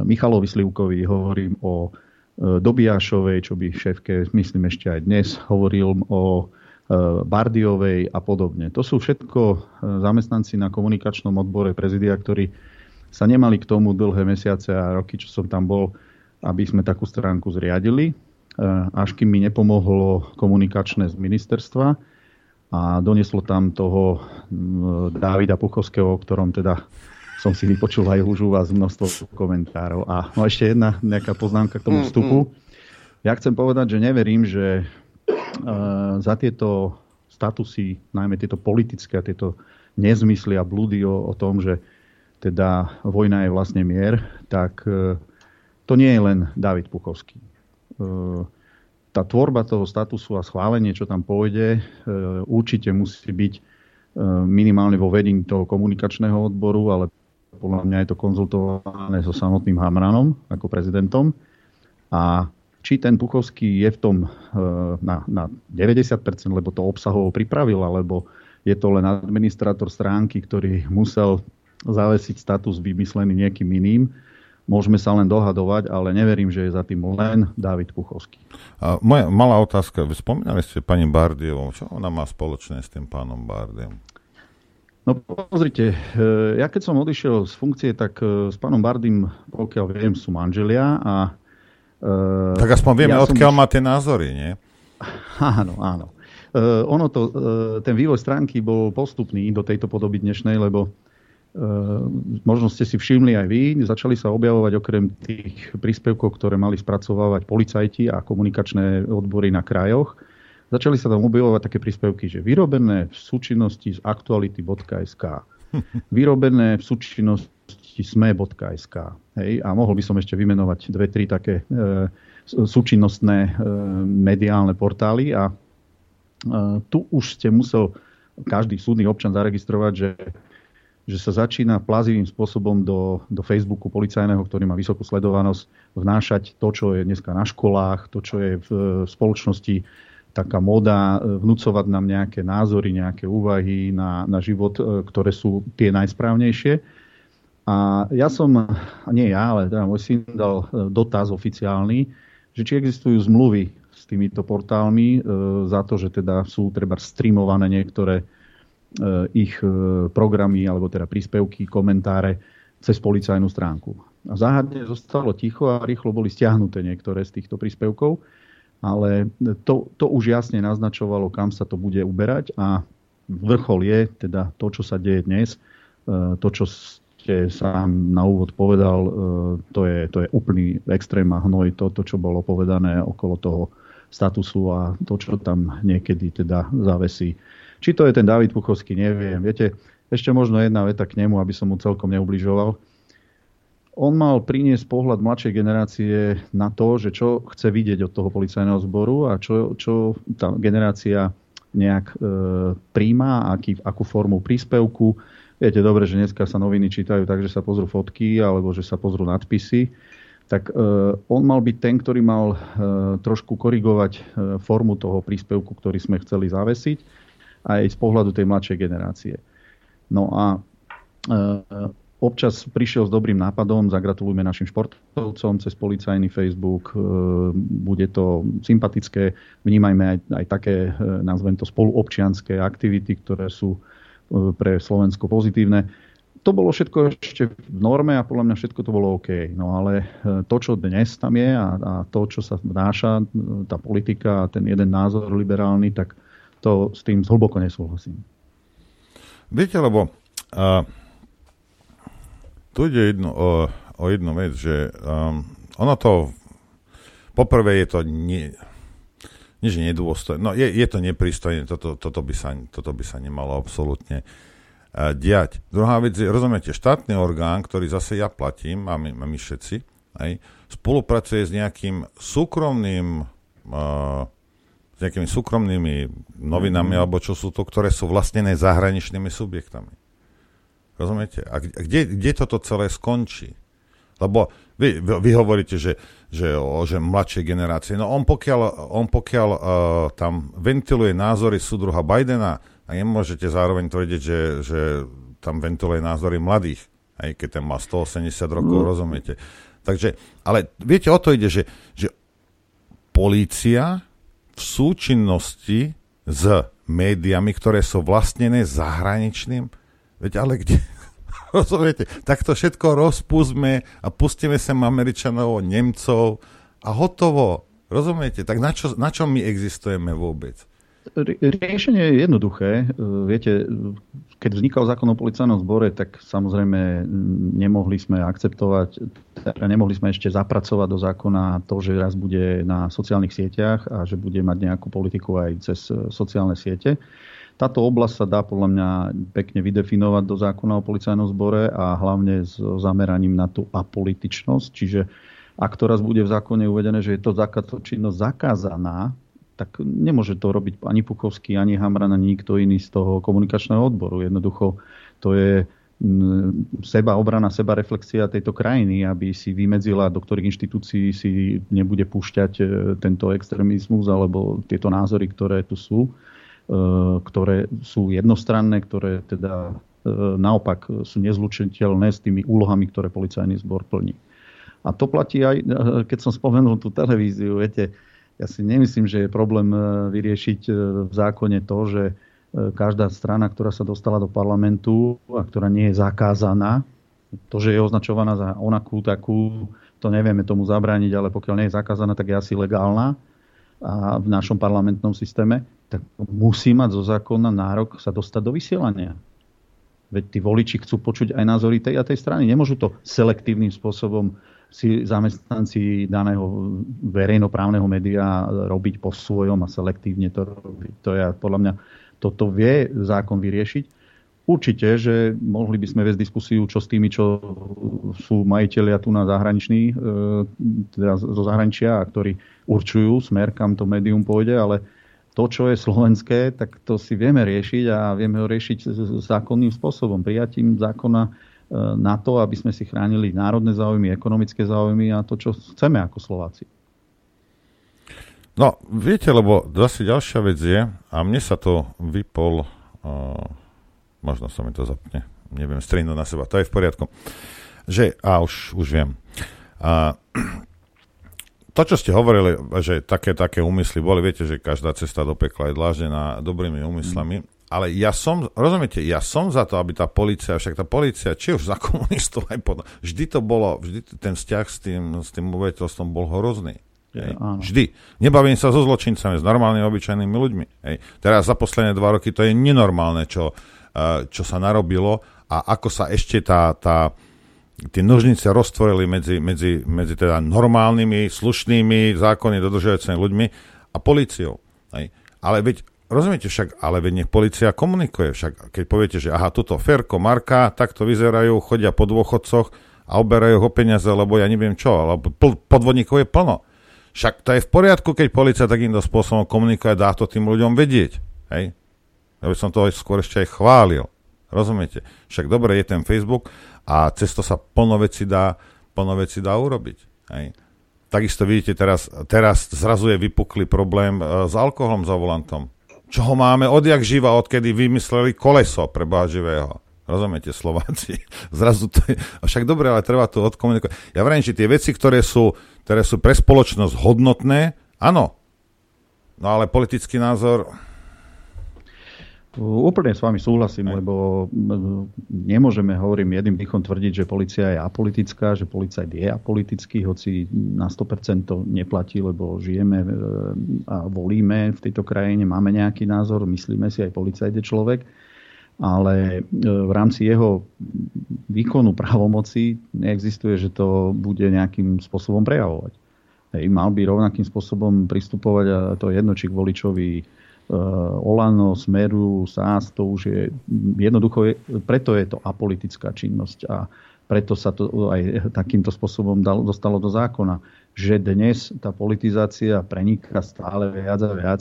Michalovi Slivkovi, hovorím o e, Dobiašovej, čo by šéfke, myslím ešte aj dnes, hovoril o e, Bardiovej a podobne. To sú všetko e, zamestnanci na komunikačnom odbore prezidia, ktorí sa nemali k tomu dlhé mesiace a roky, čo som tam bol, aby sme takú stránku zriadili až kým mi nepomohlo komunikačné z ministerstva a doneslo tam toho mm, Davida Puchovského, o ktorom teda som si vypočul aj už u vás množstvo komentárov. A no ešte jedna nejaká poznámka k tomu mm, vstupu. Mm. Ja chcem povedať, že neverím, že uh, za tieto statusy, najmä tieto politické a tieto nezmysly a blúdy o, o tom, že teda vojna je vlastne mier, tak uh, to nie je len David Puchovský. E, tá tvorba toho statusu a schválenie, čo tam pôjde, e, určite musí byť e, minimálne vo vedení toho komunikačného odboru, ale podľa mňa je to konzultované so samotným Hamranom ako prezidentom. A či ten Puchovský je v tom na, na 90%, lebo to obsahovo pripravil, alebo je to len administrátor stránky, ktorý musel zavesiť status vymyslený niekým iným, Môžeme sa len dohadovať, ale neverím, že je za tým len David Puchovský. A moja malá otázka. Vy spomínali ste pani Bardievom. Čo ona má spoločné s tým pánom Bardiem? No pozrite, e, ja keď som odišiel z funkcie, tak e, s pánom Bardim, pokiaľ viem, sú manželia a... E, tak aspoň vieme, ja odkiaľ som... má tie názory, nie? Áno, áno. ono to, ten vývoj stránky bol postupný do tejto podoby dnešnej, lebo možno ste si všimli aj vy, začali sa objavovať okrem tých príspevkov, ktoré mali spracovávať policajti a komunikačné odbory na krajoch, začali sa tam objavovať také príspevky, že vyrobené v súčinnosti z aktuality.sk, [laughs] vyrobené v súčinnosti sme.sk. Hej, a mohol by som ešte vymenovať dve, tri také e, súčinnostné e, mediálne portály a e, tu už ste musel každý súdny občan zaregistrovať, že že sa začína plazivým spôsobom do, do Facebooku policajného, ktorý má vysokú sledovanosť, vnášať to, čo je dneska na školách, to, čo je v, v spoločnosti taká moda, vnúcovať nám nejaké názory, nejaké úvahy na, na život, e, ktoré sú tie najsprávnejšie. A ja som, nie ja, ale teda môj syn dal e, dotaz oficiálny, že či existujú zmluvy s týmito portálmi e, za to, že teda sú treba streamované niektoré ich eh, programy alebo teda príspevky, komentáre cez policajnú stránku. A záhadne zostalo ticho a rýchlo boli stiahnuté niektoré z týchto príspevkov. ale to, to už jasne naznačovalo, kam sa to bude uberať a vrchol je teda to, čo sa deje dnes, e, to, čo ste sám na úvod povedal, e, to je, to je úplný extrém a hnoj, to, to, čo bolo povedané okolo toho statusu a to, čo tam niekedy teda zavesí. Či to je ten David Puchovský, neviem. Viete, ešte možno jedna veta k nemu, aby som mu celkom neubližoval on mal priniesť pohľad mladšej generácie na to, že čo chce vidieť od toho policajného zboru a čo, čo tá generácia nejak e, príjma, aký, akú formu príspevku. Viete dobre, že dneska sa noviny čítajú tak, že sa pozrú fotky alebo že sa pozrú nadpisy. Tak e, on mal byť ten, ktorý mal e, trošku korigovať e, formu toho príspevku, ktorý sme chceli zavesiť aj z pohľadu tej mladšej generácie. No a e, občas prišiel s dobrým nápadom, zagratulujme našim športovcom cez policajný Facebook, e, bude to sympatické, vnímajme aj, aj také, e, nazvem to spoluobčianské aktivity, ktoré sú pre Slovensko pozitívne. To bolo všetko ešte v norme a podľa mňa všetko to bolo OK. No ale to, čo dnes tam je a, a to, čo sa vnáša, tá politika a ten jeden názor liberálny, tak to s tým hlboko nesúhlasím. Viete, lebo uh tu ide jedno, o, o jednu vec, že um, ono to, poprvé je to nie, nie že nedôstojné, no je, je to neprístojné, toto, toto, by sa, toto by sa nemalo absolútne uh, diať. Druhá vec je, rozumiete, štátny orgán, ktorý zase ja platím, a my, my všetci, aj, spolupracuje s nejakým súkromným uh, s nejakými súkromnými novinami, mm-hmm. alebo čo sú to, ktoré sú vlastnené zahraničnými subjektami. Rozumiete? A kde, kde toto celé skončí? Lebo vy, vy hovoríte, že, že, o, že mladšej generácie. No on pokiaľ, on pokiaľ uh, tam ventiluje názory súdruha Bidena, a nemôžete zároveň tvrdiť, že, že tam ventiluje názory mladých, aj keď ten má 180 rokov, mm. rozumiete. Takže, ale viete, o to ide, že, že polícia v súčinnosti s médiami, ktoré sú vlastnené zahraničným Veď ale kde... [laughs] Rozumiete? Tak to všetko rozpúzme a pustíme sem Američanov, Nemcov a hotovo. Rozumiete? Tak na čo, na čo my existujeme vôbec? Riešenie je jednoduché. Viete, keď vznikal zákon o policajnom zbore, tak samozrejme nemohli sme akceptovať, nemohli sme ešte zapracovať do zákona to, že raz bude na sociálnych sieťach a že bude mať nejakú politiku aj cez sociálne siete. Táto oblasť sa dá podľa mňa pekne vydefinovať do zákona o policajnom zbore a hlavne s zameraním na tú apolitičnosť. Čiže ak to raz bude v zákone uvedené, že je to činnosť zakázaná, tak nemôže to robiť ani Puchovský, ani Hamran, ani nikto iný z toho komunikačného odboru. Jednoducho to je seba obrana, seba reflexia tejto krajiny, aby si vymedzila, do ktorých inštitúcií si nebude púšťať e, tento extrémizmus alebo tieto názory, ktoré tu sú. E, ktoré sú jednostranné, ktoré teda e, naopak sú nezlučiteľné s tými úlohami, ktoré policajný zbor plní. A to platí aj, keď som spomenul tú televíziu, viete, ja si nemyslím, že je problém vyriešiť v zákone to, že každá strana, ktorá sa dostala do parlamentu a ktorá nie je zakázaná, to, že je označovaná za onakú, takú, to nevieme tomu zabrániť, ale pokiaľ nie je zakázaná, tak je asi legálna a v našom parlamentnom systéme tak musí mať zo zákona nárok sa dostať do vysielania. Veď tí voliči chcú počuť aj názory tej a tej strany. Nemôžu to selektívnym spôsobom si zamestnanci daného verejnoprávneho média robiť po svojom a selektívne to robiť. To je podľa mňa, toto vie zákon vyriešiť. Určite, že mohli by sme viesť diskusiu, čo s tými, čo sú majiteľia tu na zahraničný, e, teda zo zahraničia, a ktorí určujú smer, kam to médium pôjde, ale to, čo je slovenské, tak to si vieme riešiť a vieme ho riešiť zákonným spôsobom, prijatím zákona na to, aby sme si chránili národné záujmy, ekonomické záujmy a to, čo chceme ako Slováci. No, viete, lebo zase ďalšia vec je, a mne sa to vypol, uh, možno sa mi to zapne, neviem, strihnúť na seba, to je v poriadku, že, a už, už viem, uh, [clears throat] to, čo ste hovorili, že také, také úmysly boli, viete, že každá cesta do pekla je dláždená dobrými úmyslami, mm. Ale ja som, rozumiete, ja som za to, aby tá policia, však tá policia, či už za komunistov, aj potom, vždy to bolo, vždy ten vzťah s tým, s tým obyvateľstvom bol hrozný. Hej. Vždy. Nebavím sa so zločincami, s normálnymi, obyčajnými ľuďmi. Hej. Teraz za posledné dva roky to je nenormálne, čo, uh, čo sa narobilo a ako sa ešte tá, tá, tie nožnice roztvorili medzi, medzi, medzi teda normálnymi, slušnými, zákony dodržujúcimi ľuďmi a políciou. Hej. Ale veď, rozumiete však, ale nech policia komunikuje. Však keď poviete, že aha, tuto Ferko, Marka, takto vyzerajú, chodia po dôchodcoch a oberajú ho peniaze, lebo ja neviem čo, alebo podvodníkov je plno. Však to je v poriadku, keď policia takýmto spôsobom komunikuje, dá to tým ľuďom vedieť. Hej? Ja by som to skôr ešte aj chválil. Rozumiete? Však dobre, je ten Facebook a cez to sa plno veci dá, plno veci dá urobiť. Hej? Takisto vidíte, teraz, teraz zrazu je vypuklý problém e, s alkoholom za volantom. Čo ho máme odjak živa, odkedy vymysleli koleso pre živého. Rozumiete, Slováci? [laughs] Zrazu to je... Však dobre, ale treba to odkomunikovať. Ja vrajím, že tie veci, ktoré sú, ktoré sú pre spoločnosť hodnotné, áno. No ale politický názor... Úplne s vami súhlasím, Aj. lebo nemôžeme, hovorím, jedným dýchom tvrdiť, že policia je apolitická, že policajt je apolitický, hoci na 100% to neplatí, lebo žijeme e, a volíme v tejto krajine, máme nejaký názor, myslíme si aj policajt je človek ale e, v rámci jeho výkonu právomoci neexistuje, že to bude nejakým spôsobom prejavovať. Hej, mal by rovnakým spôsobom pristupovať, a to je jedno, či k voličovi Olano, Smeru, SAS, to už je jednoducho, je, preto je to apolitická činnosť a preto sa to aj takýmto spôsobom dalo, dostalo do zákona, že dnes tá politizácia preniká stále viac a viac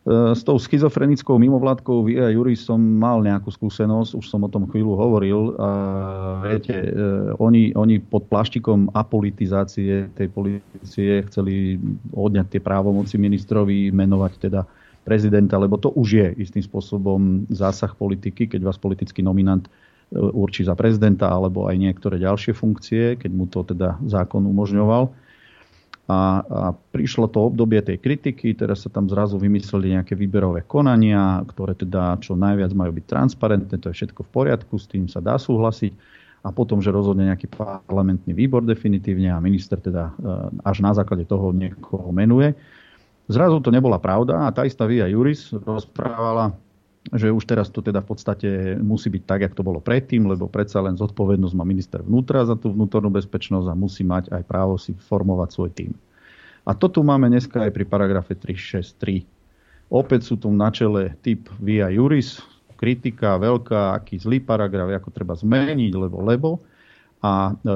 E, s tou schizofrenickou mimovládkou Via Juris som mal nejakú skúsenosť, už som o tom chvíľu hovoril. A viete, e, oni, oni pod pláštikom apolitizácie tej policie chceli odňať tie právomoci ministrovi, menovať teda prezidenta, lebo to už je istým spôsobom zásah politiky, keď vás politický nominant e, určí za prezidenta alebo aj niektoré ďalšie funkcie, keď mu to teda zákon umožňoval. A, a prišlo to obdobie tej kritiky, teraz sa tam zrazu vymysleli nejaké výberové konania, ktoré teda čo najviac majú byť transparentné, to je všetko v poriadku, s tým sa dá súhlasiť. A potom, že rozhodne nejaký parlamentný výbor definitívne a minister teda e, až na základe toho niekoho menuje. Zrazu to nebola pravda a tá istá Via Juris rozprávala, že už teraz to teda v podstate musí byť tak, jak to bolo predtým, lebo predsa len zodpovednosť má minister vnútra za tú vnútornú bezpečnosť a musí mať aj právo si formovať svoj tým. A to tu máme dneska aj pri paragrafe 363. Opäť sú tu na čele typ via juris, kritika veľká, aký zlý paragraf, ako treba zmeniť, lebo lebo. A e,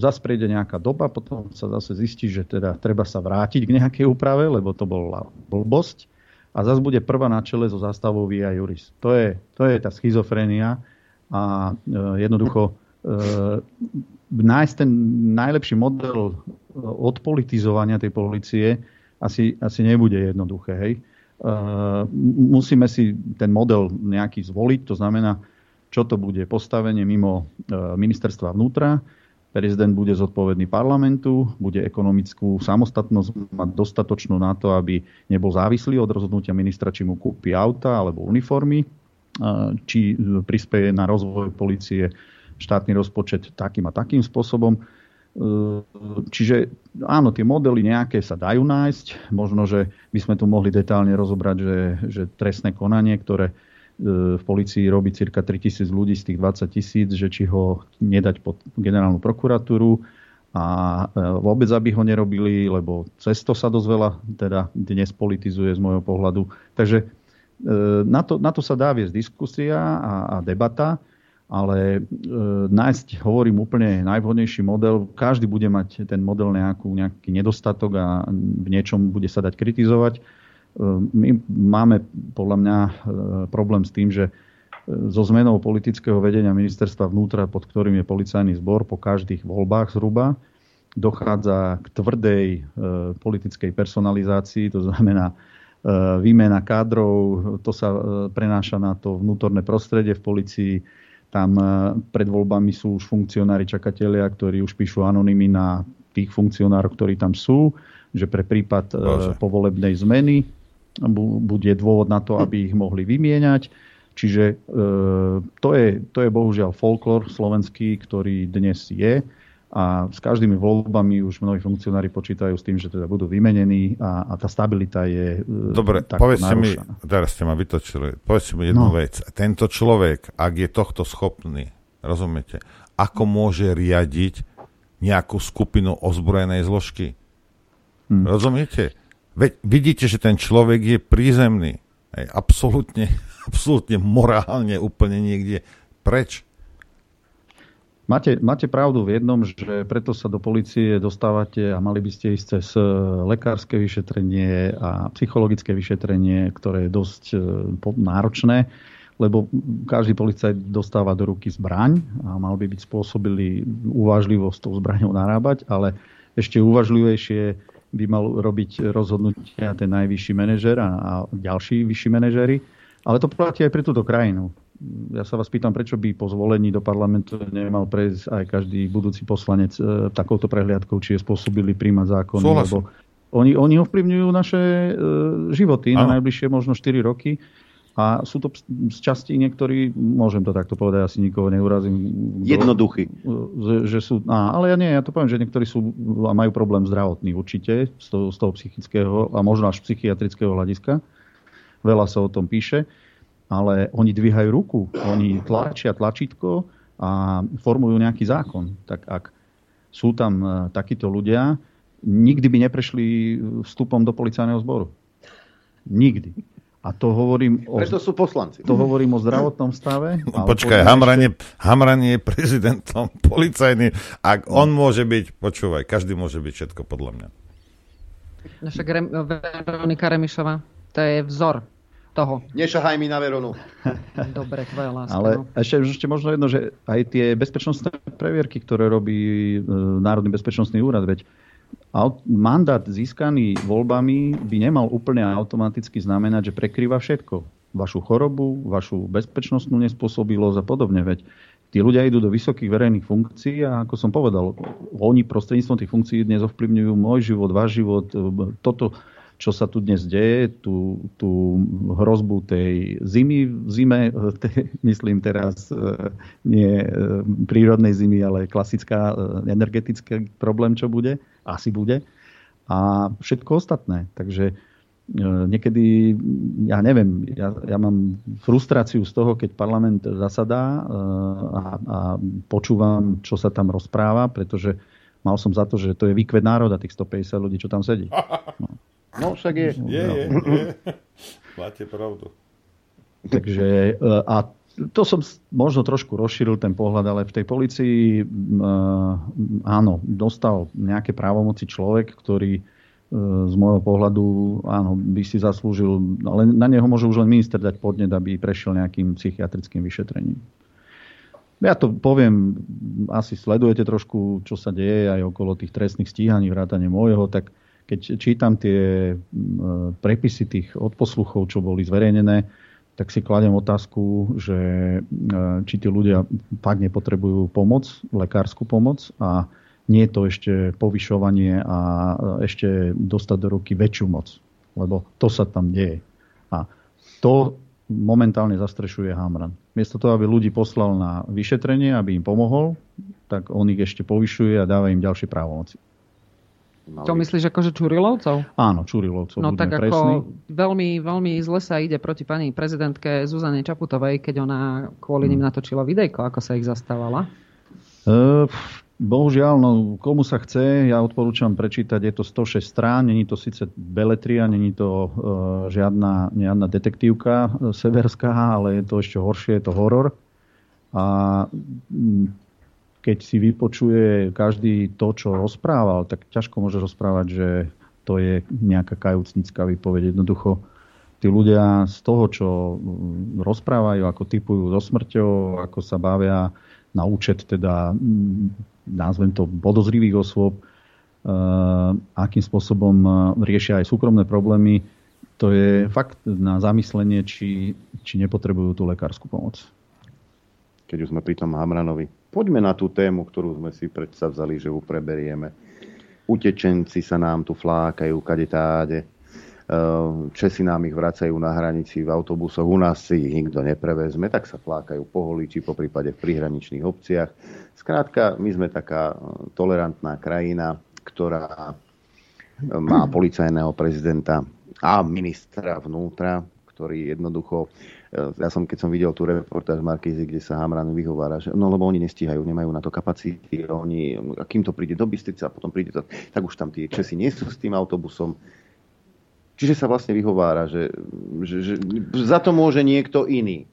zase prejde nejaká doba, potom sa zase zistí, že teda treba sa vrátiť k nejakej úprave, lebo to bola blbosť a zase bude prvá na čele so zástavou Via Juris. To je, to je tá schizofrenia a e, jednoducho e, nájsť ten najlepší model e, odpolitizovania tej policie asi, asi nebude jednoduché. Hej? E, musíme si ten model nejaký zvoliť, to znamená, čo to bude postavenie mimo e, ministerstva vnútra, Prezident bude zodpovedný parlamentu, bude ekonomickú samostatnosť mať dostatočnú na to, aby nebol závislý od rozhodnutia ministra, či mu kúpi auta alebo uniformy, či prispieje na rozvoj policie štátny rozpočet takým a takým spôsobom. E, čiže áno, tie modely nejaké sa dajú nájsť. Možno, že by sme tu mohli detálne rozobrať, že, že trestné konanie, ktoré v policii robí cirka 3000 ľudí z tých 20 tisíc, že či ho nedať pod generálnu prokuratúru a e, vôbec aby ho nerobili, lebo cesto sa dosť veľa teda dnes politizuje z môjho pohľadu. Takže e, na to, na to sa dá viesť diskusia a, a debata, ale e, nájsť, hovorím, úplne najvhodnejší model. Každý bude mať ten model nejakú, nejaký nedostatok a v niečom bude sa dať kritizovať my máme podľa mňa e, problém s tým, že e, so zmenou politického vedenia ministerstva vnútra, pod ktorým je policajný zbor po každých voľbách zhruba, dochádza k tvrdej e, politickej personalizácii, to znamená výmena kádrov, to sa prenáša na to vnútorné prostredie v policii. Tam pred voľbami sú už funkcionári, čakatelia, ktorí už píšu anonymy na tých funkcionárov, ktorí tam sú, že pre prípad povolebnej zmeny bude dôvod na to, aby ich mohli vymieňať. Čiže e, to, je, to je bohužiaľ folklór slovenský, ktorý dnes je a s každými voľbami už mnohí funkcionári počítajú s tým, že teda budú vymenení a, a tá stabilita je e, Dobre, povedzte mi, teraz ste ma vytočili, povedzte mi jednu no. vec. Tento človek, ak je tohto schopný, rozumiete, ako môže riadiť nejakú skupinu ozbrojenej zložky? Hm. Rozumiete? Veď vidíte, že ten človek je prízemný. Hej, absolútne, [laughs] absolútne morálne úplne niekde preč. Máte, máte pravdu v jednom, že preto sa do policie dostávate a mali by ste ísť cez e, lekárske vyšetrenie a psychologické vyšetrenie, ktoré je dosť e, náročné, lebo každý policajt dostáva do ruky zbraň a mal by byť spôsobili uvážlivo s tou zbraňou narábať, ale ešte uvažlivejšie by mal robiť rozhodnutia ten najvyšší manažer a, a ďalší vyšší manažery. Ale to platí aj pre túto krajinu ja sa vás pýtam, prečo by po zvolení do parlamentu nemal prejsť aj každý budúci poslanec e, takouto prehliadkou, či je spôsobili príjmať zákony, lebo oni, oni ovplyvňujú naše e, životy ano. na najbližšie možno 4 roky a sú to z časti niektorí, môžem to takto povedať, asi nikoho neurazím. Jednoduchí. Že, že sú, á, ale ja nie, ja to poviem, že niektorí sú a majú problém zdravotný určite, z toho, z toho psychického a možno až psychiatrického hľadiska. Veľa sa o tom píše ale oni dvíhajú ruku, oni tlačia tlačítko a formujú nejaký zákon. Tak ak sú tam e, takíto ľudia, nikdy by neprešli vstupom do policajného zboru. Nikdy. A to hovorím o... Preto sú poslanci. To hovorím o zdravotnom stave. No, počkaj, Hamran je, Hamran je prezidentom [laughs] policajný. Ak on môže byť, počúvaj, každý môže byť všetko podľa mňa. Naša Veronika Remišová, to je vzor toho. Nešahaj mi na Veronu. [laughs] Dobre, tvoja láska. Ale no. ešte, ešte možno jedno, že aj tie bezpečnostné previerky, ktoré robí e, Národný bezpečnostný úrad, veď mandát získaný voľbami by nemal úplne automaticky znamenať, že prekrýva všetko. Vašu chorobu, vašu bezpečnostnú nespôsobilosť a podobne. Veď tí ľudia idú do vysokých verejných funkcií a ako som povedal, oni prostredníctvom tých funkcií dnes ovplyvňujú môj život, váš život, toto čo sa tu dnes deje, tú, tú hrozbu tej zimy v zime, [laughs] te, myslím teraz e, nie e, prírodnej zimy, ale klasická e, energetický problém, čo bude, asi bude. A všetko ostatné. Takže niekedy, ja neviem, ja, ja mám frustráciu z toho, keď parlament zasadá a, a počúvam, čo sa tam rozpráva, pretože mal som za to, že to je výkvet národa, tých 150 ľudí, čo tam sedí. No. [laughs] No však je. Je, je, je. [laughs] Máte pravdu. Takže e, a to som možno trošku rozšíril ten pohľad, ale v tej policii e, áno, dostal nejaké právomoci človek, ktorý e, z môjho pohľadu áno, by si zaslúžil, ale na neho môže už len minister dať podnet, aby prešiel nejakým psychiatrickým vyšetrením. Ja to poviem, asi sledujete trošku, čo sa deje aj okolo tých trestných stíhaní, vrátane môjho, tak keď čítam tie prepisy tých odposluchov, čo boli zverejnené, tak si kladem otázku, že či tí ľudia fakt nepotrebujú pomoc, lekárskú pomoc a nie je to ešte povyšovanie a ešte dostať do ruky väčšiu moc. Lebo to sa tam deje. A to momentálne zastrešuje Hamran. Miesto toho, aby ľudí poslal na vyšetrenie, aby im pomohol, tak on ich ešte povyšuje a dáva im ďalšie právomoci. Mali... To myslíš akože Čurilovcov? Áno, Čurilovcov. No tak presný. ako veľmi, veľmi zle sa ide proti pani prezidentke Zuzane Čaputovej, keď ona kvôli hmm. ním natočila videjko, ako sa ich zastávala. Uh, bohužiaľ, no komu sa chce, ja odporúčam prečítať, je to 106 strán, není to síce beletria, není to uh, žiadna, žiadna detektívka severská, ale je to ešte horšie, je to horor. A keď si vypočuje každý to, čo rozprával, tak ťažko môže rozprávať, že to je nejaká kajúcnická výpoveď. Jednoducho tí ľudia z toho, čo mm, rozprávajú, ako typujú so smrťou, ako sa bavia na účet teda, mm, názvem to, podozrivých osôb, uh, akým spôsobom e, riešia aj súkromné problémy, to je fakt na zamyslenie, či, či nepotrebujú tú lekárskú pomoc. Keď už sme pri tom Hamranovi, poďme na tú tému, ktorú sme si vzali, že ju preberieme. Utečenci sa nám tu flákajú kade táde. Česi nám ich vracajú na hranici v autobusoch, u nás si ich nikto neprevezme, tak sa flákajú po holiči, po prípade v prihraničných obciach. Skrátka, my sme taká tolerantná krajina, ktorá má policajného prezidenta a ministra vnútra, ktorý jednoducho ja som, keď som videl tú reportáž Markízy, kde sa Hamran vyhovára, že no lebo oni nestíhajú, nemajú na to kapacity, oni, a kým to príde do Bystrice a potom príde to, tak už tam tí Česi nie sú s tým autobusom. Čiže sa vlastne vyhovára, že, že, že za to môže niekto iný.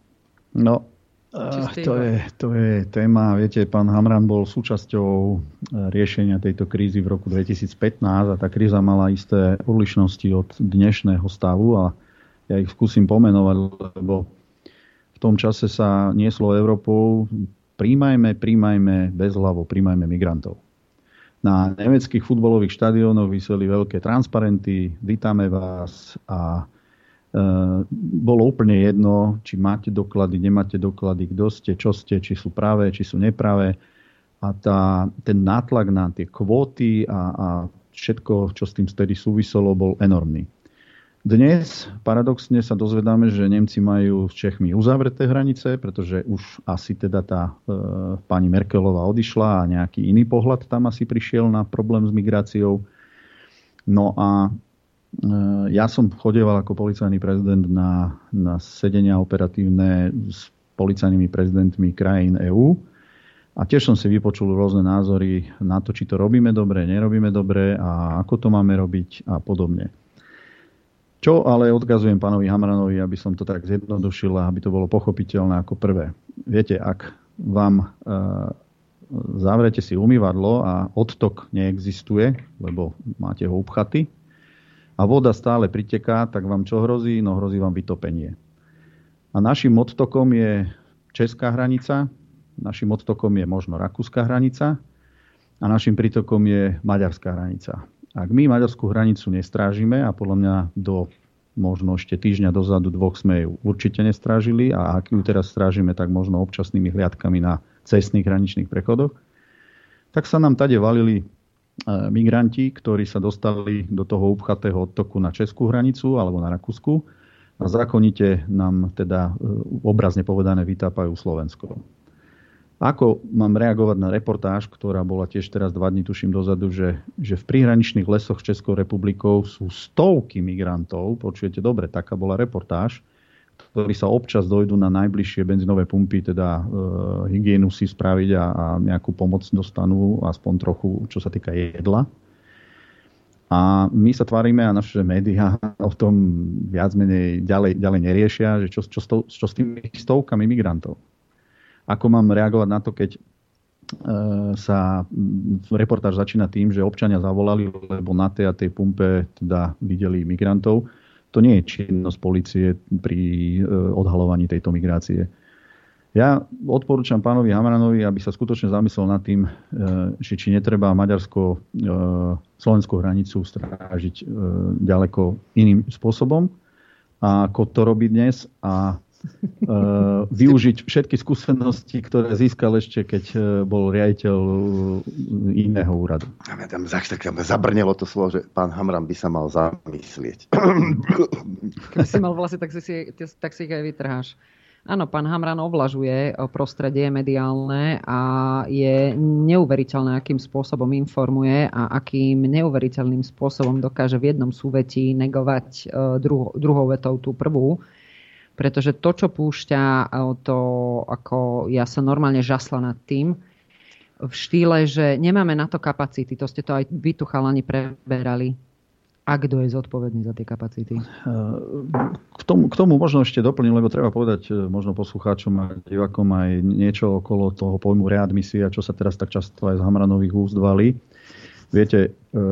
No, to je, to je téma, viete, pán Hamran bol súčasťou e, riešenia tejto krízy v roku 2015 a tá kríza mala isté odlišnosti od dnešného stavu a ja ich skúsim pomenovať, lebo v tom čase sa nieslo Európou príjmajme, príjmajme bez hlavo, príjmajme migrantov. Na nemeckých futbalových štadiónoch vyseli veľké transparenty, vítame vás a e, bolo úplne jedno, či máte doklady, nemáte doklady, kto ste, čo ste, či sú práve, či sú nepravé. A tá, ten nátlak na tie kvóty a, a všetko, čo s tým vtedy súviselo, bol enormný. Dnes paradoxne sa dozvedáme, že Nemci majú s Čechmi uzavreté hranice, pretože už asi teda tá e, pani Merkelová odišla a nejaký iný pohľad tam asi prišiel na problém s migráciou. No a e, ja som chodeval ako policajný prezident na, na sedenia operatívne s policajnými prezidentmi krajín EÚ a tiež som si vypočul rôzne názory na to, či to robíme dobre, nerobíme dobre a ako to máme robiť a podobne. Čo ale odkazujem pánovi Hamranovi, aby som to tak zjednodušil a aby to bolo pochopiteľné ako prvé. Viete, ak vám e, zavrete si umývadlo a odtok neexistuje, lebo máte ho upchatý, a voda stále priteká, tak vám čo hrozí? No hrozí vám vytopenie. A našim odtokom je česká hranica, našim odtokom je možno rakúska hranica a našim prítokom je maďarská hranica. Ak my maďarskú hranicu nestrážime, a podľa mňa do možno ešte týždňa dozadu dvoch sme ju určite nestrážili a ak ju teraz strážime, tak možno občasnými hliadkami na cestných hraničných prechodoch, tak sa nám tade valili e, migranti, ktorí sa dostali do toho upchatého odtoku na Českú hranicu alebo na Rakúsku a zákonite nám teda e, obrazne povedané vytápajú Slovensko. Ako mám reagovať na reportáž, ktorá bola tiež teraz dva dní, tuším dozadu, že, že v príhraničných lesoch s Českou republikou sú stovky migrantov, počujete dobre, taká bola reportáž, ktorí sa občas dojdú na najbližšie benzínové pumpy, teda e, hygienu si spraviť a, a nejakú pomoc dostanú, aspoň trochu, čo sa týka jedla. A my sa tvárime a naše médiá [laughs] o tom viac menej ďalej, ďalej neriešia, že čo, čo, čo s tými stovkami migrantov. Ako mám reagovať na to, keď e, sa reportáž začína tým, že občania zavolali, lebo na tej a tej pumpe teda videli migrantov. To nie je činnosť policie pri e, odhalovaní tejto migrácie. Ja odporúčam pánovi Hamranovi, aby sa skutočne zamyslel nad tým, e, že či netreba maďarsko-slovenskú hranicu strážiť ďaleko iným spôsobom, ako to robí dnes a využiť všetky skúsenosti, ktoré získal ešte, keď uh, bol riaditeľ uh, iného úradu. Ja tam, tam zabrnelo to slovo, že pán Hamran by sa mal zamyslieť. Keby si mal vlasy, tak si, tak si ich aj vytrháš. Áno, pán Hamran ovlažuje prostredie mediálne a je neuveriteľné, akým spôsobom informuje a akým neuveriteľným spôsobom dokáže v jednom súvetí negovať druho, druhou vetou tú prvú pretože to, čo púšťa, to ako ja sa normálne žasla nad tým, v štýle, že nemáme na to kapacity. To ste to aj vy tu chalani preberali. A kto je zodpovedný za tie kapacity? K tomu, k tomu možno ešte doplním, lebo treba povedať e, možno poslucháčom a divakom aj niečo okolo toho pojmu readmisia, čo sa teraz tak často aj z Hamranových úst valí. Viete, e,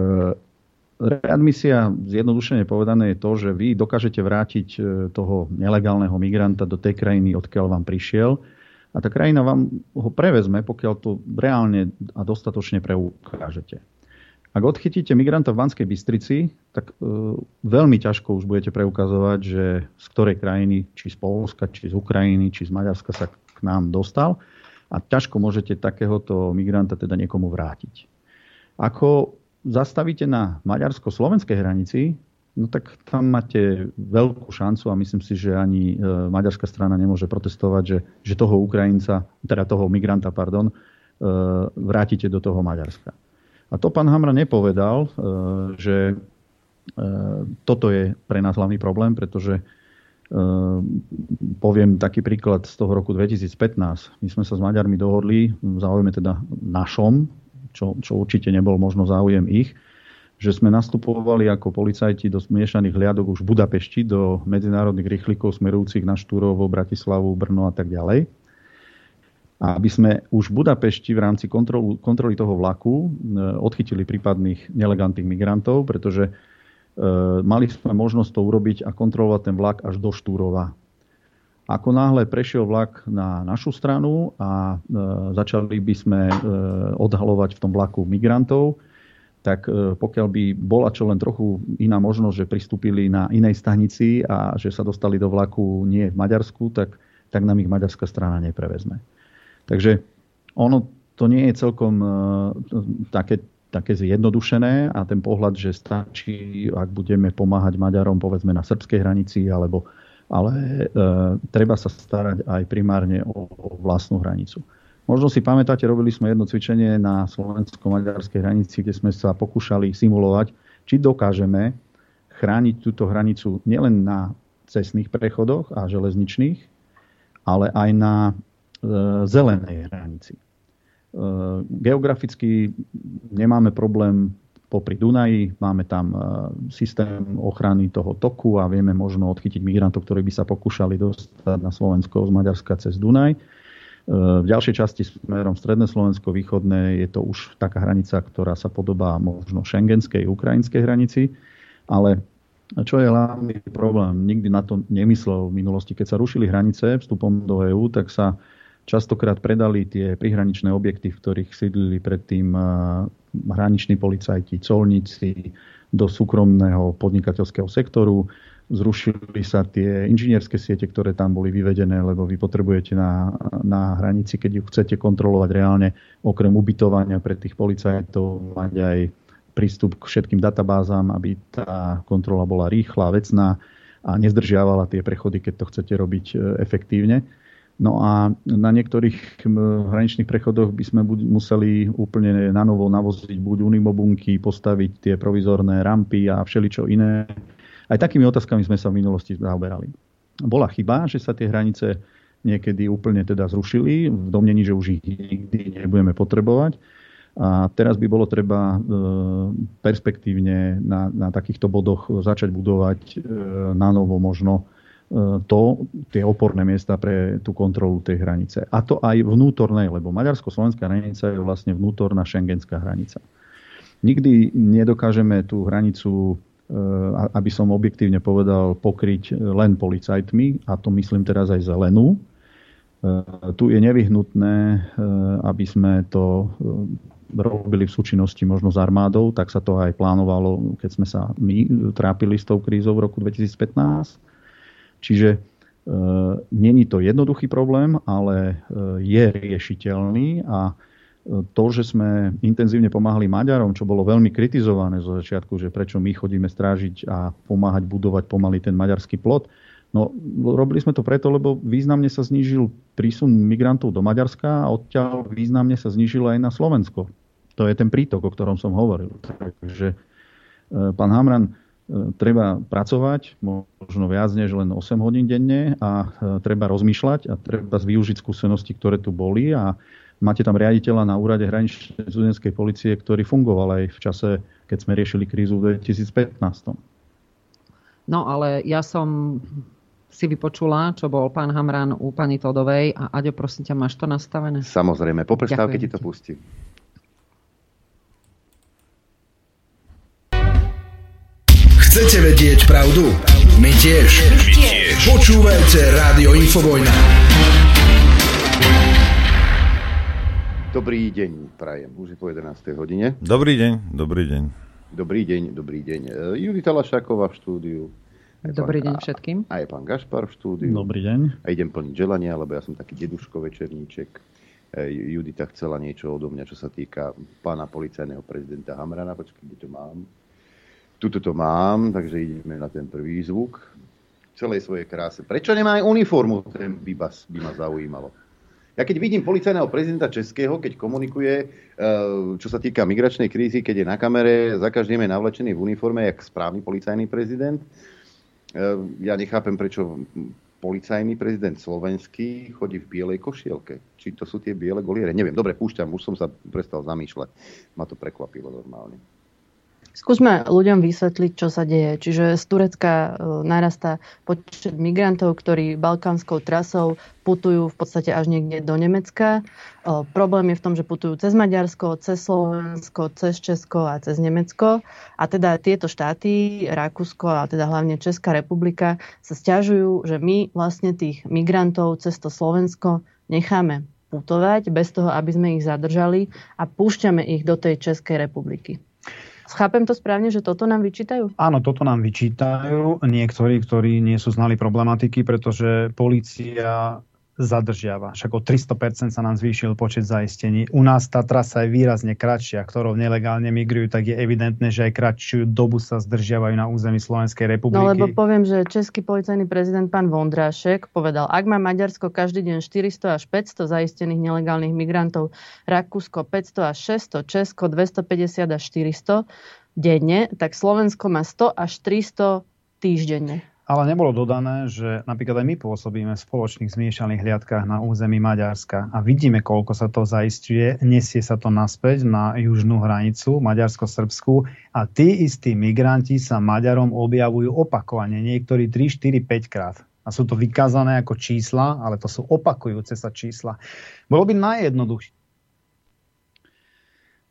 Readmisia, zjednodušene povedané, je to, že vy dokážete vrátiť e, toho nelegálneho migranta do tej krajiny, odkiaľ vám prišiel. A tá krajina vám ho prevezme, pokiaľ to reálne a dostatočne preukážete. Ak odchytíte migranta v Banskej Bystrici, tak e, veľmi ťažko už budete preukazovať, že z ktorej krajiny, či z Polska, či z Ukrajiny, či z Maďarska sa k nám dostal. A ťažko môžete takéhoto migranta teda niekomu vrátiť. Ako zastavíte na maďarsko-slovenskej hranici, no tak tam máte veľkú šancu a myslím si, že ani e, maďarská strana nemôže protestovať, že, že toho Ukrajinca, teda toho migranta, pardon, e, vrátite do toho Maďarska. A to pán Hamra nepovedal, e, že toto je pre nás hlavný problém, pretože poviem taký príklad z toho roku 2015. My sme sa s Maďarmi dohodli, v záujme teda našom, čo, čo určite nebol možno záujem ich, že sme nastupovali ako policajti do smiešaných hliadok už v Budapešti do medzinárodných rýchlikov smerujúcich na Štúrovo, Bratislavu, Brno a tak ďalej. A aby sme už v Budapešti v rámci kontrolu, kontroly toho vlaku e, odchytili prípadných nelegálnych migrantov, pretože e, mali sme možnosť to urobiť a kontrolovať ten vlak až do Štúrova. Ako náhle prešiel vlak na našu stranu a e, začali by sme e, odhalovať v tom vlaku migrantov, tak e, pokiaľ by bola čo len trochu iná možnosť, že pristúpili na inej stanici a že sa dostali do vlaku nie v Maďarsku, tak, tak nám ich maďarská strana neprevezme. Takže ono to nie je celkom e, také, také zjednodušené a ten pohľad, že stačí, ak budeme pomáhať Maďarom povedzme na srbskej hranici, alebo, ale e, treba sa starať aj primárne o, o vlastnú hranicu. Možno si pamätáte, robili sme jedno cvičenie na slovensko-maďarskej hranici, kde sme sa pokúšali simulovať, či dokážeme chrániť túto hranicu nielen na cestných prechodoch a železničných, ale aj na e, zelenej hranici. E, geograficky nemáme problém popri Dunaji, máme tam e, systém ochrany toho toku a vieme možno odchytiť migrantov, ktorí by sa pokúšali dostať na Slovensko z Maďarska cez Dunaj. V ďalšej časti smerom Stredné Slovensko, východné je to už taká hranica, ktorá sa podobá možno šengenskej, ukrajinskej hranici, ale čo je hlavný problém? Nikdy na to nemyslel v minulosti. Keď sa rušili hranice vstupom do EÚ, tak sa častokrát predali tie prihraničné objekty, v ktorých sídlili predtým hraniční policajti, colníci do súkromného podnikateľského sektoru zrušili sa tie inžinierské siete, ktoré tam boli vyvedené, lebo vy potrebujete na, na hranici, keď ju chcete kontrolovať reálne, okrem ubytovania pre tých policajtov, mať aj prístup k všetkým databázám, aby tá kontrola bola rýchla, vecná a nezdržiavala tie prechody, keď to chcete robiť e, efektívne. No a na niektorých hraničných prechodoch by sme museli úplne na novo navoziť buď unimobunky, postaviť tie provizorné rampy a všeličo iné, aj takými otázkami sme sa v minulosti zaoberali. Bola chyba, že sa tie hranice niekedy úplne teda zrušili, v domnení, že už ich nikdy nebudeme potrebovať. A teraz by bolo treba e, perspektívne na, na takýchto bodoch začať budovať e, na novo možno to, tie oporné miesta pre tú kontrolu tej hranice. A to aj vnútornej, lebo maďarsko-slovenská hranica je vlastne vnútorná šengenská hranica. Nikdy nedokážeme tú hranicu Eh, aby som objektívne povedal, pokryť len policajtmi, a to myslím teraz aj zelenú. Eh, tu je nevyhnutné, aby sme to robili v súčinnosti možno s armádou, tak sa to aj plánovalo, keď sme sa my trápili s tou krízou v roku 2015. Čiže není to jednoduchý problém, ale je riešiteľný a to, že sme intenzívne pomáhali Maďarom, čo bolo veľmi kritizované zo začiatku, že prečo my chodíme strážiť a pomáhať budovať pomaly ten maďarský plot, no robili sme to preto, lebo významne sa znížil prísun migrantov do Maďarska a odtiaľ významne sa znížil aj na Slovensko. To je ten prítok, o ktorom som hovoril. Takže e, pán Hamran, e, treba pracovať, možno viac než len 8 hodín denne a e, treba rozmýšľať a treba využiť skúsenosti, ktoré tu boli a Máte tam riaditeľa na úrade hraničnej studenskej policie, ktorý fungoval aj v čase, keď sme riešili krízu v 2015. No ale ja som si vypočula, čo bol pán Hamran u pani Todovej. A Aďo, prosím ťa, máš to nastavené? Samozrejme, po prestávke ti to pustím. Chcete vedieť pravdu? My tiež. My tiež. Počúvajte Rádio Infovojna. Dobrý deň, prajem. Už je po 11. hodine. Dobrý deň, dobrý deň. Dobrý deň, dobrý deň. E, Judita Lašáková v štúdiu. Aj dobrý pán, deň všetkým. Aj pán Gašpar v štúdiu. Dobrý deň. A idem plniť želania, lebo ja som taký deduško večerníček. E, Judita chcela niečo odo mňa, čo sa týka pána policajného prezidenta Hamrana. Počkej, kde to mám? Tuto to mám, takže ideme na ten prvý zvuk. V celej svojej kráse. Prečo nemá aj uniformu? Ten by, by ma zaujímalo. Ja keď vidím policajného prezidenta Českého, keď komunikuje, e, čo sa týka migračnej krízy, keď je na kamere, za každým je navlečený v uniforme, jak správny policajný prezident. E, ja nechápem, prečo policajný prezident slovenský chodí v bielej košielke. Či to sú tie biele goliere? Neviem, dobre, púšťam, už som sa prestal zamýšľať. Ma to prekvapilo normálne. Skúsme ľuďom vysvetliť, čo sa deje. Čiže z Turecka e, narastá počet migrantov, ktorí balkánskou trasou putujú v podstate až niekde do Nemecka. E, problém je v tom, že putujú cez Maďarsko, cez Slovensko, cez Česko a cez Nemecko. A teda tieto štáty, Rakúsko a teda hlavne Česká republika sa stiažujú, že my vlastne tých migrantov cez to Slovensko necháme putovať bez toho, aby sme ich zadržali a púšťame ich do tej Českej republiky. Chápem to správne, že toto nám vyčítajú? Áno, toto nám vyčítajú niektorí, ktorí nie sú znali problematiky, pretože policia zadržiava. Však o 300% sa nám zvýšil počet zaistení. U nás tá trasa je výrazne kratšia, ktorou nelegálne migrujú, tak je evidentné, že aj kratšiu dobu sa zdržiavajú na území Slovenskej republiky. No lebo poviem, že český policajný prezident pán Vondrášek povedal, ak má Maďarsko každý deň 400 až 500 zaistených nelegálnych migrantov, Rakúsko 500 až 600, Česko 250 až 400 denne, tak Slovensko má 100 až 300 týždenne. Ale nebolo dodané, že napríklad aj my pôsobíme v spoločných zmiešaných hliadkách na území Maďarska a vidíme, koľko sa to zaistuje. Nesie sa to naspäť na južnú hranicu Maďarsko-Srbsku a tí istí migranti sa Maďarom objavujú opakovane, niektorí 3, 4, 5 krát. A sú to vykázané ako čísla, ale to sú opakujúce sa čísla. Bolo by najjednoduchšie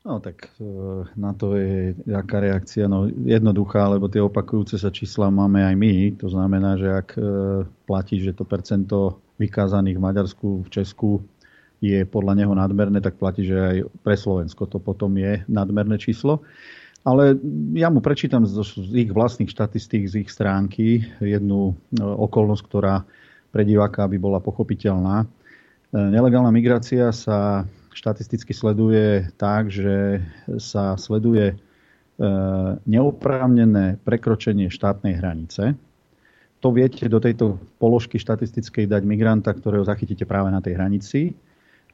No tak e, na to je aká reakcia. No, jednoduchá, lebo tie opakujúce sa čísla máme aj my. To znamená, že ak e, platí, že to percento vykázaných v Maďarsku, v Česku je podľa neho nadmerné, tak platí, že aj pre Slovensko to potom je nadmerné číslo. Ale ja mu prečítam z, ich vlastných štatistík, z ich stránky jednu e, okolnosť, ktorá pre diváka by bola pochopiteľná. Nelegálna migrácia sa štatisticky sleduje tak, že sa sleduje e, neoprávnené prekročenie štátnej hranice. To viete do tejto položky štatistickej dať migranta, ktorého zachytíte práve na tej hranici.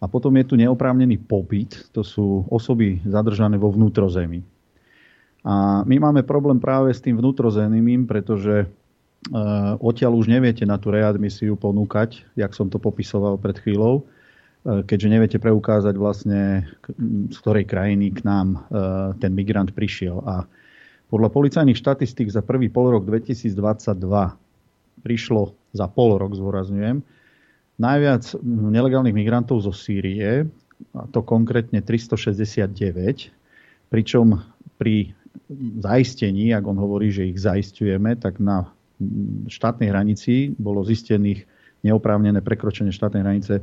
A potom je tu neoprávnený pobyt, to sú osoby zadržané vo vnútrozemí. A my máme problém práve s tým vnútrozemím, pretože e, odtiaľ už neviete na tú readmisiu ponúkať, jak som to popisoval pred chvíľou, keďže neviete preukázať vlastne, z ktorej krajiny k nám e, ten migrant prišiel. A podľa policajných štatistík za prvý polrok 2022 prišlo za pol rok, zvorazňujem, najviac nelegálnych migrantov zo Sýrie, a to konkrétne 369, pričom pri zaistení, ak on hovorí, že ich zaistujeme, tak na štátnej hranici bolo zistených neoprávnené prekročenie štátnej hranice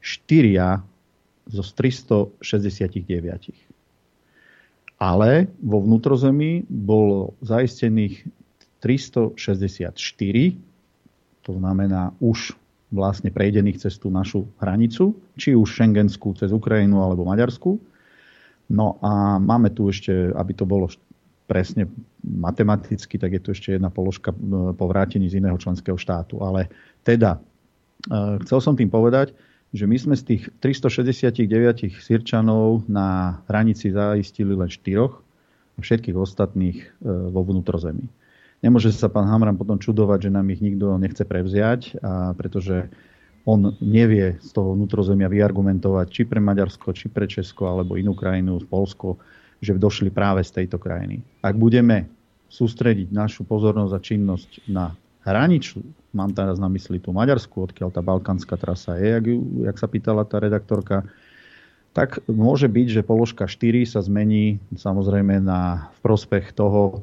štyria zo 369. Ale vo vnútrozemí bolo zaistených 364, to znamená už vlastne prejdených cez tú našu hranicu, či už šengenskú cez Ukrajinu alebo Maďarsku. No a máme tu ešte, aby to bolo presne matematicky, tak je tu ešte jedna položka e, po vrátení z iného členského štátu. Ale teda, e, chcel som tým povedať, že my sme z tých 369 Sirčanov na hranici zaistili len štyroch a všetkých ostatných e, vo vnútrozemí. Nemôže sa pán Hamran potom čudovať, že nám ich nikto nechce prevziať, a pretože on nevie z toho vnútrozemia vyargumentovať či pre Maďarsko, či pre Česko, alebo inú krajinu, Polsko, že došli práve z tejto krajiny. Ak budeme sústrediť našu pozornosť a činnosť na hraničnú mám teraz na mysli tú Maďarsku, odkiaľ tá balkánska trasa je, jak, jak sa pýtala tá redaktorka, tak môže byť, že položka 4 sa zmení samozrejme na v prospech toho,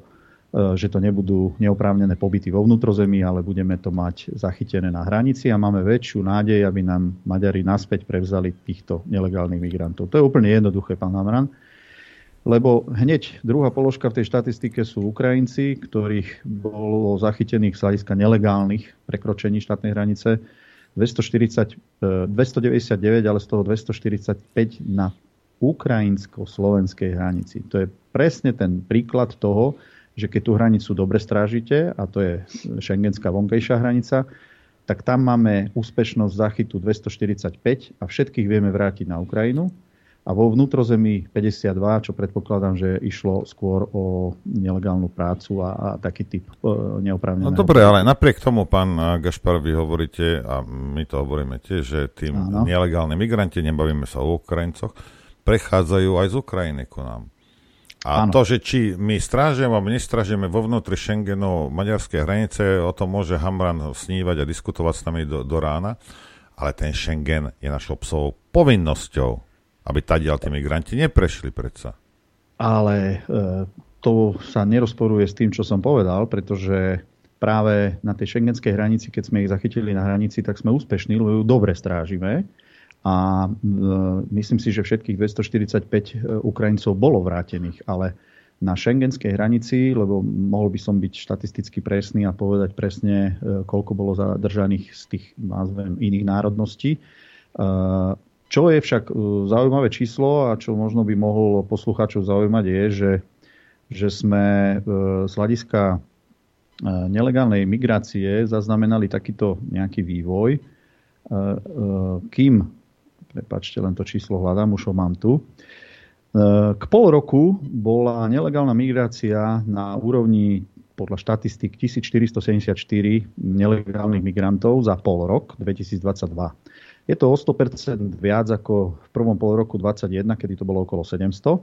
e, že to nebudú neoprávnené pobyty vo vnútrozemí, ale budeme to mať zachytené na hranici a máme väčšiu nádej, aby nám Maďari naspäť prevzali týchto nelegálnych migrantov. To je úplne jednoduché, pán Hamran lebo hneď druhá položka v tej štatistike sú Ukrajinci, ktorých bolo zachytených z hľadiska nelegálnych prekročení štátnej hranice 240, 299, e, ale z toho 245 na ukrajinsko-slovenskej hranici. To je presne ten príklad toho, že keď tú hranicu dobre strážite, a to je šengenská vonkajšia hranica, tak tam máme úspešnosť zachytu 245 a všetkých vieme vrátiť na Ukrajinu. A vo vnútrozemí 52, čo predpokladám, že išlo skôr o nelegálnu prácu a, a taký typ e, neoprávneného. No dobre, ale napriek tomu, pán Gašpar, vy hovoríte, a my to hovoríme tiež, že Áno. nelegálni migranti, nebavíme sa o Ukrajincoch, prechádzajú aj z Ukrajiny ku nám. A ano. to, že či my strážime alebo nestrážime vo vnútri Schengenu maďarskej hranice, o tom môže Hamran snívať a diskutovať s nami do, do rána, ale ten Schengen je našou psovou povinnosťou, aby tadiaľ tí migranti neprešli predsa. Ale e, to sa nerozporuje s tým, čo som povedal, pretože práve na tej šengenskej hranici, keď sme ich zachytili na hranici, tak sme úspešní, lebo ju dobre strážime a e, myslím si, že všetkých 245 e, Ukrajincov bolo vrátených, ale na šengenskej hranici, lebo mohol by som byť štatisticky presný a povedať presne, koľko bolo zadržaných z tých názvem iných národností. Čo je však zaujímavé číslo a čo možno by mohol poslucháčov zaujímať je, že, že sme z hľadiska nelegálnej migrácie zaznamenali takýto nejaký vývoj, kým Prepačte, len to číslo hľadám, už ho mám tu. E, k pol roku bola nelegálna migrácia na úrovni podľa štatistik 1474 nelegálnych migrantov za pol rok 2022. Je to o 100% viac ako v prvom pol roku 2021, kedy to bolo okolo 700.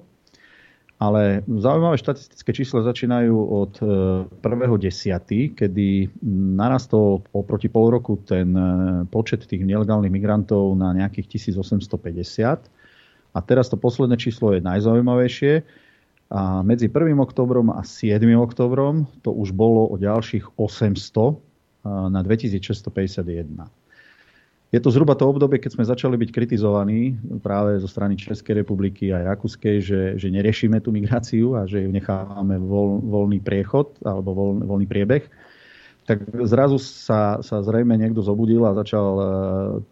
Ale zaujímavé štatistické čísla začínajú od 1.10., e, kedy narastol oproti pol roku ten e, počet tých nelegálnych migrantov na nejakých 1850. A teraz to posledné číslo je najzaujímavejšie. A medzi 1. oktobrom a 7. oktobrom to už bolo o ďalších 800 e, na 2651. Je to zhruba to obdobie, keď sme začali byť kritizovaní práve zo strany Českej republiky a Rakúskej, že, že neriešime tú migráciu a že ju nechávame voľ, voľný priechod alebo voľ, voľný priebeh. Tak zrazu sa, sa zrejme niekto zobudil a začal uh,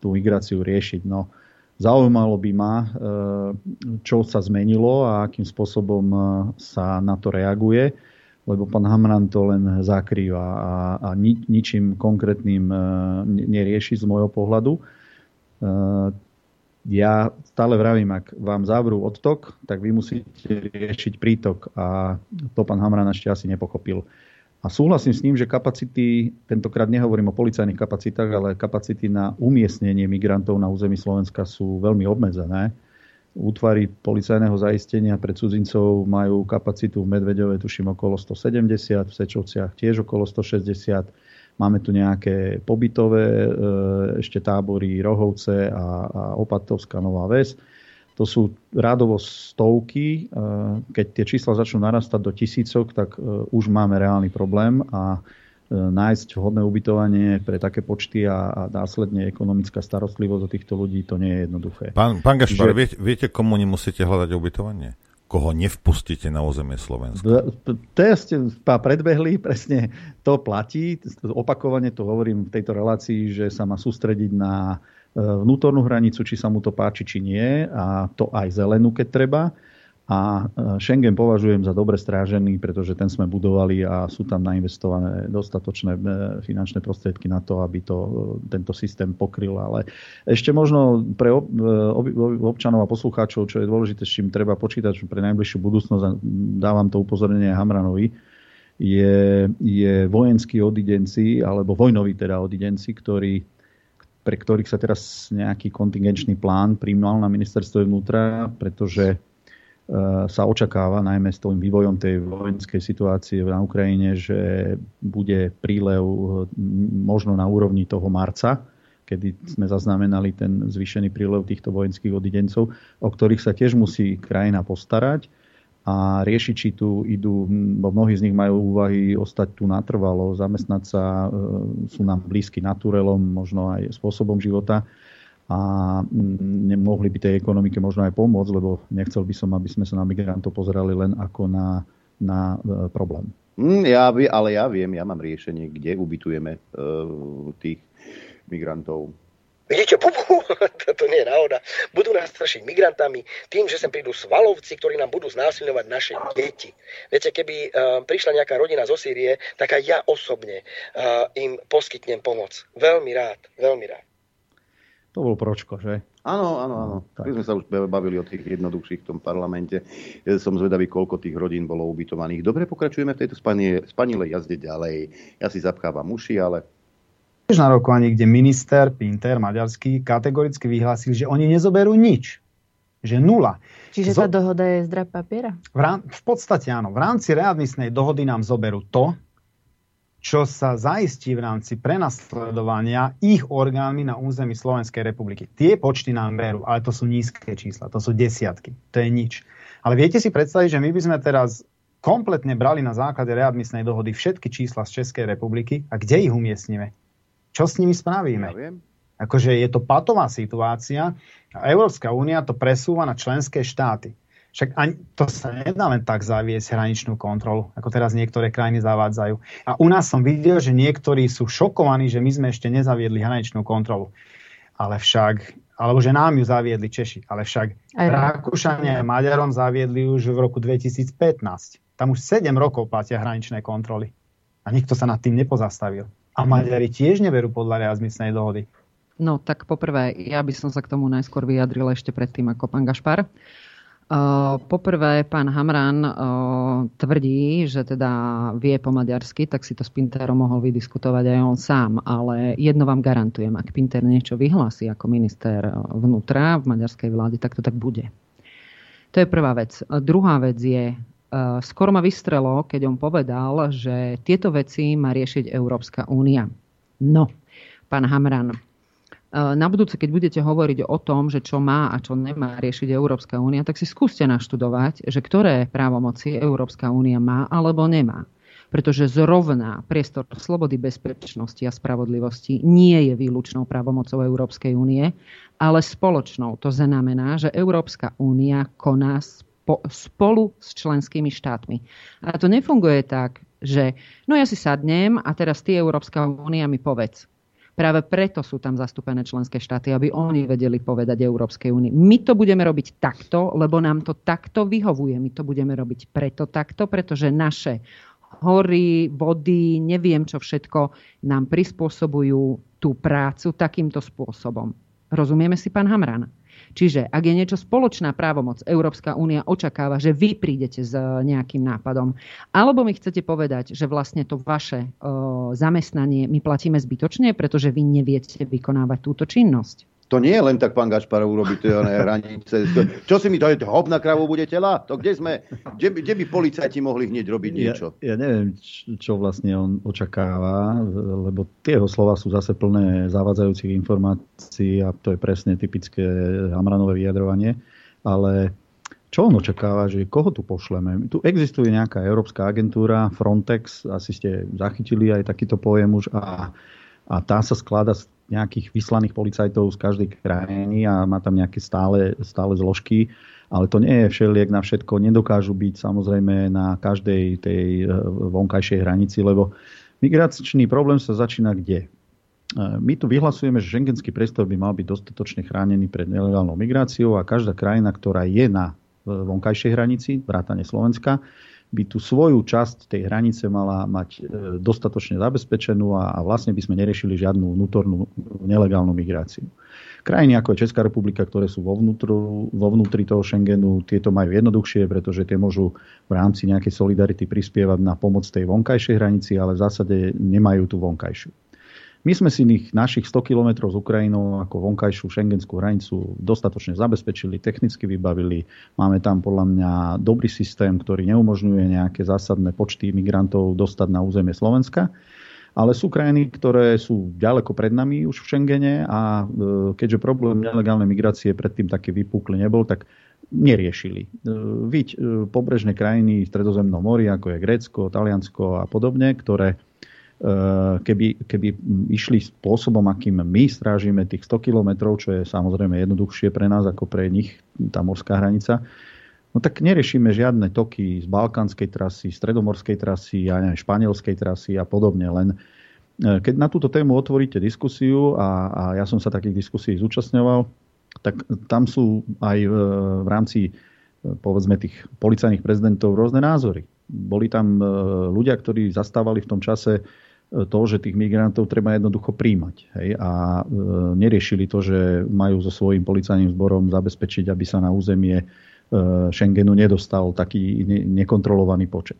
tú migráciu riešiť. No, zaujímalo by ma, uh, čo sa zmenilo a akým spôsobom uh, sa na to reaguje lebo pán Hamran to len zakrýva a, a ni, ničím konkrétnym e, nerieši z môjho pohľadu. E, ja stále vravím, ak vám zavrú odtok, tak vy musíte riešiť prítok a to pán Hamran ešte asi nepochopil. A súhlasím s ním, že kapacity, tentokrát nehovorím o policajných kapacitách, ale kapacity na umiestnenie migrantov na území Slovenska sú veľmi obmedzené útvary policajného zaistenia pre cudzincov majú kapacitu v Medvedove, tuším, okolo 170, v Sečovciach tiež okolo 160. Máme tu nejaké pobytové e, ešte tábory Rohovce a, a Opatovská Nová Ves. To sú rádovo stovky. E, keď tie čísla začnú narastať do tisícok, tak e, už máme reálny problém a nájsť vhodné ubytovanie pre také počty a, a následne ekonomická starostlivosť o týchto ľudí, to nie je jednoduché. Pán, pán Gašpar, Čiže... viete, viete, komu nemusíte hľadať ubytovanie? Koho nevpustíte na územie Slovenska? To ste predbehli, presne to platí. Opakovane to hovorím v tejto relácii, že sa má sústrediť na e, vnútornú hranicu, či sa mu to páči, či nie, a to aj zelenú, keď treba a e, Schengen považujem za dobre strážený, pretože ten sme budovali a sú tam nainvestované dostatočné e, finančné prostriedky na to, aby to, e, tento systém pokryl. Ale ešte možno pre občanov a poslucháčov, čo je dôležité, s čím treba počítať pre najbližšiu budúcnosť, a dávam to upozornenie Hamranovi, je, je vojenskí odidenci, alebo vojnoví teda odidenci, ktorí pre ktorých sa teraz nejaký kontingenčný plán príjmal na ministerstve vnútra, pretože sa očakáva, najmä s tým vývojom tej vojenskej situácie na Ukrajine, že bude prílev možno na úrovni toho marca, kedy sme zaznamenali ten zvýšený prílev týchto vojenských odidencov, o ktorých sa tiež musí krajina postarať a riešiť, či tu idú, bo mnohí z nich majú úvahy ostať tu natrvalo, zamestnať sa, e, sú nám blízky naturelom, možno aj spôsobom života a mm, nemohli by tej ekonomike možno aj pomôcť, lebo nechcel by som, aby sme sa na migrantov pozerali len ako na, na e, problém. Mm, ja, ale ja viem, ja mám riešenie, kde ubytujeme uh, tých migrantov. Vidíte, bubu, [laughs] to nie je náhoda, budú nás strašiť migrantami tým, že sem prídu svalovci, ktorí nám budú znásilňovať naše deti. Viete, keby uh, prišla nejaká rodina zo Sýrie, tak aj ja osobne uh, im poskytnem pomoc. Veľmi rád, veľmi rád. To bol Pročko, že? Áno, áno, áno. Tak. My sme sa už bavili o tých jednoduchších v tom parlamente. Som zvedavý, koľko tých rodín bolo ubytovaných. Dobre, pokračujeme v tejto spanilej jazde ďalej. Ja si zapchávam uši, ale na rokovaní, kde minister Pinter maďarský kategoricky vyhlásil, že oni nezoberú nič. Že nula. Čiže tá dohoda je zdra papiera? V, rám- v podstate áno. V rámci readmisnej dohody nám zoberú to, čo sa zaistí v rámci prenasledovania ich orgánmi na území Slovenskej republiky. Tie počty nám berú, ale to sú nízke čísla, to sú desiatky, to je nič. Ale viete si predstaviť, že my by sme teraz kompletne brali na základe readmisnej dohody všetky čísla z Českej republiky a kde ich umiestnime? Čo s nimi spravíme? Ja viem. Akože je to patová situácia a Európska únia to presúva na členské štáty. Však ani, to sa nedá len tak zaviesť hraničnú kontrolu, ako teraz niektoré krajiny zavádzajú. A u nás som videl, že niektorí sú šokovaní, že my sme ešte nezaviedli hraničnú kontrolu. Ale však, alebo že nám ju zaviedli Češi, ale však Aj. Rakúšania a Maďarom zaviedli už v roku 2015. Tam už 7 rokov platia hraničné kontroly. A nikto sa nad tým nepozastavil. A Maďari tiež neberú podľa reazmisnej dohody. No tak poprvé, ja by som sa k tomu najskôr vyjadril ešte predtým ako pán Gašpar. Poprvé, pán Hamran tvrdí, že teda vie po maďarsky, tak si to s Pinterom mohol vydiskutovať aj on sám. Ale jedno vám garantujem, ak Pinter niečo vyhlási ako minister vnútra v maďarskej vláde, tak to tak bude. To je prvá vec. Druhá vec je, skoro ma vystrelo, keď on povedal, že tieto veci má riešiť Európska únia. No, pán Hamran, na budúce, keď budete hovoriť o tom, že čo má a čo nemá riešiť Európska únia, tak si skúste naštudovať, že ktoré právomoci Európska únia má alebo nemá. Pretože zrovna priestor slobody, bezpečnosti a spravodlivosti nie je výlučnou právomocou Európskej únie, ale spoločnou. To znamená, že Európska únia koná spolu s členskými štátmi. A to nefunguje tak, že no ja si sadnem a teraz ty Európska únia mi povedz. Práve preto sú tam zastúpené členské štáty, aby oni vedeli povedať Európskej únii. My to budeme robiť takto, lebo nám to takto vyhovuje. My to budeme robiť preto takto, pretože naše hory, vody, neviem čo všetko, nám prispôsobujú tú prácu takýmto spôsobom. Rozumieme si, pán Hamran? Čiže ak je niečo spoločná právomoc, Európska únia očakáva, že vy prídete s nejakým nápadom. Alebo mi chcete povedať, že vlastne to vaše o, zamestnanie my platíme zbytočne, pretože vy neviete vykonávať túto činnosť. To nie je len tak, pán Gašpar, urobiť tie hranice. Čo si mi dajete, hop na kravu bude tela? To kde sme? Kde, kde by policajti mohli hneď robiť niečo? Ja, ja neviem, čo vlastne on očakáva, lebo tie jeho slova sú zase plné zavádzajúcich informácií a to je presne typické Hamranové vyjadrovanie. Ale čo on očakáva, že koho tu pošleme? Tu existuje nejaká európska agentúra, Frontex, asi ste zachytili aj takýto pojem už a, a tá sa skladá z nejakých vyslaných policajtov z každej krajiny a má tam nejaké stále, stále zložky, ale to nie je všeliek na všetko. Nedokážu byť samozrejme na každej tej eh, vonkajšej hranici, lebo migračný problém sa začína kde? Eh, my tu vyhlasujeme, že šengenský priestor by mal byť dostatočne chránený pred nelegálnou migráciou a každá krajina, ktorá je na eh, vonkajšej hranici, vrátane Slovenska, by tú svoju časť tej hranice mala mať e, dostatočne zabezpečenú a, a vlastne by sme neriešili žiadnu vnútornú nelegálnu migráciu. Krajiny ako je Česká republika, ktoré sú vo, vnútru, vo vnútri toho Schengenu, tieto majú jednoduchšie, pretože tie môžu v rámci nejakej solidarity prispievať na pomoc tej vonkajšej hranici, ale v zásade nemajú tú vonkajšiu. My sme si ich, našich 100 km s Ukrajinou ako vonkajšiu šengenskú hranicu dostatočne zabezpečili, technicky vybavili. Máme tam podľa mňa dobrý systém, ktorý neumožňuje nejaké zásadné počty migrantov dostať na územie Slovenska. Ale sú krajiny, ktoré sú ďaleko pred nami už v Schengene a e, keďže problém nelegálnej migrácie predtým taký vypukli nebol, tak neriešili. E, Viď e, pobrežné krajiny v Stredozemnom mori, ako je Grécko, Taliansko a podobne, ktoré keby, keby išli spôsobom, akým my strážime tých 100 kilometrov, čo je samozrejme jednoduchšie pre nás ako pre nich, tá morská hranica, no tak neriešime žiadne toky z balkánskej trasy, stredomorskej trasy, a neviem, španielskej trasy a podobne, len keď na túto tému otvoríte diskusiu, a, a ja som sa takých diskusí zúčastňoval, tak tam sú aj v, v rámci povedzme tých policajných prezidentov rôzne názory. Boli tam ľudia, ktorí zastávali v tom čase to, že tých migrantov treba jednoducho príjmať. Hej? A e, neriešili to, že majú so svojím policajným zborom zabezpečiť, aby sa na územie e, Schengenu nedostal taký ne- nekontrolovaný počet.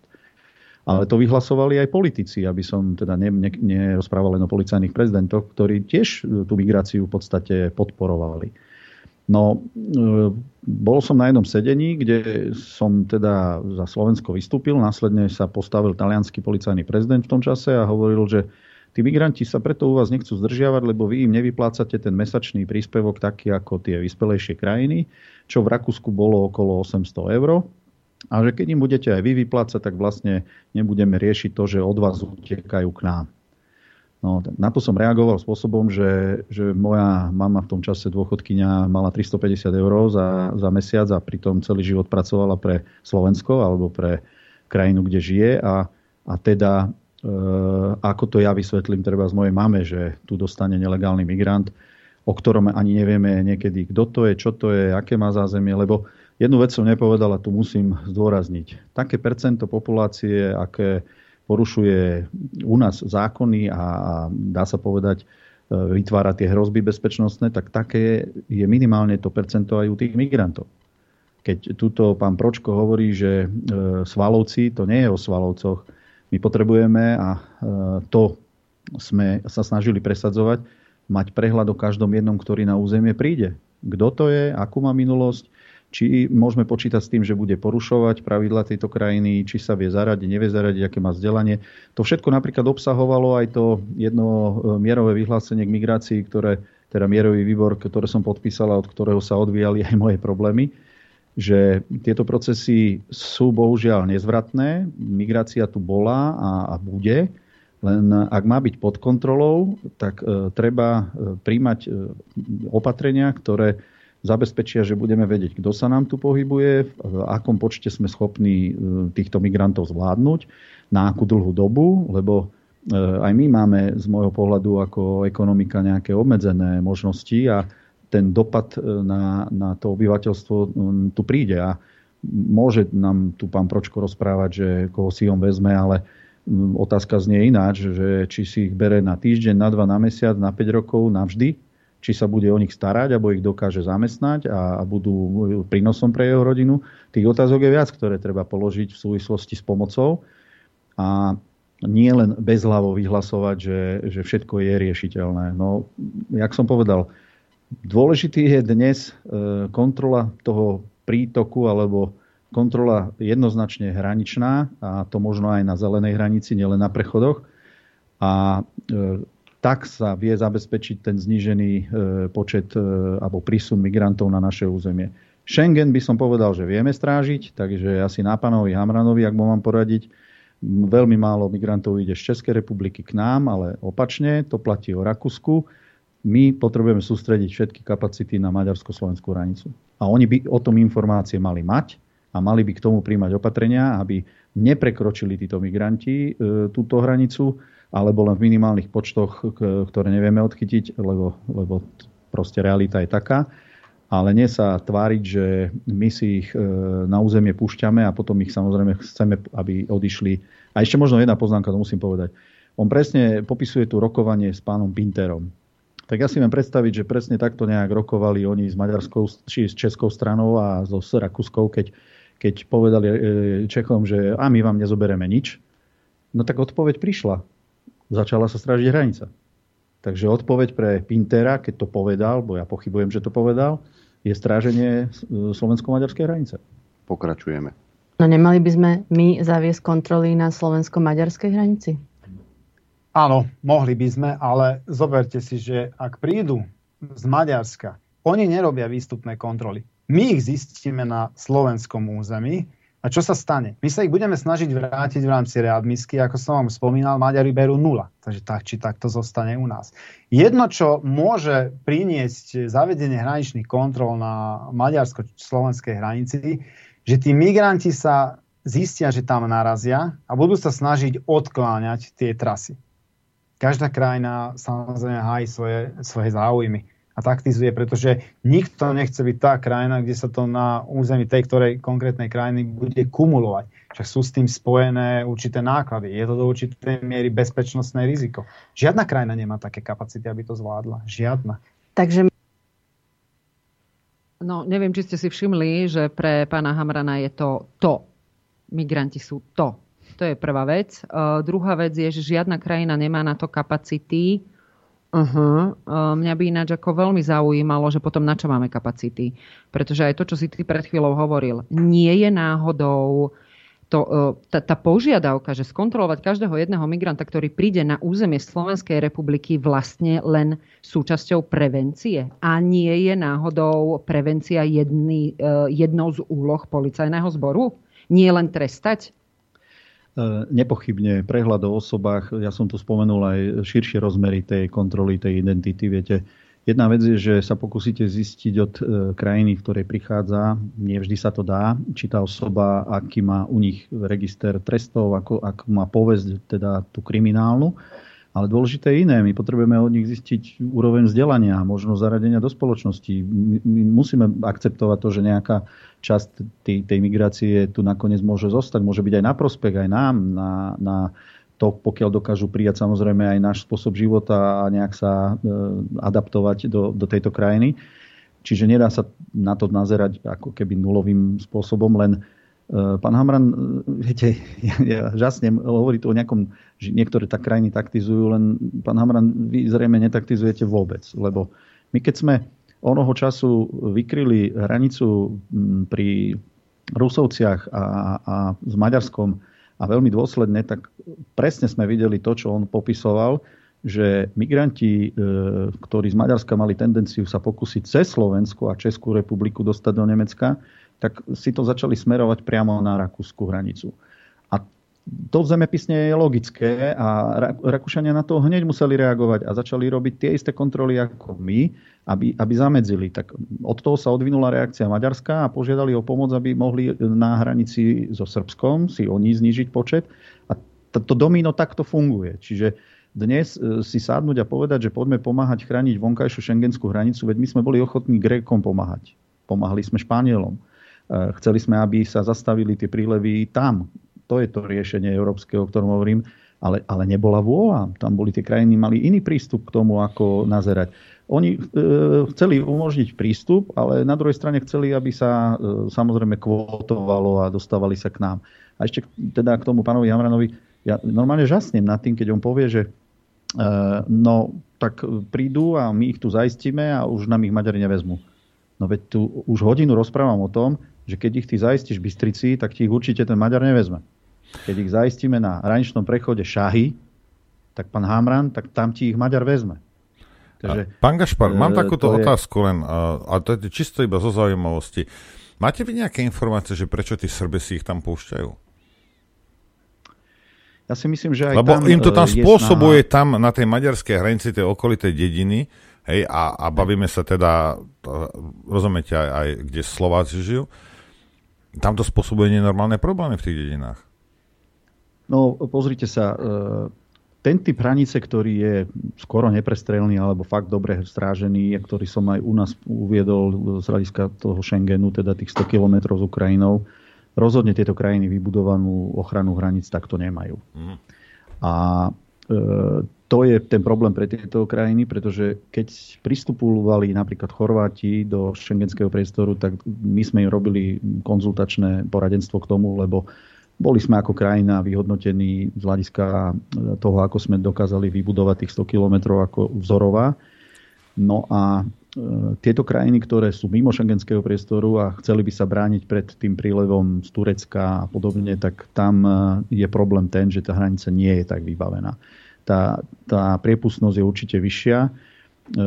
Ale to vyhlasovali aj politici, aby som teda ne, ne, nerozprával len o policajných prezidentoch, ktorí tiež tú migráciu v podstate podporovali. No, e, bol som na jednom sedení, kde som teda za Slovensko vystúpil, následne sa postavil talianský policajný prezident v tom čase a hovoril, že tí migranti sa preto u vás nechcú zdržiavať, lebo vy im nevyplácate ten mesačný príspevok taký ako tie vyspelejšie krajiny, čo v Rakúsku bolo okolo 800 eur a že keď im budete aj vy vyplácať, tak vlastne nebudeme riešiť to, že od vás utekajú k nám. No, na to som reagoval spôsobom, že, že moja mama v tom čase dôchodkynia mala 350 eur za, za mesiac a pritom celý život pracovala pre Slovensko alebo pre krajinu, kde žije a, a teda e, ako to ja vysvetlím treba z mojej mame, že tu dostane nelegálny migrant, o ktorom ani nevieme niekedy, kto to je, čo to je, aké má zázemie, lebo Jednu vec som nepovedal a tu musím zdôrazniť. Také percento populácie, aké porušuje u nás zákony a, a dá sa povedať, e, vytvára tie hrozby bezpečnostné, tak také je minimálne to percento aj u tých migrantov. Keď túto pán Pročko hovorí, že e, Svalovci, to nie je o Svalovcoch, my potrebujeme a e, to sme sa snažili presadzovať, mať prehľad o každom jednom, ktorý na územie príde. Kto to je, akú má minulosť, či môžeme počítať s tým, že bude porušovať pravidla tejto krajiny, či sa vie zaradiť, nevie zaradiť, aké má vzdelanie. To všetko napríklad obsahovalo aj to jedno e, mierové vyhlásenie k migrácii, ktoré, teda mierový výbor, ktoré som podpísala, od ktorého sa odvíjali aj moje problémy, že tieto procesy sú bohužiaľ nezvratné, migrácia tu bola a, a bude, len ak má byť pod kontrolou, tak e, treba e, príjmať e, opatrenia, ktoré zabezpečia, že budeme vedieť, kto sa nám tu pohybuje, v akom počte sme schopní e, týchto migrantov zvládnuť, na akú dlhú dobu, lebo e, aj my máme z môjho pohľadu ako ekonomika nejaké obmedzené možnosti a ten dopad e, na, na to obyvateľstvo tu príde. A môže nám tu pán Pročko rozprávať, že koho si on vezme, ale otázka znie ináč, že či si ich bere na týždeň, na dva, na mesiac, na 5 rokov, navždy, či sa bude o nich starať, alebo ich dokáže zamestnať a, budú prínosom pre jeho rodinu. Tých otázok je viac, ktoré treba položiť v súvislosti s pomocou. A nie len bezhlavo vyhlasovať, že, že všetko je riešiteľné. No, jak som povedal, dôležitý je dnes e, kontrola toho prítoku alebo kontrola jednoznačne hraničná a to možno aj na zelenej hranici, nielen na prechodoch. A e, tak sa vie zabezpečiť ten znížený e, počet e, alebo prísun migrantov na naše územie. Schengen by som povedal, že vieme strážiť, takže asi na pánovi Hamranovi, ak mám poradiť, veľmi málo migrantov ide z Českej republiky k nám, ale opačne, to platí o Rakúsku. My potrebujeme sústrediť všetky kapacity na maďarsko-slovenskú hranicu. A oni by o tom informácie mali mať a mali by k tomu príjmať opatrenia, aby neprekročili títo migranti e, túto hranicu alebo len v minimálnych počtoch, ktoré nevieme odchytiť, lebo, lebo proste realita je taká. Ale nie sa tváriť, že my si ich e, na územie púšťame a potom ich samozrejme chceme, aby odišli. A ešte možno jedna poznámka, to musím povedať. On presne popisuje tu rokovanie s pánom Pinterom. Tak ja si viem predstaviť, že presne takto nejak rokovali oni s maďarskou či s českou stranou a so Rakúskou, keď, keď povedali e, Čechom, že a my vám nezoberieme nič. No tak odpoveď prišla začala sa strážiť hranica. Takže odpoveď pre Pintera, keď to povedal, bo ja pochybujem, že to povedal, je stráženie slovensko-maďarskej hranice. Pokračujeme. No nemali by sme my zaviesť kontroly na slovensko-maďarskej hranici? Áno, mohli by sme, ale zoberte si, že ak prídu z Maďarska, oni nerobia výstupné kontroly. My ich zistíme na slovenskom území, a čo sa stane? My sa ich budeme snažiť vrátiť v rámci readmisky, ako som vám spomínal, Maďari berú nula. Takže tak či tak to zostane u nás. Jedno, čo môže priniesť zavedenie hraničných kontrol na maďarsko-slovenskej hranici, že tí migranti sa zistia, že tam narazia a budú sa snažiť odkláňať tie trasy. každá krajina samozrejme hájí svoje, svoje záujmy a taktizuje, pretože nikto nechce byť tá krajina, kde sa to na území tej ktorej konkrétnej krajiny bude kumulovať. Však sú s tým spojené určité náklady. Je to do určitej miery bezpečnostné riziko. Žiadna krajina nemá také kapacity, aby to zvládla. Žiadna. Takže No, neviem, či ste si všimli, že pre pána Hamrana je to to. Migranti sú to. To je prvá vec. Uh, druhá vec je, že žiadna krajina nemá na to kapacity. Uh-huh. Uh, mňa by ináč ako veľmi zaujímalo, že potom na čo máme kapacity. Pretože aj to, čo si ty pred chvíľou hovoril, nie je náhodou to, e, tá, tá požiadavka, že skontrolovať každého jedného migranta, ktorý príde na územie Slovenskej republiky vlastne len súčasťou prevencie. A nie je náhodou prevencia jedný, e, jednou z úloh policajného zboru? Nie len trestať? E, nepochybne prehľad o osobách, ja som tu spomenul aj širšie rozmery tej kontroly, tej identity. Viete, Jedna vec je, že sa pokúsite zistiť od e, krajiny, ktorej prichádza, nie vždy sa to dá, či tá osoba, aký má u nich register trestov, ako, ako má povesť teda tú kriminálnu. Ale dôležité je iné. My potrebujeme od nich zistiť úroveň vzdelania, možnosť zaradenia do spoločnosti. My musíme akceptovať to, že nejaká časť tej, tej migrácie tu nakoniec môže zostať, môže byť aj na prospech, aj nám, na, na to, pokiaľ dokážu prijať samozrejme aj náš spôsob života a nejak sa e, adaptovať do, do tejto krajiny. Čiže nedá sa na to nazerať ako keby nulovým spôsobom, len pán Hamran, e, viete, [laughs] ja, ja žasnem hovoriť o nejakom, že niektoré tak krajiny taktizujú, len pán Hamran, vy zrejme netaktizujete vôbec, lebo my keď sme onoho času vykryli hranicu pri Rusovciach a, a s Maďarskom a veľmi dôsledne, tak presne sme videli to, čo on popisoval, že migranti, e, ktorí z Maďarska mali tendenciu sa pokúsiť cez Slovensko a Českú republiku dostať do Nemecka, tak si to začali smerovať priamo na rakúsku hranicu. A to v zemepisne je logické a Rakúšania na to hneď museli reagovať a začali robiť tie isté kontroly ako my, aby, aby zamedzili. Tak od toho sa odvinula reakcia Maďarska a požiadali o pomoc, aby mohli na hranici so Srbskom si oni znižiť počet. A to domino takto funguje. Čiže dnes e, si sádnuť a povedať, že poďme pomáhať chrániť vonkajšiu šengenskú hranicu, veď my sme boli ochotní Grékom pomáhať. Pomáhali sme Španielom. E, chceli sme, aby sa zastavili tie prílevy tam. To je to riešenie európske, o ktorom hovorím. Ale, ale nebola vôľa. Tam boli tie krajiny, mali iný prístup k tomu, ako nazerať. Oni e, chceli umožniť prístup, ale na druhej strane chceli, aby sa e, samozrejme kvotovalo a dostávali sa k nám. A ešte teda k tomu pánovi Hamranovi, ja normálne žasnem nad tým, keď on povie, že e, no tak prídu a my ich tu zaistíme a už nám ich Maďari nevezmu. No veď tu už hodinu rozprávam o tom, že keď ich ty zaistíš Bystrici, tak ti ich určite ten Maďar nevezme. Keď ich zaistíme na hraničnom prechode Šahy, tak pán Hamran, tak tam ti ich Maďar vezme. Takže, Pán Gašpar, mám e, takúto je... otázku len, a to je čisto iba zo zaujímavosti. Máte vy nejaké informácie, že prečo tí Srby si ich tam púšťajú? Ja si myslím, že aj Lebo tam im to tam spôsobuje snaha... tam na tej maďarskej hranici, tej okolitej dediny, hej, a, a bavíme sa teda, rozumiete aj, aj kde Slováci žijú, tam to spôsobuje nenormálne problémy v tých dedinách. No, pozrite sa, e, ten typ hranice, ktorý je skoro neprestrelný alebo fakt dobre strážený, ktorý som aj u nás uviedol z hľadiska toho Schengenu, teda tých 100 km s Ukrajinou, rozhodne tieto krajiny vybudovanú ochranu hraníc takto nemajú. Mm. A e, to je ten problém pre tieto krajiny, pretože keď pristupovali napríklad Chorváti do šengenského priestoru, tak my sme im robili konzultačné poradenstvo k tomu, lebo boli sme ako krajina vyhodnotení z hľadiska toho, ako sme dokázali vybudovať tých 100 kilometrov ako vzorová. No a e, tieto krajiny, ktoré sú mimo šengenského priestoru a chceli by sa brániť pred tým prílevom z Turecka a podobne, tak tam e, je problém ten, že tá hranica nie je tak vybavená. Tá, tá priepustnosť je určite vyššia E,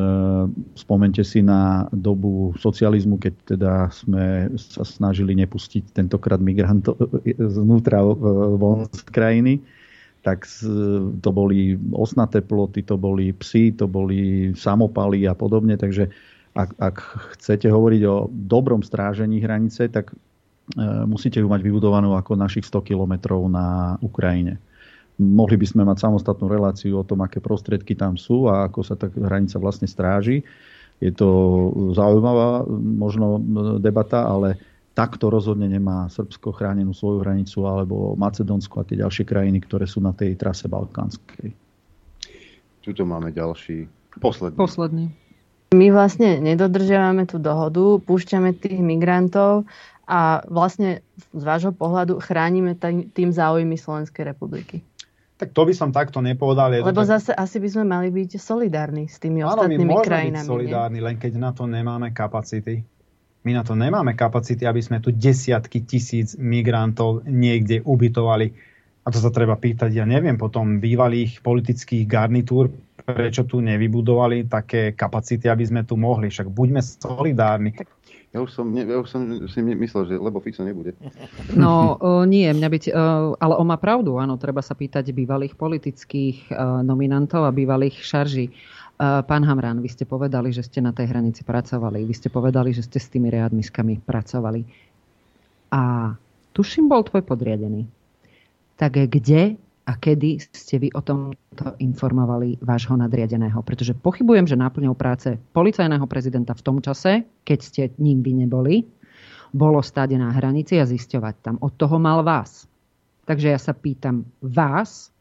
spomente si na dobu socializmu, keď teda sme sa snažili nepustiť tentokrát migrantov znútra e, von z krajiny, tak to boli osnaté ploty, to boli psy, to boli samopaly a podobne. Takže ak, ak chcete hovoriť o dobrom strážení hranice, tak e, musíte ju mať vybudovanú ako našich 100 kilometrov na Ukrajine. Mohli by sme mať samostatnú reláciu o tom, aké prostriedky tam sú a ako sa tá hranica vlastne stráži. Je to zaujímavá možno debata, ale takto rozhodne nemá Srbsko chránenú svoju hranicu alebo Macedónsko a tie ďalšie krajiny, ktoré sú na tej trase balkánskej. Tuto máme ďalší, posledný. Posledný. My vlastne nedodržiavame tú dohodu, púšťame tých migrantov a vlastne z vášho pohľadu chránime tým záujmy Slovenskej republiky. Tak to by som takto nepovedal. Lebo tak... zase asi by sme mali byť solidárni s tými Áno, ostatnými my krajinami. byť solidárni, len keď na to nemáme kapacity. My na to nemáme kapacity, aby sme tu desiatky tisíc migrantov niekde ubytovali. A to sa treba pýtať, ja neviem, potom bývalých politických garnitúr, prečo tu nevybudovali také kapacity, aby sme tu mohli. Však buďme solidárni. Ja už som, ja už som si myslel, že lebo Fico nebude. [laughs] No o, nie, mňa byť, o, ale on má pravdu, áno, treba sa pýtať bývalých politických o, nominantov a bývalých šarží. Pán Hamrán, vy ste povedali, že ste na tej hranici pracovali. Vy ste povedali, že ste s tými readmiskami pracovali. A tuším, bol tvoj podriadený. Tak kde a kedy ste vy o tomto informovali vášho nadriadeného? Pretože pochybujem, že náplňou práce policajného prezidenta v tom čase, keď ste ním by neboli, bolo stáť na hranici a zisťovať tam. Od toho mal vás. Takže ja sa pýtam vás,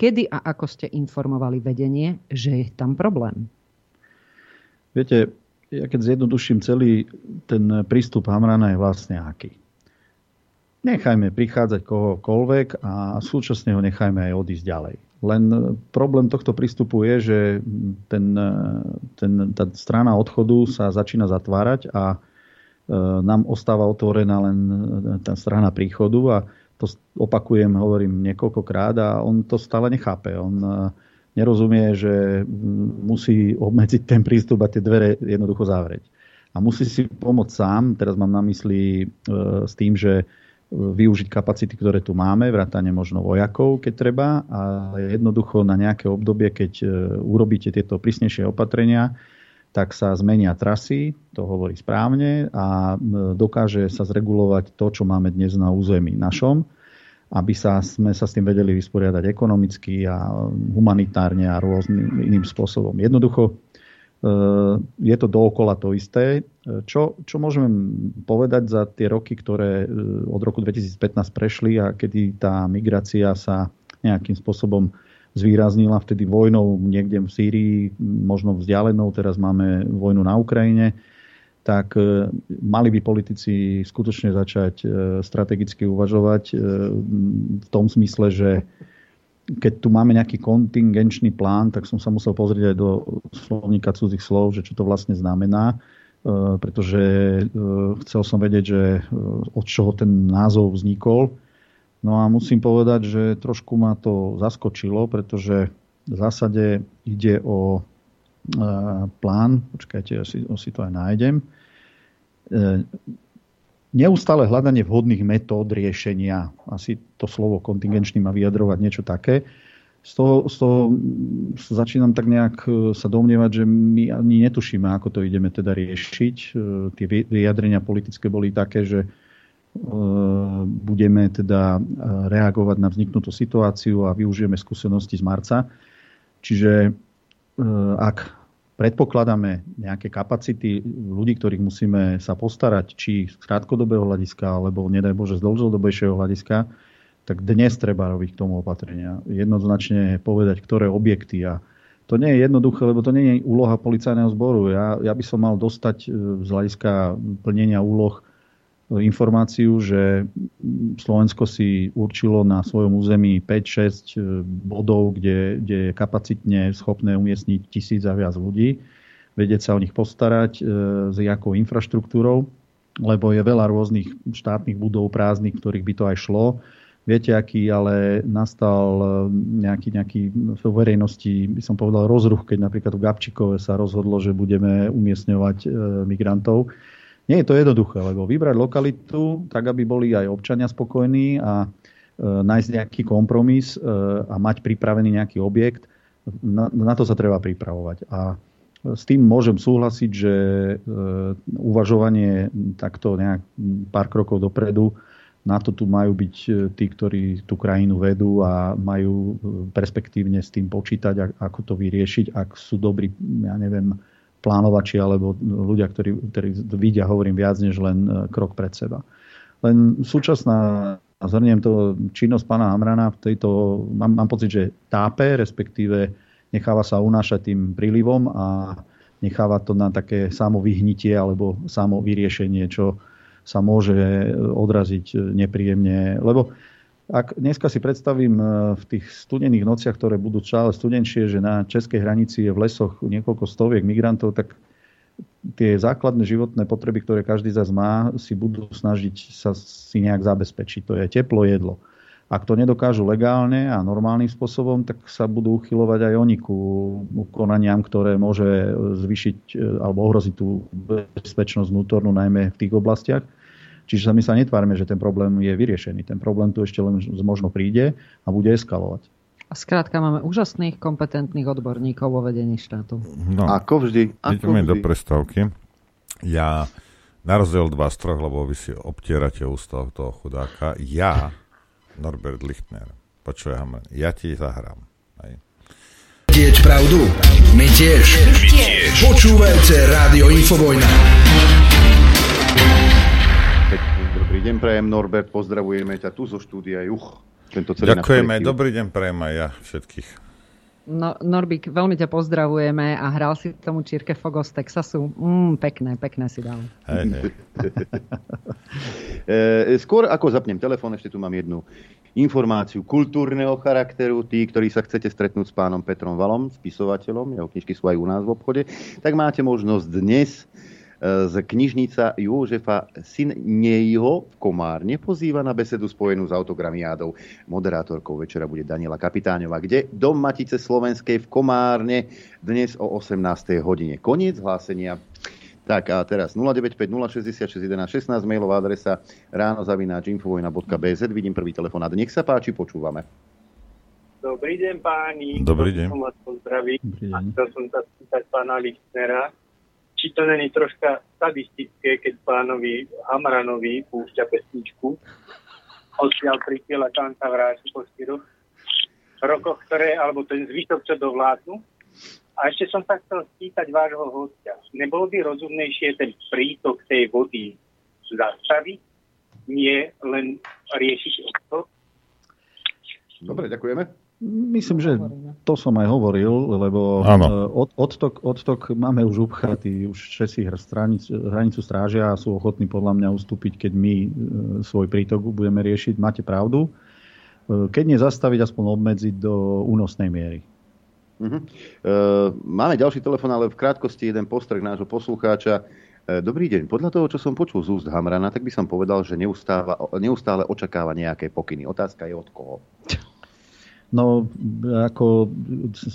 kedy a ako ste informovali vedenie, že je tam problém? Viete, ja keď zjednoduším celý ten prístup Hamrana je vlastne aký nechajme prichádzať kohokoľvek a súčasne ho nechajme aj odísť ďalej. Len problém tohto prístupu je, že ten, ten, tá strana odchodu sa začína zatvárať a e, nám ostáva otvorená len tá strana príchodu a to opakujem, hovorím niekoľkokrát a on to stále nechápe. On e, nerozumie, že musí obmedziť ten prístup a tie dvere jednoducho zavrieť. A musí si pomôcť sám, teraz mám na mysli e, s tým, že využiť kapacity, ktoré tu máme, vrátane možno vojakov, keď treba, ale jednoducho na nejaké obdobie, keď e, urobíte tieto prísnejšie opatrenia, tak sa zmenia trasy, to hovorí správne, a dokáže sa zregulovať to, čo máme dnes na území našom, aby sa, sme sa s tým vedeli vysporiadať ekonomicky a humanitárne a rôznym iným spôsobom. Jednoducho je to dookola to isté. Čo, čo môžeme povedať za tie roky, ktoré e, od roku 2015 prešli a kedy tá migrácia sa nejakým spôsobom zvýraznila vtedy vojnou niekde v Sýrii, možno vzdialenou, teraz máme vojnu na Ukrajine, tak mali by politici skutočne začať strategicky uvažovať v tom smysle, že keď tu máme nejaký kontingenčný plán, tak som sa musel pozrieť aj do slovníka cudzích slov, že čo to vlastne znamená, e, pretože e, chcel som vedieť, že e, od čoho ten názov vznikol. No a musím povedať, že trošku ma to zaskočilo, pretože v zásade ide o plán, počkajte, ja si, si to aj nájdem, neustále hľadanie vhodných metód riešenia. Asi to slovo kontingenčný má vyjadrovať niečo také. Z toho, z toho začínam tak nejak e, sa domnievať, že my ani netušíme, ako to ideme teda riešiť. E, tie vyjadrenia politické boli také, že e, budeme teda reagovať na vzniknutú situáciu a využijeme skúsenosti z marca. Čiže ak predpokladáme nejaké kapacity ľudí, ktorých musíme sa postarať, či z krátkodobého hľadiska, alebo nedaj Bože z dlhodobejšieho hľadiska, tak dnes treba robiť k tomu opatrenia. Jednoznačne povedať, ktoré objekty. A to nie je jednoduché, lebo to nie je úloha policajného zboru. Ja, ja by som mal dostať e, z hľadiska plnenia úloh informáciu, že Slovensko si určilo na svojom území 5-6 e, bodov, kde, kde je kapacitne schopné umiestniť tisíc a viac ľudí, vedieť sa o nich postarať, e, s jakou infraštruktúrou, lebo je veľa rôznych štátnych budov prázdnych, ktorých by to aj šlo. Viete, aký ale nastal e, nejaký, nejaký v verejnosti, by som povedal, rozruch, keď napríklad v Gabčíkove sa rozhodlo, že budeme umiestňovať migrantov nie je to jednoduché, lebo vybrať lokalitu tak, aby boli aj občania spokojní a e, nájsť nejaký kompromis e, a mať pripravený nejaký objekt, na, na to sa treba pripravovať. A s tým môžem súhlasiť, že e, uvažovanie takto nejak pár krokov dopredu Na to tu majú byť tí, ktorí tú krajinu vedú a majú perspektívne s tým počítať, ako to vyriešiť, ak sú dobrí, ja neviem, plánovači alebo ľudia, ktorí, ktorí vidia, hovorím, viac než len krok pred seba. Len súčasná zhrniem to, činnosť pána Hamrana v tejto, mám, mám pocit, že tápe, respektíve necháva sa unášať tým prílivom a necháva to na také samovyhnitie alebo samovyriešenie, čo sa môže odraziť nepríjemne. Lebo ak dneska si predstavím v tých studených nociach, ktoré budú stále studenšie, že na českej hranici je v lesoch niekoľko stoviek migrantov, tak tie základné životné potreby, ktoré každý z nás má, si budú snažiť sa si nejak zabezpečiť. To je teplo, jedlo. Ak to nedokážu legálne a normálnym spôsobom, tak sa budú uchylovať aj oni ku konaniam, ktoré môže zvyšiť e, alebo ohroziť tú bezpečnosť vnútornú, najmä v tých oblastiach. Čiže sa my sa netvárme, že ten problém je vyriešený. Ten problém tu ešte len možno príde a bude eskalovať. A skrátka máme úžasných, kompetentných odborníkov vo vedení štátu. No, ako vždy. Ako vždy. do prestávky. Ja, na rozdiel dva z troch, lebo vy si obtierate ústa toho chudáka, ja, Norbert Lichtner, počujem, ja ti zahrám. Hej. Tieť pravdu? My tiež. My tiež. Počúvajte Rádio Infovojna. Dobrý deň, prajem Norbert, pozdravujeme ťa tu zo štúdia Juch. Tento celý Ďakujeme, dobrý deň prajem aj ja všetkých. No, Norbik, veľmi ťa pozdravujeme a hral si tomu Čírke Fogo z Texasu. Mm, pekné, pekné si dal. Hej, hej. [laughs] E, Skôr ako zapnem telefón, ešte tu mám jednu informáciu kultúrneho charakteru. Tí, ktorí sa chcete stretnúť s pánom Petrom Valom, spisovateľom, jeho knižky sú aj u nás v obchode, tak máte možnosť dnes z knižnica Jožefa Sinejho v Komárne pozýva na besedu spojenú s autogramiádou. Moderátorkou večera bude Daniela Kapitáňová, kde Dom Matice Slovenskej v Komárne dnes o 18. hodine. Koniec hlásenia. Tak a teraz 095 066 11 16 mailová adresa ráno zavináč infovojna.bz. Vidím prvý telefonát. Nech sa páči, počúvame. Dobrý deň páni. Dobrý deň. Som vás pozdraví. Chcel som sa spýtať pána Lichtnera, či to není troška sadistické, keď pánovi Hamranovi púšťa pesničku. Odtiaľ prišiel a tam vráti po štyroch rokoch, ktoré, alebo ten zvyšok, čo dovládnu. A ešte som sa chcel spýtať vášho hostia. Nebolo by rozumnejšie ten prítok tej vody zastaviť, nie len riešiť odtok? Dobre, ďakujeme. Myslím, že to som aj hovoril, lebo e, od, odtok, odtok máme už upchatý, už všetci hranicu, hranicu strážia a sú ochotní podľa mňa ustúpiť, keď my e, svoj prítok budeme riešiť. Máte pravdu. E, Keď nezastaviť, aspoň obmedziť do únosnej miery. Uh-huh. E, máme ďalší telefon, ale v krátkosti jeden postrek nášho poslucháča. E, Dobrý deň. Podľa toho, čo som počul z úst Hamrana, tak by som povedal, že neustále, neustále očakáva nejaké pokyny. Otázka je od koho. No, ako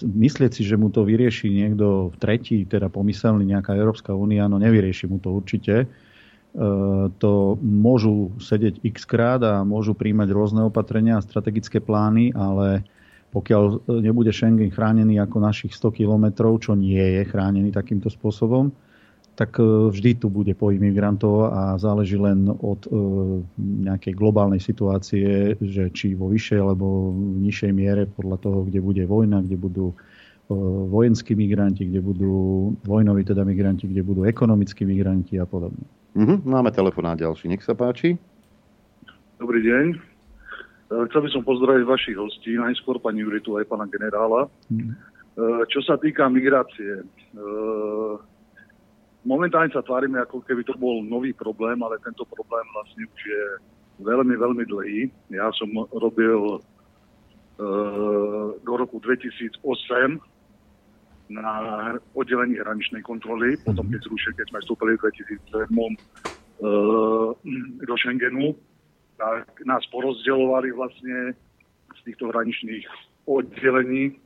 myslieť si, že mu to vyrieši niekto tretí, teda pomyselný nejaká Európska únia, no nevyrieši mu to určite. E, to môžu sedieť x krát a môžu príjmať rôzne opatrenia a strategické plány, ale pokiaľ nebude Schengen chránený ako našich 100 kilometrov, čo nie je chránený takýmto spôsobom, tak e, vždy tu bude pohyb migrantov a záleží len od e, nejakej globálnej situácie, že či vo vyššej alebo v nižšej miere podľa toho, kde bude vojna, kde budú e, vojenskí migranti, kde budú vojnoví teda migranti, kde budú ekonomickí migranti a podobne. Uh-huh. Máme telefonát ďalší. Nech sa páči. Dobrý deň. Chcel by som pozdraviť vašich hostí, najskôr pani Juritu aj pána generála. E, Čo sa týka migrácie, e, momentálne sa tvárime, ako keby to bol nový problém, ale tento problém vlastne už je veľmi, veľmi dlhý. Ja som robil e, do roku 2008 na oddelení hraničnej kontroly, potom keď zrušili, keď sme vstúpili v 2007 e, do Schengenu, tak nás porozdeľovali vlastne z týchto hraničných oddelení.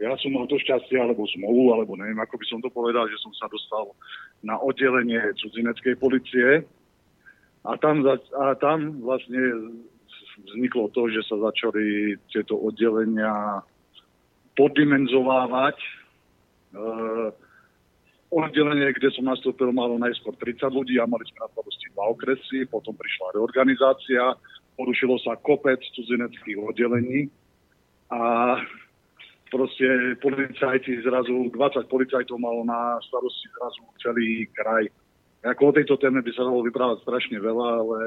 Ja som mal to šťastie, alebo zmolu, alebo neviem, ako by som to povedal, že som sa dostal na oddelenie cudzineckej policie. A tam, a tam vlastne vzniklo to, že sa začali tieto oddelenia poddimenzovávať. E, oddelenie, kde som nastúpil, malo najskôr 30 ľudí a mali sme na starosti dva okresy, potom prišla reorganizácia, porušilo sa kopec cudzineckých oddelení a proste policajti zrazu, 20 policajtov malo na starosti zrazu celý kraj. Ako o tejto téme by sa dalo vyprávať strašne veľa, ale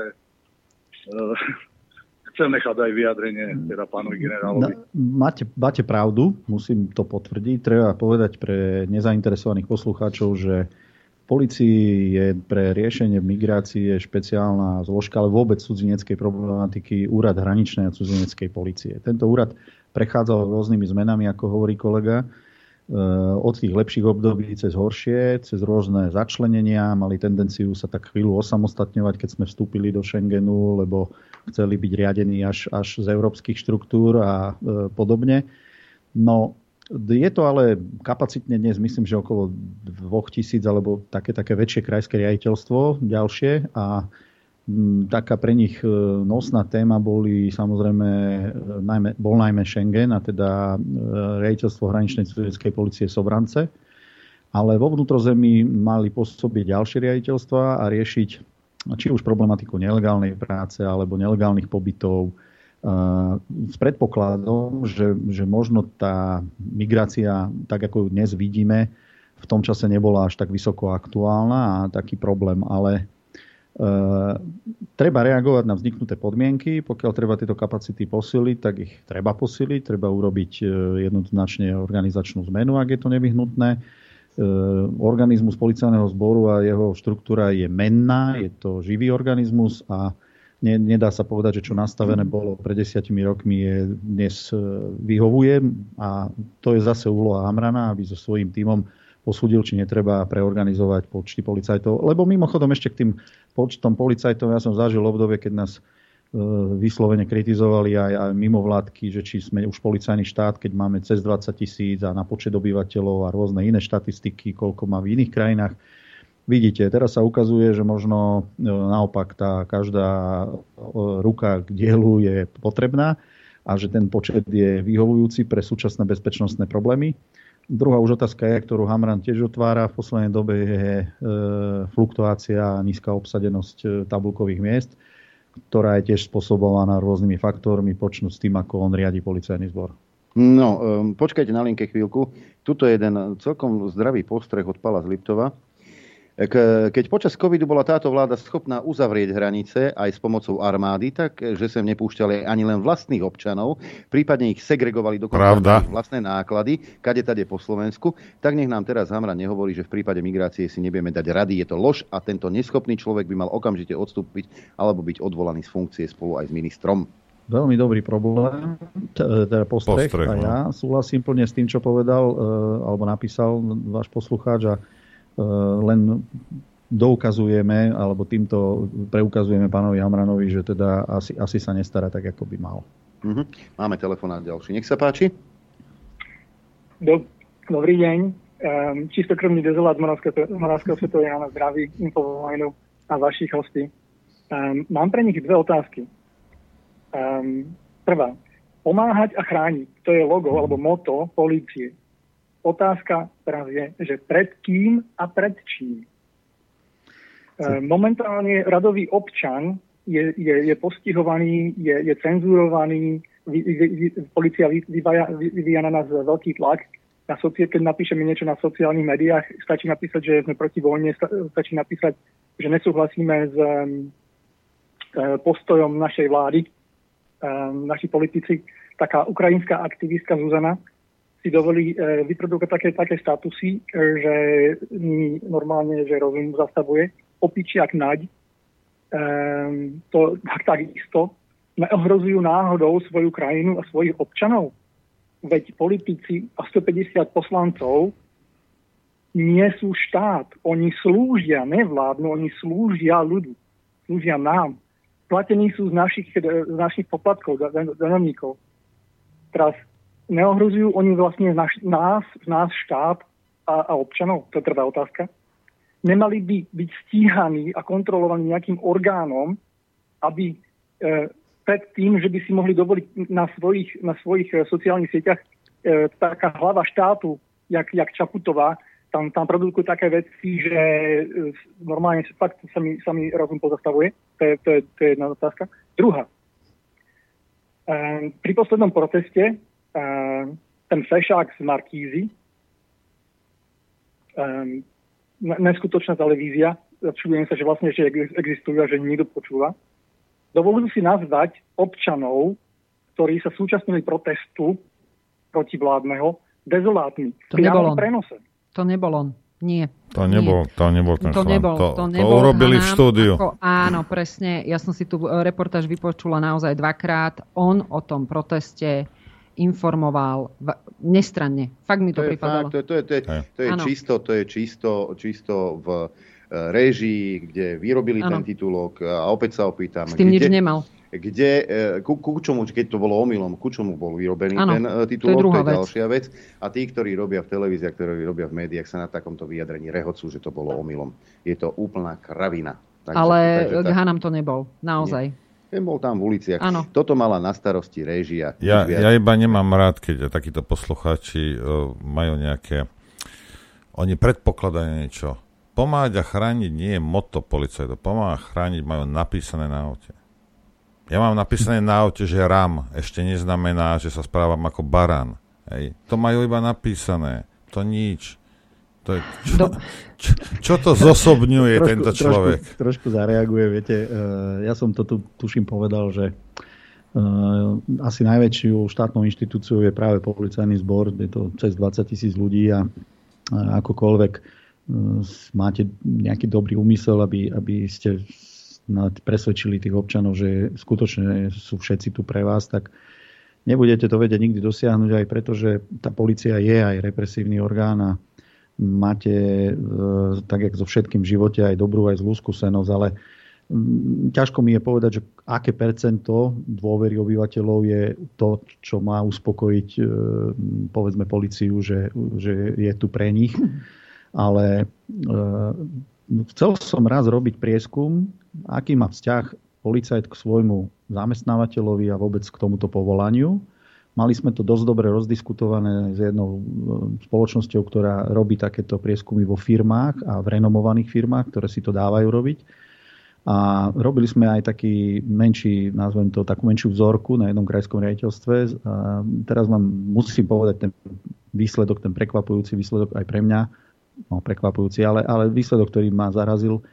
uh, [laughs] chcem nechať aj vyjadrenie teda pánovi generálovi. Máte, máte pravdu, musím to potvrdiť. Treba povedať pre nezainteresovaných poslucháčov, že policii je pre riešenie migrácie špeciálna zložka, ale vôbec cudzineckej problematiky úrad hraničnej a cudzineckej policie. Tento úrad prechádzal rôznymi zmenami, ako hovorí kolega Eh, od tých lepších období cez horšie, cez rôzne začlenenia, mali tendenciu sa tak chvíľu osamostatňovať, keď sme vstúpili do Schengenu, lebo chceli byť riadení až, až z európskych štruktúr a e, podobne. No, je to ale kapacitne dnes, myslím, že okolo 2000 alebo také, také väčšie krajské riaditeľstvo ďalšie a taká pre nich e, nosná téma boli samozrejme, e, najmä, bol najmä Schengen a teda e, rejiteľstvo hraničnej civilickej policie Sobrance. Ale vo vnútrozemí mali pôsobiť ďalšie riaditeľstva a riešiť či už problematiku nelegálnej práce alebo nelegálnych pobytov s predpokladom, že, že možno tá migrácia, tak ako ju dnes vidíme, v tom čase nebola až tak vysoko aktuálna a taký problém, ale treba reagovať na vzniknuté podmienky. Pokiaľ treba tieto kapacity posiliť, tak ich treba posiliť. Treba urobiť uh, jednoznačne organizačnú zmenu, ak je to nevyhnutné. Uh, organizmus policajného zboru a jeho štruktúra je menná, je to živý organizmus a ne, nedá sa povedať, že čo nastavené bolo pred desiatimi rokmi je dnes vyhovuje a to je zase úloha Hamrana, aby so svojím tímom posúdil, či netreba preorganizovať počty policajtov. Lebo mimochodom ešte k tým počtom policajtov, ja som zažil obdobie, keď nás e, vyslovene kritizovali aj, aj mimovládky, že či sme už policajný štát, keď máme cez 20 tisíc a na počet obyvateľov a rôzne iné štatistiky, koľko má v iných krajinách. Vidíte, teraz sa ukazuje, že možno e, naopak tá každá e, ruka k dielu je potrebná a že ten počet je vyhovujúci pre súčasné bezpečnostné problémy. Druhá už otázka je, ktorú Hamran tiež otvára v poslednej dobe, je e, fluktuácia a nízka obsadenosť e, tabulkových miest, ktorá je tiež spôsobovaná rôznymi faktormi, počnúť s tým, ako on riadi policajný zbor. No, e, počkajte na linke chvíľku. Tuto je jeden celkom zdravý postreh od Pala z Liptova. Keď počas covidu bola táto vláda schopná uzavrieť hranice aj s pomocou armády, tak že sem nepúšťali ani len vlastných občanov, prípadne ich segregovali do vlastné náklady, kade tade po Slovensku, tak nech nám teraz Hamra nehovorí, že v prípade migrácie si nebieme dať rady. Je to lož a tento neschopný človek by mal okamžite odstúpiť alebo byť odvolaný z funkcie spolu aj s ministrom. Veľmi dobrý problém, teda postreh, postreh a no. ja súhlasím plne s tým, čo povedal e, alebo napísal váš poslucháč a len doukazujeme, alebo týmto preukazujeme pánovi Hamranovi, že teda asi, asi sa nestará tak, ako by mal. Mm-hmm. Máme telefonát ďalší. Nech sa páči. Do, dobrý deň. Um, čistokrvný dezolát Moravského svetového na zdraví, Infovojnu a vašich hostí. Um, mám pre nich dve otázky. Um, prvá. Pomáhať a chrániť. To je logo alebo moto polície. Otázka teraz je, že pred kým a pred čím. E, momentálne radový občan je, je, je postihovaný, je, je cenzurovaný, vy, vy, policia vyvíja, na nás veľký tlak. Na soci, keď napíšeme niečo na sociálnych médiách, stačí napísať, že sme proti vojne, stačí napísať, že nesúhlasíme s um, postojom našej vlády, um, naši politici. Taká ukrajinská aktivistka Zuzana, si dovolí e, vyprodukovať také, také statusy, e, že mi normálne, že rozum zastavuje, opičiak naď, e, to tak, takisto neohrozujú náhodou svoju krajinu a svojich občanov. Veď politici a 150 poslancov nie sú štát. Oni slúžia, nevládnu, oni slúžia ľudu. Slúžia nám. Platení sú z našich, z našich poplatkov, danovníkov. Teraz neohrozujú oni vlastne naš, nás, nás štát a, a občanov? To je prvá otázka. Nemali by byť stíhaní a kontrolovaní nejakým orgánom, aby e, pred tým, že by si mohli dovoliť na svojich, na svojich e, sociálnych sieťach e, taká hlava štátu, jak, jak Čaputová, tam, tam produkujú také veci, že e, normálne fakt sa mi, sa mi rozum pozastavuje. To je, to, je, to je jedna otázka. Druhá. Um, pri poslednom proteste ten fešák z Markízy, um, neskutočná televízia, čudujem sa, že vlastne ešte existujú a že nikto počúva, dovolujú si nazvať občanov, ktorí sa súčasnili protestu protivládneho, dezolátmi. To nebolo. Prenose. To nebol on. Nie. To nebol, nie. to nebol ten to chlap. Nebol, to, to, nebol to urobili v štúdiu. Ako, áno, presne. Ja som si tu e, reportáž vypočula naozaj dvakrát. On o tom proteste informoval v, nestranne. Fakt mi to, to pripadalo. Fakt, to, je, to, je, to, je, to, je čisto, to je čisto, čisto v e, režii, kde vyrobili ano. ten titulok a opäť sa opýtam. S tým kde, nič nemal kde, e, ku, ku čomu, keď to bolo omylom, ku čomu bol vyrobený ano, ten titulok, to je, to je ďalšia vec. A tí, ktorí robia v televízii, ktorí robia v médiách, sa na takomto vyjadrení rehocú, že to bolo omylom. Je to úplná kravina. Takže, Ale takže, tak... Hanam to nebol, naozaj. Nie. Ten bol tam v uliciach. Ano. Toto mala na starosti réžia. Ja, ja iba nemám rád, keď takíto poslucháči uh, majú nejaké... Oni predpokladajú niečo. Pomáhať a chrániť nie je moto policajtov. Pomáhať a chrániť majú napísané na aute. Ja mám napísané na aute, že RAM ešte neznamená, že sa správam ako baran. Hej. To majú iba napísané. To nič. To je, čo, čo, čo to zosobňuje trošku, tento človek? Trošku, trošku zareaguje, viete. Uh, ja som to tu tuším povedal, že uh, asi najväčšiu štátnou inštitúciou je práve policajný zbor, je to cez 20 tisíc ľudí a akokoľvek uh, máte nejaký dobrý úmysel, aby, aby ste presvedčili tých občanov, že skutočne sú všetci tu pre vás, tak nebudete to vedieť nikdy dosiahnuť aj preto, že tá policia je aj represívny orgán a máte, e, tak jak so všetkým v živote, aj dobrú, aj zlú skúsenosť, ale ťažko mi je povedať, že aké percento dôvery obyvateľov je to, čo má uspokojiť e, povedzme policiu, že, že je tu pre nich. Ale e, chcel som raz robiť prieskum, aký má vzťah policajt k svojmu zamestnávateľovi a vôbec k tomuto povolaniu. Mali sme to dosť dobre rozdiskutované s jednou e, spoločnosťou, ktorá robí takéto prieskumy vo firmách a v renomovaných firmách, ktoré si to dávajú robiť. A robili sme aj taký menší, nazvem to takú menšiu vzorku na jednom krajskom riaditeľstve. A teraz vám musím povedať ten výsledok, ten prekvapujúci výsledok aj pre mňa, no prekvapujúci, ale, ale výsledok, ktorý ma zarazil,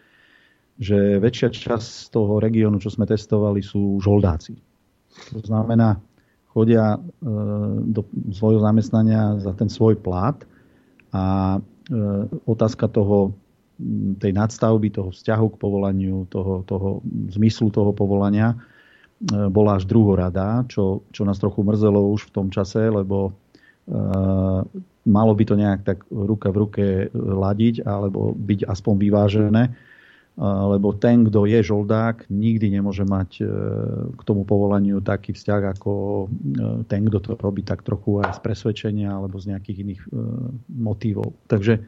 že väčšia časť toho regiónu, čo sme testovali, sú žoldáci. To znamená, chodia e, do svojho zamestnania za ten svoj plat a e, otázka toho, tej nadstavby, toho vzťahu k povolaniu, toho, toho zmyslu toho povolania e, bola až druhorada, čo, čo nás trochu mrzelo už v tom čase, lebo malo by to nejak tak ruka v ruke ladiť alebo byť aspoň vyvážené lebo ten, kto je žoldák, nikdy nemôže mať e, k tomu povolaniu taký vzťah ako e, ten, kto to robí tak trochu aj z presvedčenia alebo z nejakých iných e, motívov. Takže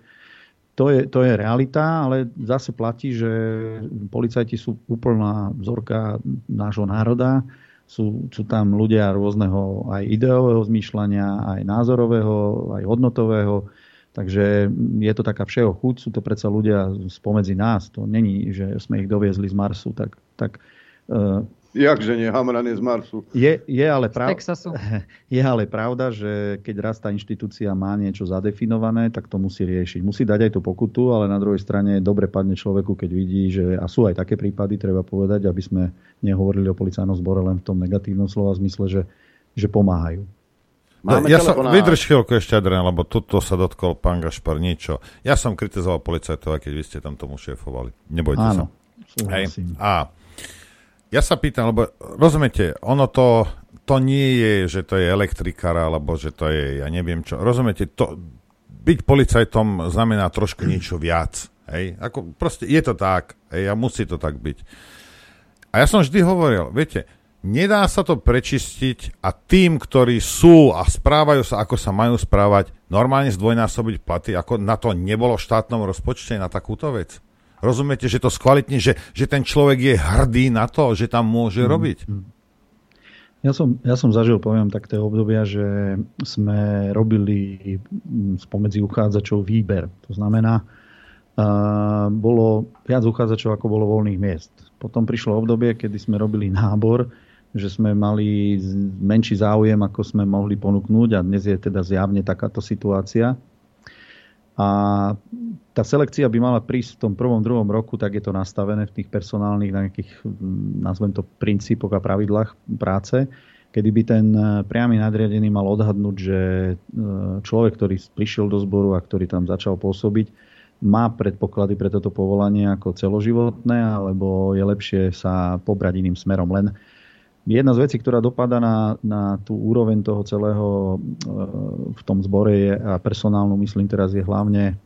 to je, to je realita, ale zase platí, že policajti sú úplná vzorka nášho národa. Sú, sú tam ľudia rôzneho aj ideového zmýšľania, aj názorového, aj hodnotového Takže je to taká všeho chuť, sú to predsa ľudia spomedzi nás. To není, že sme ich doviezli z Marsu. Tak, tak, uh, Jakže nie, Hamran je z Marsu. Je, je, ale prav... [laughs] je ale pravda, že keď raz tá inštitúcia má niečo zadefinované, tak to musí riešiť. Musí dať aj tú pokutu, ale na druhej strane dobre padne človeku, keď vidí, že a sú aj také prípady, treba povedať, aby sme nehovorili o policajnom zbore len v tom negatívnom slova zmysle, že, že pomáhajú. Máme ja som, vydrž chvíľku ešte, Adrian, lebo tuto sa dotkol pán Gašpar niečo. Ja som kritizoval policajtov, aj keď vy ste tam tomu šéfovali. Nebojte Áno, sa. Hej. A ja sa pýtam, lebo rozumiete, ono to, to nie je, že to je elektrikár, alebo že to je, ja neviem čo. Rozumiete, to, byť policajtom znamená trošku niečo viac. Hej? Ako, proste je to tak. Hej? A musí to tak byť. A ja som vždy hovoril, viete, Nedá sa to prečistiť a tým, ktorí sú a správajú sa, ako sa majú správať, normálne zdvojnásobiť platy, ako na to nebolo v štátnom rozpočte na takúto vec. Rozumiete, že to skvalitne, že, že ten človek je hrdý na to, že tam môže mm. robiť? Ja som, ja som zažil, poviem, tak tie obdobia, že sme robili spomedzi uchádzačov výber. To znamená, uh, bolo viac uchádzačov, ako bolo voľných miest. Potom prišlo obdobie, kedy sme robili nábor, že sme mali menší záujem, ako sme mohli ponúknuť a dnes je teda zjavne takáto situácia. A tá selekcia by mala prísť v tom prvom, druhom roku, tak je to nastavené v tých personálnych nejakých, nazvem to, princípoch a pravidlách práce, kedy by ten e, priamy nadriadený mal odhadnúť, že e, človek, ktorý prišiel do zboru a ktorý tam začal pôsobiť, má predpoklady pre toto povolanie ako celoživotné, alebo je lepšie sa pobrať iným smerom. Len Jedna z vecí, ktorá dopada na, na tú úroveň toho celého e, v tom zbore je, a personálnu myslím teraz je hlavne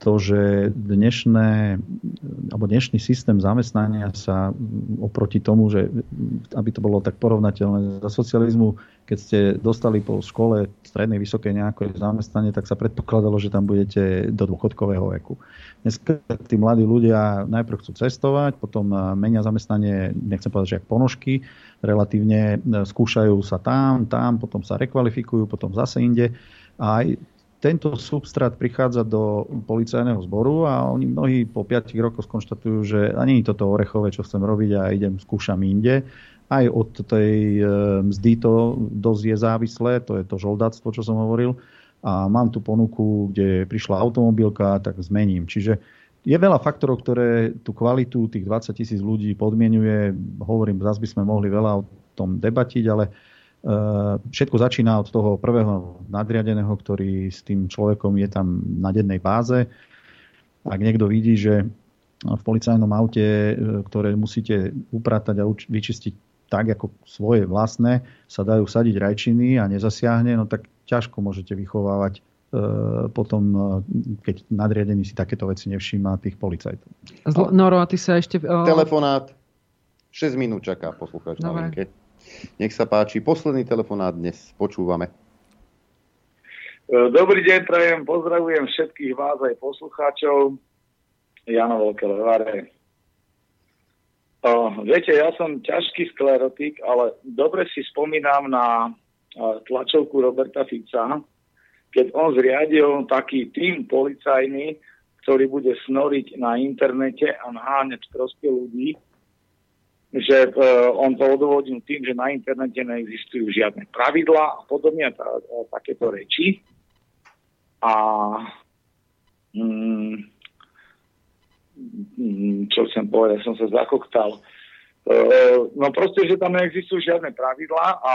to, že dnešné, alebo dnešný systém zamestnania sa oproti tomu, že aby to bolo tak porovnateľné za socializmu, keď ste dostali po škole strednej, vysokej nejaké zamestnanie, tak sa predpokladalo, že tam budete do dôchodkového veku. Dnes tí mladí ľudia najprv chcú cestovať, potom menia zamestnanie, nechcem povedať, že ak ponožky, relatívne skúšajú sa tam, tam, potom sa rekvalifikujú, potom zase inde. A aj tento substrát prichádza do policajného zboru a oni mnohí po 5 rokoch skonštatujú, že ani toto orechové, čo chcem robiť a idem, skúšam inde. Aj od tej e, mzdy to dosť je závislé, to je to žoldáctvo, čo som hovoril. A mám tu ponuku, kde prišla automobilka, tak zmením. Čiže je veľa faktorov, ktoré tú kvalitu tých 20 tisíc ľudí podmienuje. Hovorím, zase by sme mohli veľa o tom debatiť, ale Eh, všetko začína od toho prvého nadriadeného, ktorý s tým človekom je tam na dennej báze. Ak niekto vidí, že v policajnom aute, eh, ktoré musíte upratať a vyčistiť tak, ako svoje vlastné, sa dajú sadiť rajčiny a nezasiahne, no tak ťažko môžete vychovávať potom, keď nadriadený si takéto veci nevšíma tých policajtov. Zl- Noro, a ty sa ešte... Telefonát. 6 minút čaká poslucháč na linke. Nech sa páči, posledný telefonát dnes počúvame. E, dobrý deň, prajem, pozdravujem všetkých vás aj poslucháčov. Jano Veľké Levare. O, viete, ja som ťažký sklerotik, ale dobre si spomínam na tlačovku Roberta Fica, keď on zriadil taký tým policajný, ktorý bude snoriť na internete a naháňať proste ľudí že uh, on to odôvodnil tým, že na internete neexistujú žiadne pravidlá a podobne a, a takéto reči. A mm, mm, čo chcem povedať, som sa zakoktal. Uh, no proste, že tam neexistujú žiadne pravidlá a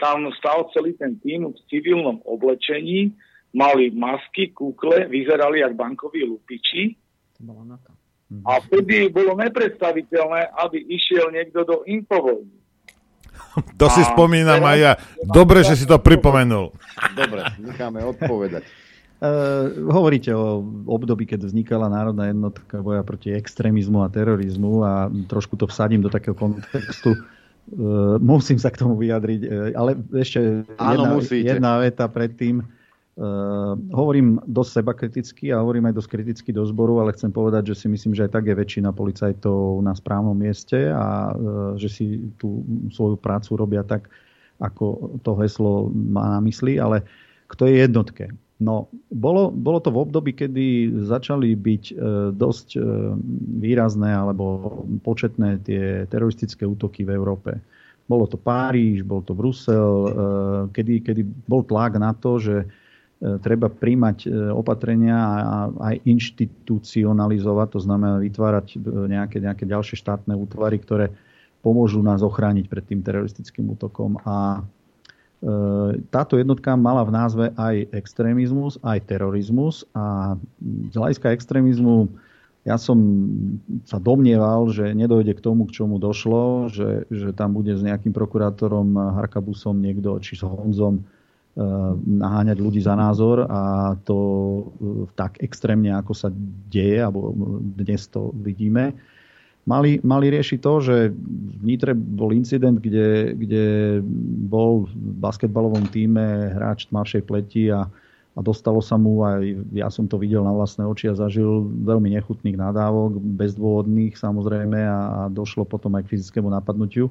tam stal celý ten tým v civilnom oblečení, mali masky, kúkle, vyzerali jak bankoví lupiči. A vtedy bolo nepredstaviteľné, aby išiel niekto do Infovojny. To si spomínam aj ja. Dobre, že si to pripomenul. Dobre, necháme odpovedať. Uh, hovoríte o období, keď vznikala Národná jednotka boja proti extrémizmu a terorizmu a trošku to vsadím do takého kontextu. Uh, musím sa k tomu vyjadriť, uh, ale ešte Áno, jedna, jedna veta predtým. Uh, hovorím dosť seba kriticky a hovorím aj dosť kriticky do zboru, ale chcem povedať, že si myslím, že aj tak je väčšina policajtov na správnom mieste a uh, že si tú svoju prácu robia tak, ako to heslo má na mysli, ale kto je jednotke? No, bolo, bolo to v období, kedy začali byť uh, dosť uh, výrazné alebo početné tie teroristické útoky v Európe. Bolo to Páriž, bol to Brusel, uh, kedy, kedy bol tlak na to, že E, treba príjmať e, opatrenia a aj inštitucionalizovať, to znamená vytvárať e, nejaké, nejaké ďalšie štátne útvary, ktoré pomôžu nás ochrániť pred tým teroristickým útokom. A táto jednotka mala v názve aj extrémizmus, aj terorizmus a z hľadiska extrémizmu ja som sa domnieval, že nedojde k tomu, k čomu došlo, že, že tam bude s nejakým prokurátorom Harkabusom niekto, či s Honzom, Eh, naháňať ľudí za názor a to eh, tak extrémne, ako sa deje, alebo dnes to vidíme. Mali, mali riešiť to, že v Nitre bol incident, kde, kde bol v basketbalovom týme hráč tmavšej pleti a, a dostalo sa mu, aj ja som to videl na vlastné oči a zažil veľmi nechutných nadávok, bezdôvodných samozrejme a, a došlo potom aj k fyzickému napadnutiu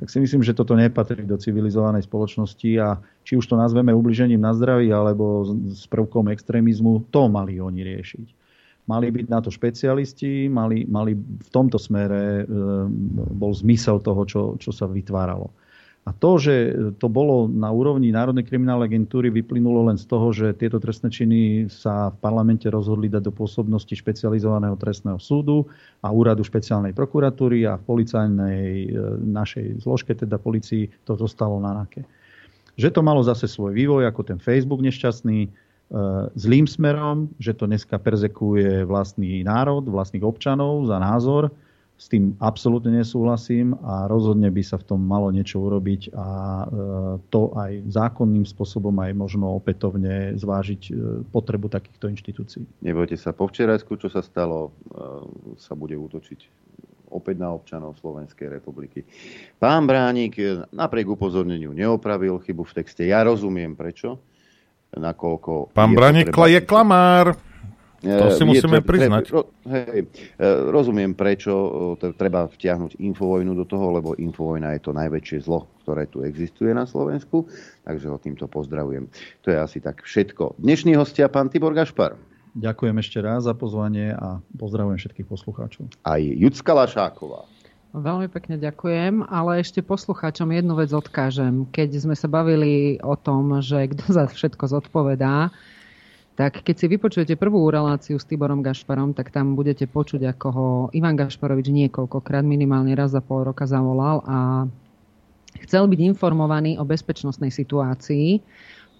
tak si myslím, že toto nepatrí do civilizovanej spoločnosti a či už to nazveme ubližením na zdraví alebo s prvkom extrémizmu, to mali oni riešiť. Mali byť na to špecialisti, mali, mali v tomto smere e, bol zmysel toho, čo, čo sa vytváralo. A to, že to bolo na úrovni Národnej kriminálnej agentúry, vyplynulo len z toho, že tieto trestné činy sa v parlamente rozhodli dať do pôsobnosti špecializovaného trestného súdu a úradu špeciálnej prokuratúry a v policajnej e, našej zložke, teda policii, to zostalo na nake. Že to malo zase svoj vývoj, ako ten Facebook nešťastný, zlým smerom, že to dneska perzekuje vlastný národ, vlastných občanov za názor, s tým absolútne nesúhlasím a rozhodne by sa v tom malo niečo urobiť a e, to aj zákonným spôsobom aj možno opätovne zvážiť e, potrebu takýchto inštitúcií. Nebojte sa, po včerajsku, čo sa stalo, e, sa bude útočiť opäť na občanov Slovenskej republiky. Pán Bránik napriek upozorneniu neopravil chybu v texte. Ja rozumiem prečo, nakoľko... Pán Bránik je klamár. To si musíme je, priznať. Hej, e, rozumiem, prečo e, treba vtiahnuť infovojnu do toho, lebo infovojna je to najväčšie zlo, ktoré tu existuje na Slovensku, takže ho týmto pozdravujem. To je asi tak všetko. Dnešný hostia, pán Tibor Gašpar. Ďakujem ešte raz za pozvanie a pozdravujem všetkých poslucháčov. Aj Jucka Lašáková. Veľmi pekne ďakujem, ale ešte poslucháčom jednu vec odkážem. Keď sme sa bavili o tom, že kto za všetko zodpovedá, tak keď si vypočujete prvú reláciu s Tiborom Gašparom, tak tam budete počuť, ako ho Ivan Gašparovič niekoľkokrát, minimálne raz za pol roka zavolal a chcel byť informovaný o bezpečnostnej situácii,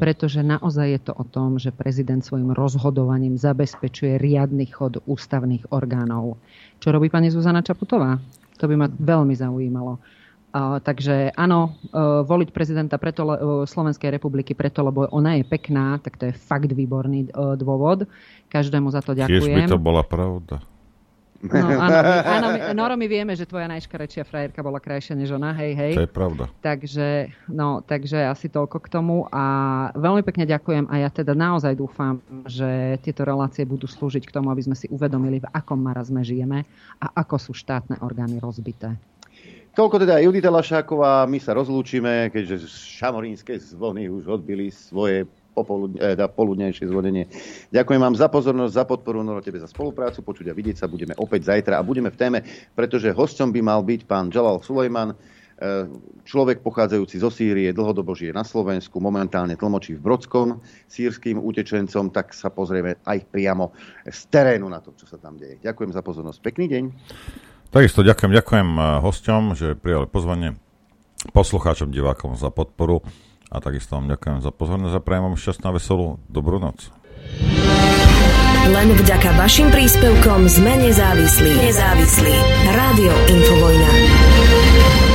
pretože naozaj je to o tom, že prezident svojim rozhodovaním zabezpečuje riadny chod ústavných orgánov. Čo robí pani Zuzana Čaputová? To by ma veľmi zaujímalo. Uh, takže áno, uh, voliť prezidenta preto, uh, Slovenskej republiky preto, lebo ona je pekná, tak to je fakt výborný uh, dôvod. Každému za to ďakujem. Tiež by to bola pravda. No, áno, áno, [laughs] Noro, my vieme, že tvoja najškarečia frajerka bola krajšia než ona, hej, hej. To je pravda. Takže, no, takže asi toľko k tomu a veľmi pekne ďakujem a ja teda naozaj dúfam, že tieto relácie budú slúžiť k tomu, aby sme si uvedomili, v akom marazme žijeme a ako sú štátne orgány rozbité. Toľko teda Judita Lašáková, my sa rozlúčime, keďže šamorínske zvony už odbili svoje eh, poludnejšie zvonenie. Ďakujem vám za pozornosť, za podporu, no tebe za spoluprácu, počuť a vidieť sa budeme opäť zajtra a budeme v téme, pretože hosťom by mal byť pán Jalal Sulejman, eh, človek pochádzajúci zo Sýrie, dlhodobo žije na Slovensku, momentálne tlmočí v Brodskom sírským utečencom, tak sa pozrieme aj priamo z terénu na to, čo sa tam deje. Ďakujem za pozornosť. Pekný deň. Takisto ďakujem, ďakujem eh, hosťom, že prijali pozvanie, poslucháčom, divákom za podporu a takisto vám ďakujem za pozornosť a prajem vám šťastnú a veselú dobrú noc. Len vďaka vašim príspevkom sme nezávislí. Nezávislí. Rádio Infovojna.